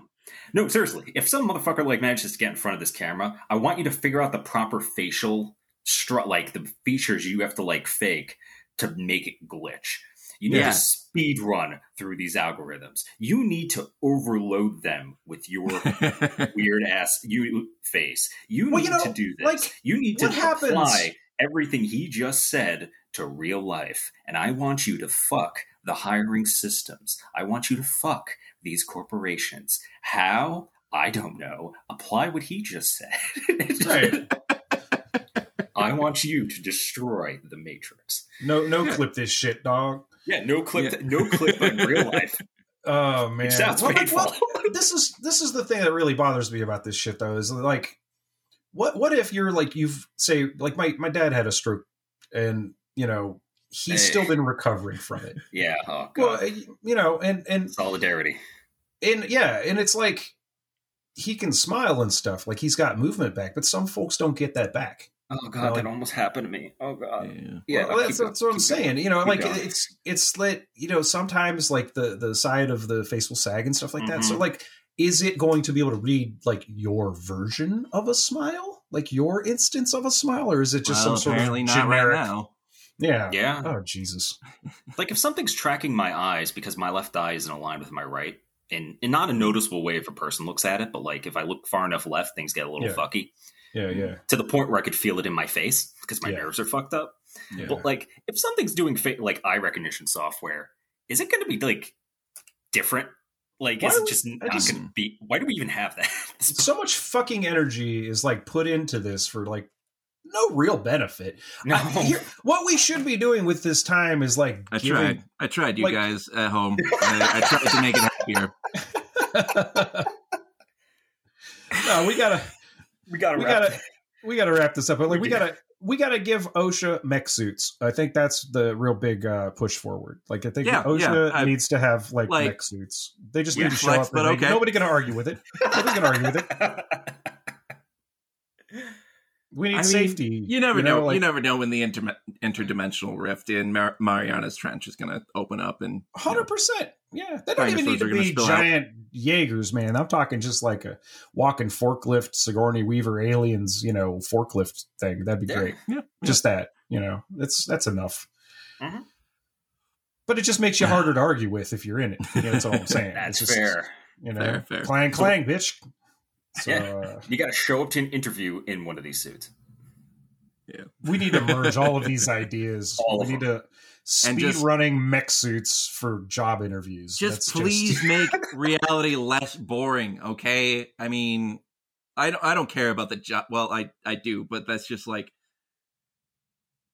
No, seriously, if some motherfucker like manages to get in front of this camera, I want you to figure out the proper facial stru- like the features you have to like fake to make it glitch. You need Yeah. to speed run through these algorithms. You need to overload them with your [LAUGHS] weird ass you face. You Well, need you know, to do this. like, you need to happens- apply everything he just said to real life. And I want you to fuck the hiring systems. I want you to fuck these corporations. How? I don't know. Apply what he just said. [LAUGHS] Right. I want you to destroy the Matrix. no, no, clip this shit, dog. Yeah, no clip. Yeah. No clip in real life. [LAUGHS] Oh man, It sounds Well, like, painful. this is this is the thing that really bothers me about this shit, though. Is like, what what if you're like you've say like my my dad had a stroke, and you know he's Hey. still been recovering from it. [LAUGHS] Yeah. Oh Well, god. you know, and and Solidarity. and yeah, and it's like he can smile and stuff, like he's got movement back, but some folks don't get that back. Oh god, Well, that almost happened to me. Oh god. Yeah. Yeah, well, that's, that's what I'm keep saying. going. You know, Keep like going. it's it's lit. You know, sometimes like the the side of the face will sag and stuff like that. So Mhm. like, is it going to be able to read like your version of a smile, like your instance of a smile, or is it just Well, some sort of apparently not generic? right now. Yeah. Yeah. Oh Jesus. [LAUGHS] like if something's tracking my eyes because my left eye isn't aligned with my right in, in not a noticeable way if a person looks at it but like if i look far enough left things get a little Yeah. fucky Yeah. Yeah. to the point where i could feel it in my face because my Yeah. nerves are fucked up Yeah. but like if something's doing fa- like eye recognition software is it going to be like different like Why is it just I not just- going to be why do we even have that so much fucking energy is like put into this for like no real benefit. no I- here- what we should be doing with this time is like I giving- tried. I tried, you like- guys at home. I, I tried to make it happier. [LAUGHS] no, we gotta we gotta we wrap gotta [LAUGHS] we gotta wrap this up. But like we We gotta we gotta give OSHA mech suits. I think that's the real big uh, push forward. Like I think Yeah, OSHA yeah, I- needs to have like, like- mech suits. They just Yeah, need to show flex, up. but okay. Nobody gonna argue with it. Nobody's gonna argue with it. [LAUGHS] We need I mean, safety. You never know. like, you never know when the inter- interdimensional rift in Mar- Mariana's Trench is going to open up, and you know, Hundred percent. Yeah, they don't even need to be spill out. giant Jaegers, man. I'm talking just like a walking forklift, Sigourney Weaver aliens, you know, forklift thing. That'd be Yeah. great. yeah, Just that, you know, that's that's enough. Mhm. But it just makes you [SIGHS] harder to argue with if you're in it. You know, that's all I'm saying. [LAUGHS] that's just, fair You know, Fair, fair. clang clang, bitch. [LAUGHS] So Yeah. uh, you gotta show up to an interview in one of these suits Yeah. we need to merge all of these [LAUGHS] ideas. All we of need to speed just- running mech suits for job interviews. just That's please [LAUGHS] make reality less boring. Okay, I mean, I don't. I don't care about the job. Well, I I do, but that's just like,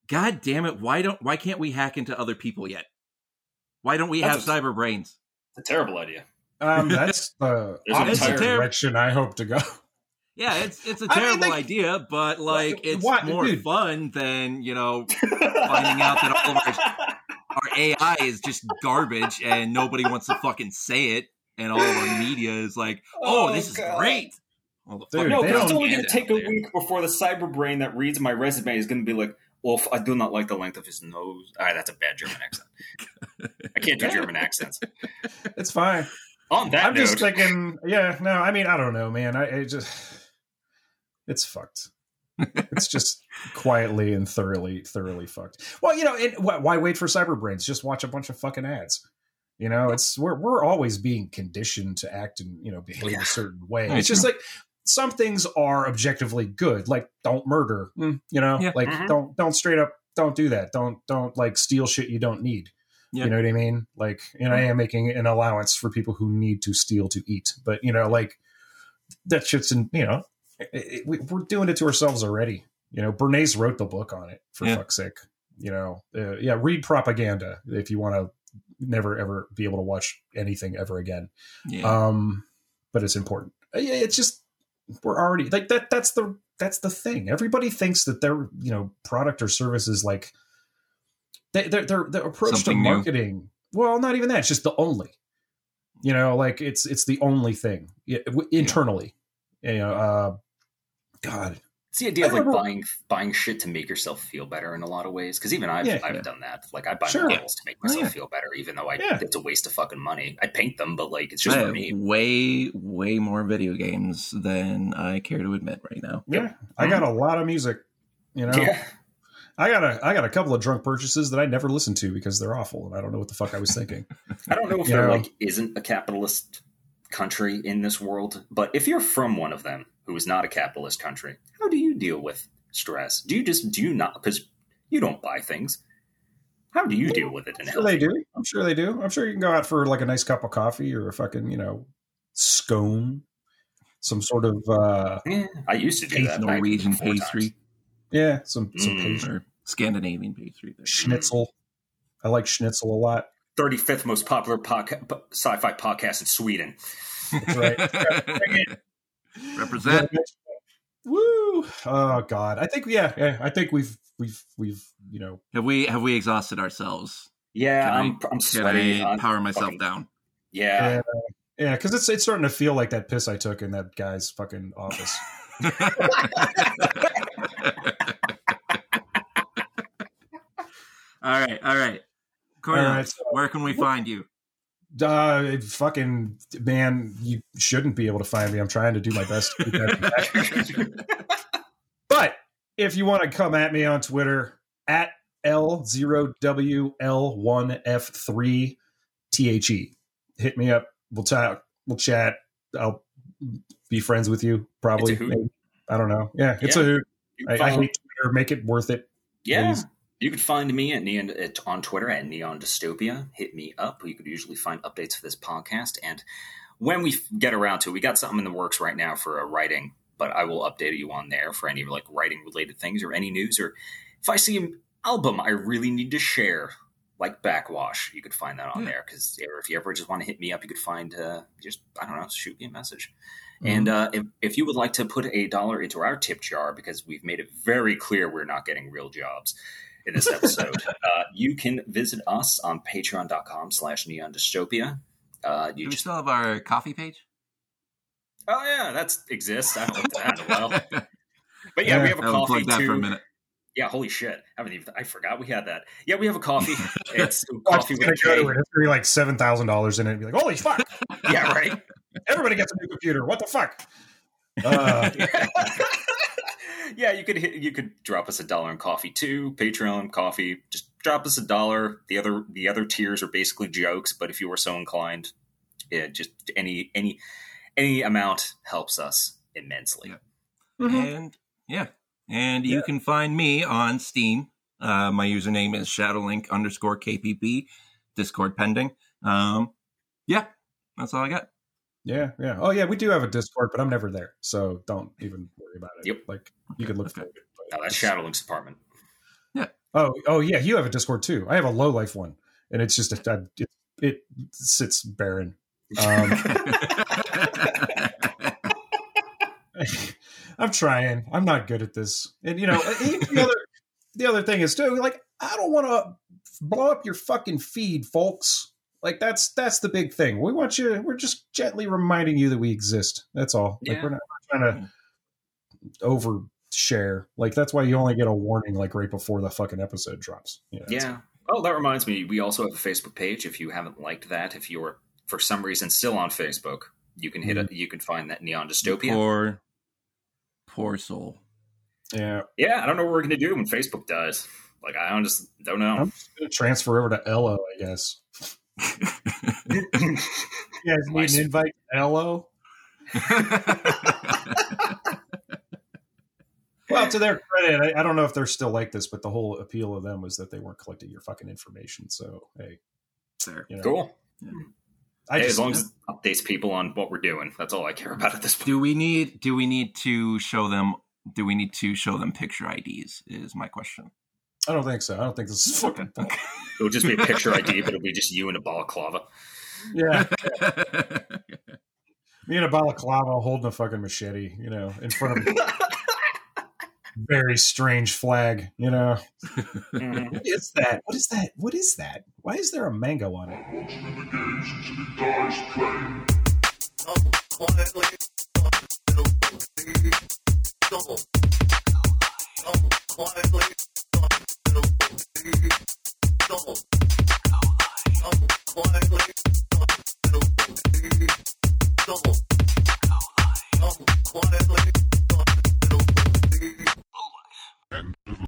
God damn it! Why don't? Why can't we hack into other people yet? Why don't we That's have a- cyber brains? it's a terrible idea Um, [LAUGHS] that's the opposite entire- direction I hope to go. Yeah, it's it's a I mean, terrible they- idea, but like it's What- more dude. fun than you know [LAUGHS] finding out that all of our our AI is just garbage and nobody wants to fucking say it, and all of our media is like, "Oh, Oh, this is great." Well, the Dude, No, they because it's don't only going to take a there. week before the cyber brain that reads my resume is going to be like, "Well, I do not like the length of his nose." Ah, that's a bad German accent. I can't do German accents. [LAUGHS] It's fine. On that I'm note, just thinking, yeah, no, I mean, I don't know, man. I, I just, it's fucked. it's just [LAUGHS] quietly and thoroughly, thoroughly fucked. Well, you know, and why, why wait for cyberbrains? Just watch a bunch of fucking ads. You know, it's we're we're always being conditioned to act and you know behave Yeah. a certain way. It's just like some things are objectively good, like don't murder. Mm, you know, Yeah. like Mhm. don't don't straight up don't do that. Don't don't like steal shit you don't need. You know what I mean? Like, and I am making an allowance for people who need to steal to eat, but you know, like that shit's in. You know, it, it, we, we're doing it to ourselves already. You know, Bernays wrote the book on it for Yeah. fuck's sake. You know, uh, yeah, read propaganda if you want to never ever be able to watch anything ever again. Yeah. Um, but it's important. Uh, it's just we're already like that. That's the that's the thing. Everybody thinks that their you know product or service is like they, their their their approach Something to new. marketing. Well, not even that. It's just the only. You know, like it's it's the only thing yeah, internally. You know, uh, God, It's the idea of I like remember- buying buying shit to make yourself feel better in a lot of ways. Because even I've Yeah, I've yeah. done that. Like I buy Sure. models to make Oh, myself yeah. feel better, even though I Yeah. it's a waste of fucking money. I paint them, but like it's I just for me. way, way more video games than I care to admit right now. yeah, I got a lot of music. You know, Yeah, I got a I got a couple of drunk purchases that I never listened to because they're awful and I don't know what the fuck I was thinking. [LAUGHS] I don't know if You there know? like isn't a capitalist country in this world, but if you're from one of them who is not a capitalist country, how do you deal with stress? Do you just do you not because you don't buy things? How do you deal with it in I'm sure they do. I'm sure they do. I'm sure you can go out for like a nice cup of coffee or a fucking, you know, scone, some sort of uh Yeah, I used to do that. back Norwegian pastry. times. Pastry yeah, some some Mm. pastry. or Scandinavian pastry. schnitzel. I like schnitzel a lot. 35th most popular podca- sci-fi podcast in Sweden. That's right. [LAUGHS] Represent. Woo! Oh God, I think yeah, yeah. I think we've we've we've you know Have we have we exhausted ourselves? Yeah, Can I- I'm I'm Can. I power myself fucking- down? Yeah. yeah yeah because it's it's starting to feel like that piss I took in that guy's fucking office. [LAUGHS] [LAUGHS] all right, all right. Corey, All right, so- where can we find you? Uh, fucking man, you shouldn't be able to find me. I'm trying to do my best. To that [LAUGHS] But if you want to come at me on Twitter at L0WL1F3THE, E, hit me up. We'll talk. We'll chat. I'll be friends with you. Probably. It's a hoot. maybe. I don't know. Yeah, it's Yeah. a hoot. I, I hate Twitter. Make it worth it. yeah. please. You can find me at Neon at, on Twitter at Neon Dystopia. Hit me up. You could usually find updates for this podcast. And when we get around to it, we got something in the works right now for a writing, but I will update you on there for any like writing related things or any news or if I see an album I really need to share, like Backwash, you could find that on Yeah. there. Because if you ever just want to hit me up, you could find uh, just I don't know, shoot me a message. Mm-hmm. And uh, if, if you would like to put a dollar into our tip jar, because we've made it very clear we're not getting real jobs in this episode, [LAUGHS] uh, you can visit us on patreon.com slash neon dystopia. Uh, Do you we just, still have our Ko-fi page? oh yeah, that exists. I haven't looked at that in a while. [LAUGHS] But yeah, Yeah, we have a Ko-fi too. For a minute. Yeah, holy shit. I haven't even, I forgot we had that. Yeah, we have a Ko-fi. [LAUGHS] It's Ko-fi it's with gonna a go to it. It's gonna be like seven thousand dollars in it. And be like, holy fuck! [LAUGHS] Yeah, right. Everybody gets a new computer. What the fuck? Uh, [LAUGHS] yeah, you could hit, you could drop us a dollar in Ko-fi too. Patreon Ko-fi, just drop us a dollar. The other the other tiers are basically jokes, but if you were so inclined, yeah, just any any any amount helps us immensely. Yeah. mhm. And yeah, and you can find me on Steam. Uh, my username is Shadowlink underscore KPP. Discord pending. Um, yeah, that's all I got. Yeah, yeah. Oh, yeah. We do have a Discord, but I'm never there, so don't even worry about it. Yep. Like you could look Okay. for it. but Now that's Shadowlink's apartment. Yeah. Oh, oh yeah. You have a Discord too. I have a low life one, and it's just a, it, it sits barren. Um, [LAUGHS] [LAUGHS] [LAUGHS] I'm trying. I'm not good at this, and you know the other the other thing is too like I don't want to blow up your fucking feed, folks. Like that's that's the big thing. We want you. We're just gently reminding you that we exist. That's all. Like Yeah. we're not trying to overshare. Like that's why you only get a warning like right before the fucking episode drops. You know, it's- Yeah. Oh, that reminds me. We also have a Facebook page. If you haven't liked that, if you're for some reason still on Facebook, you can hit hmm. it. You can find that Neon Dystopia. Poor, poor soul. yeah. yeah, I don't know what we're gonna do when Facebook dies. Like I just don't know. I'm just gonna transfer over to Ello, I guess. [LAUGHS] You guys need Nice. an invite to Ello? [LAUGHS] Well, to their credit, I, I don't know if they're still like this, but the whole appeal of them was that they weren't collecting your fucking information. So, hey, There. You know? Cool. I Hey, just, as long as it updates people on what we're doing, that's all I care about at this point. Do we need do we need to show them do we need to show them picture IDs is my question. I don't think so. I don't think this is fucking. It'll just be a picture ID, but it'll be just you and a balaclava. Yeah, [LAUGHS] me and a balaclava holding a fucking machete, you know, in front of a [LAUGHS] very strange flag, you know. Mhm. What is that? What is that? What is that? Why is there a mango on it? Watching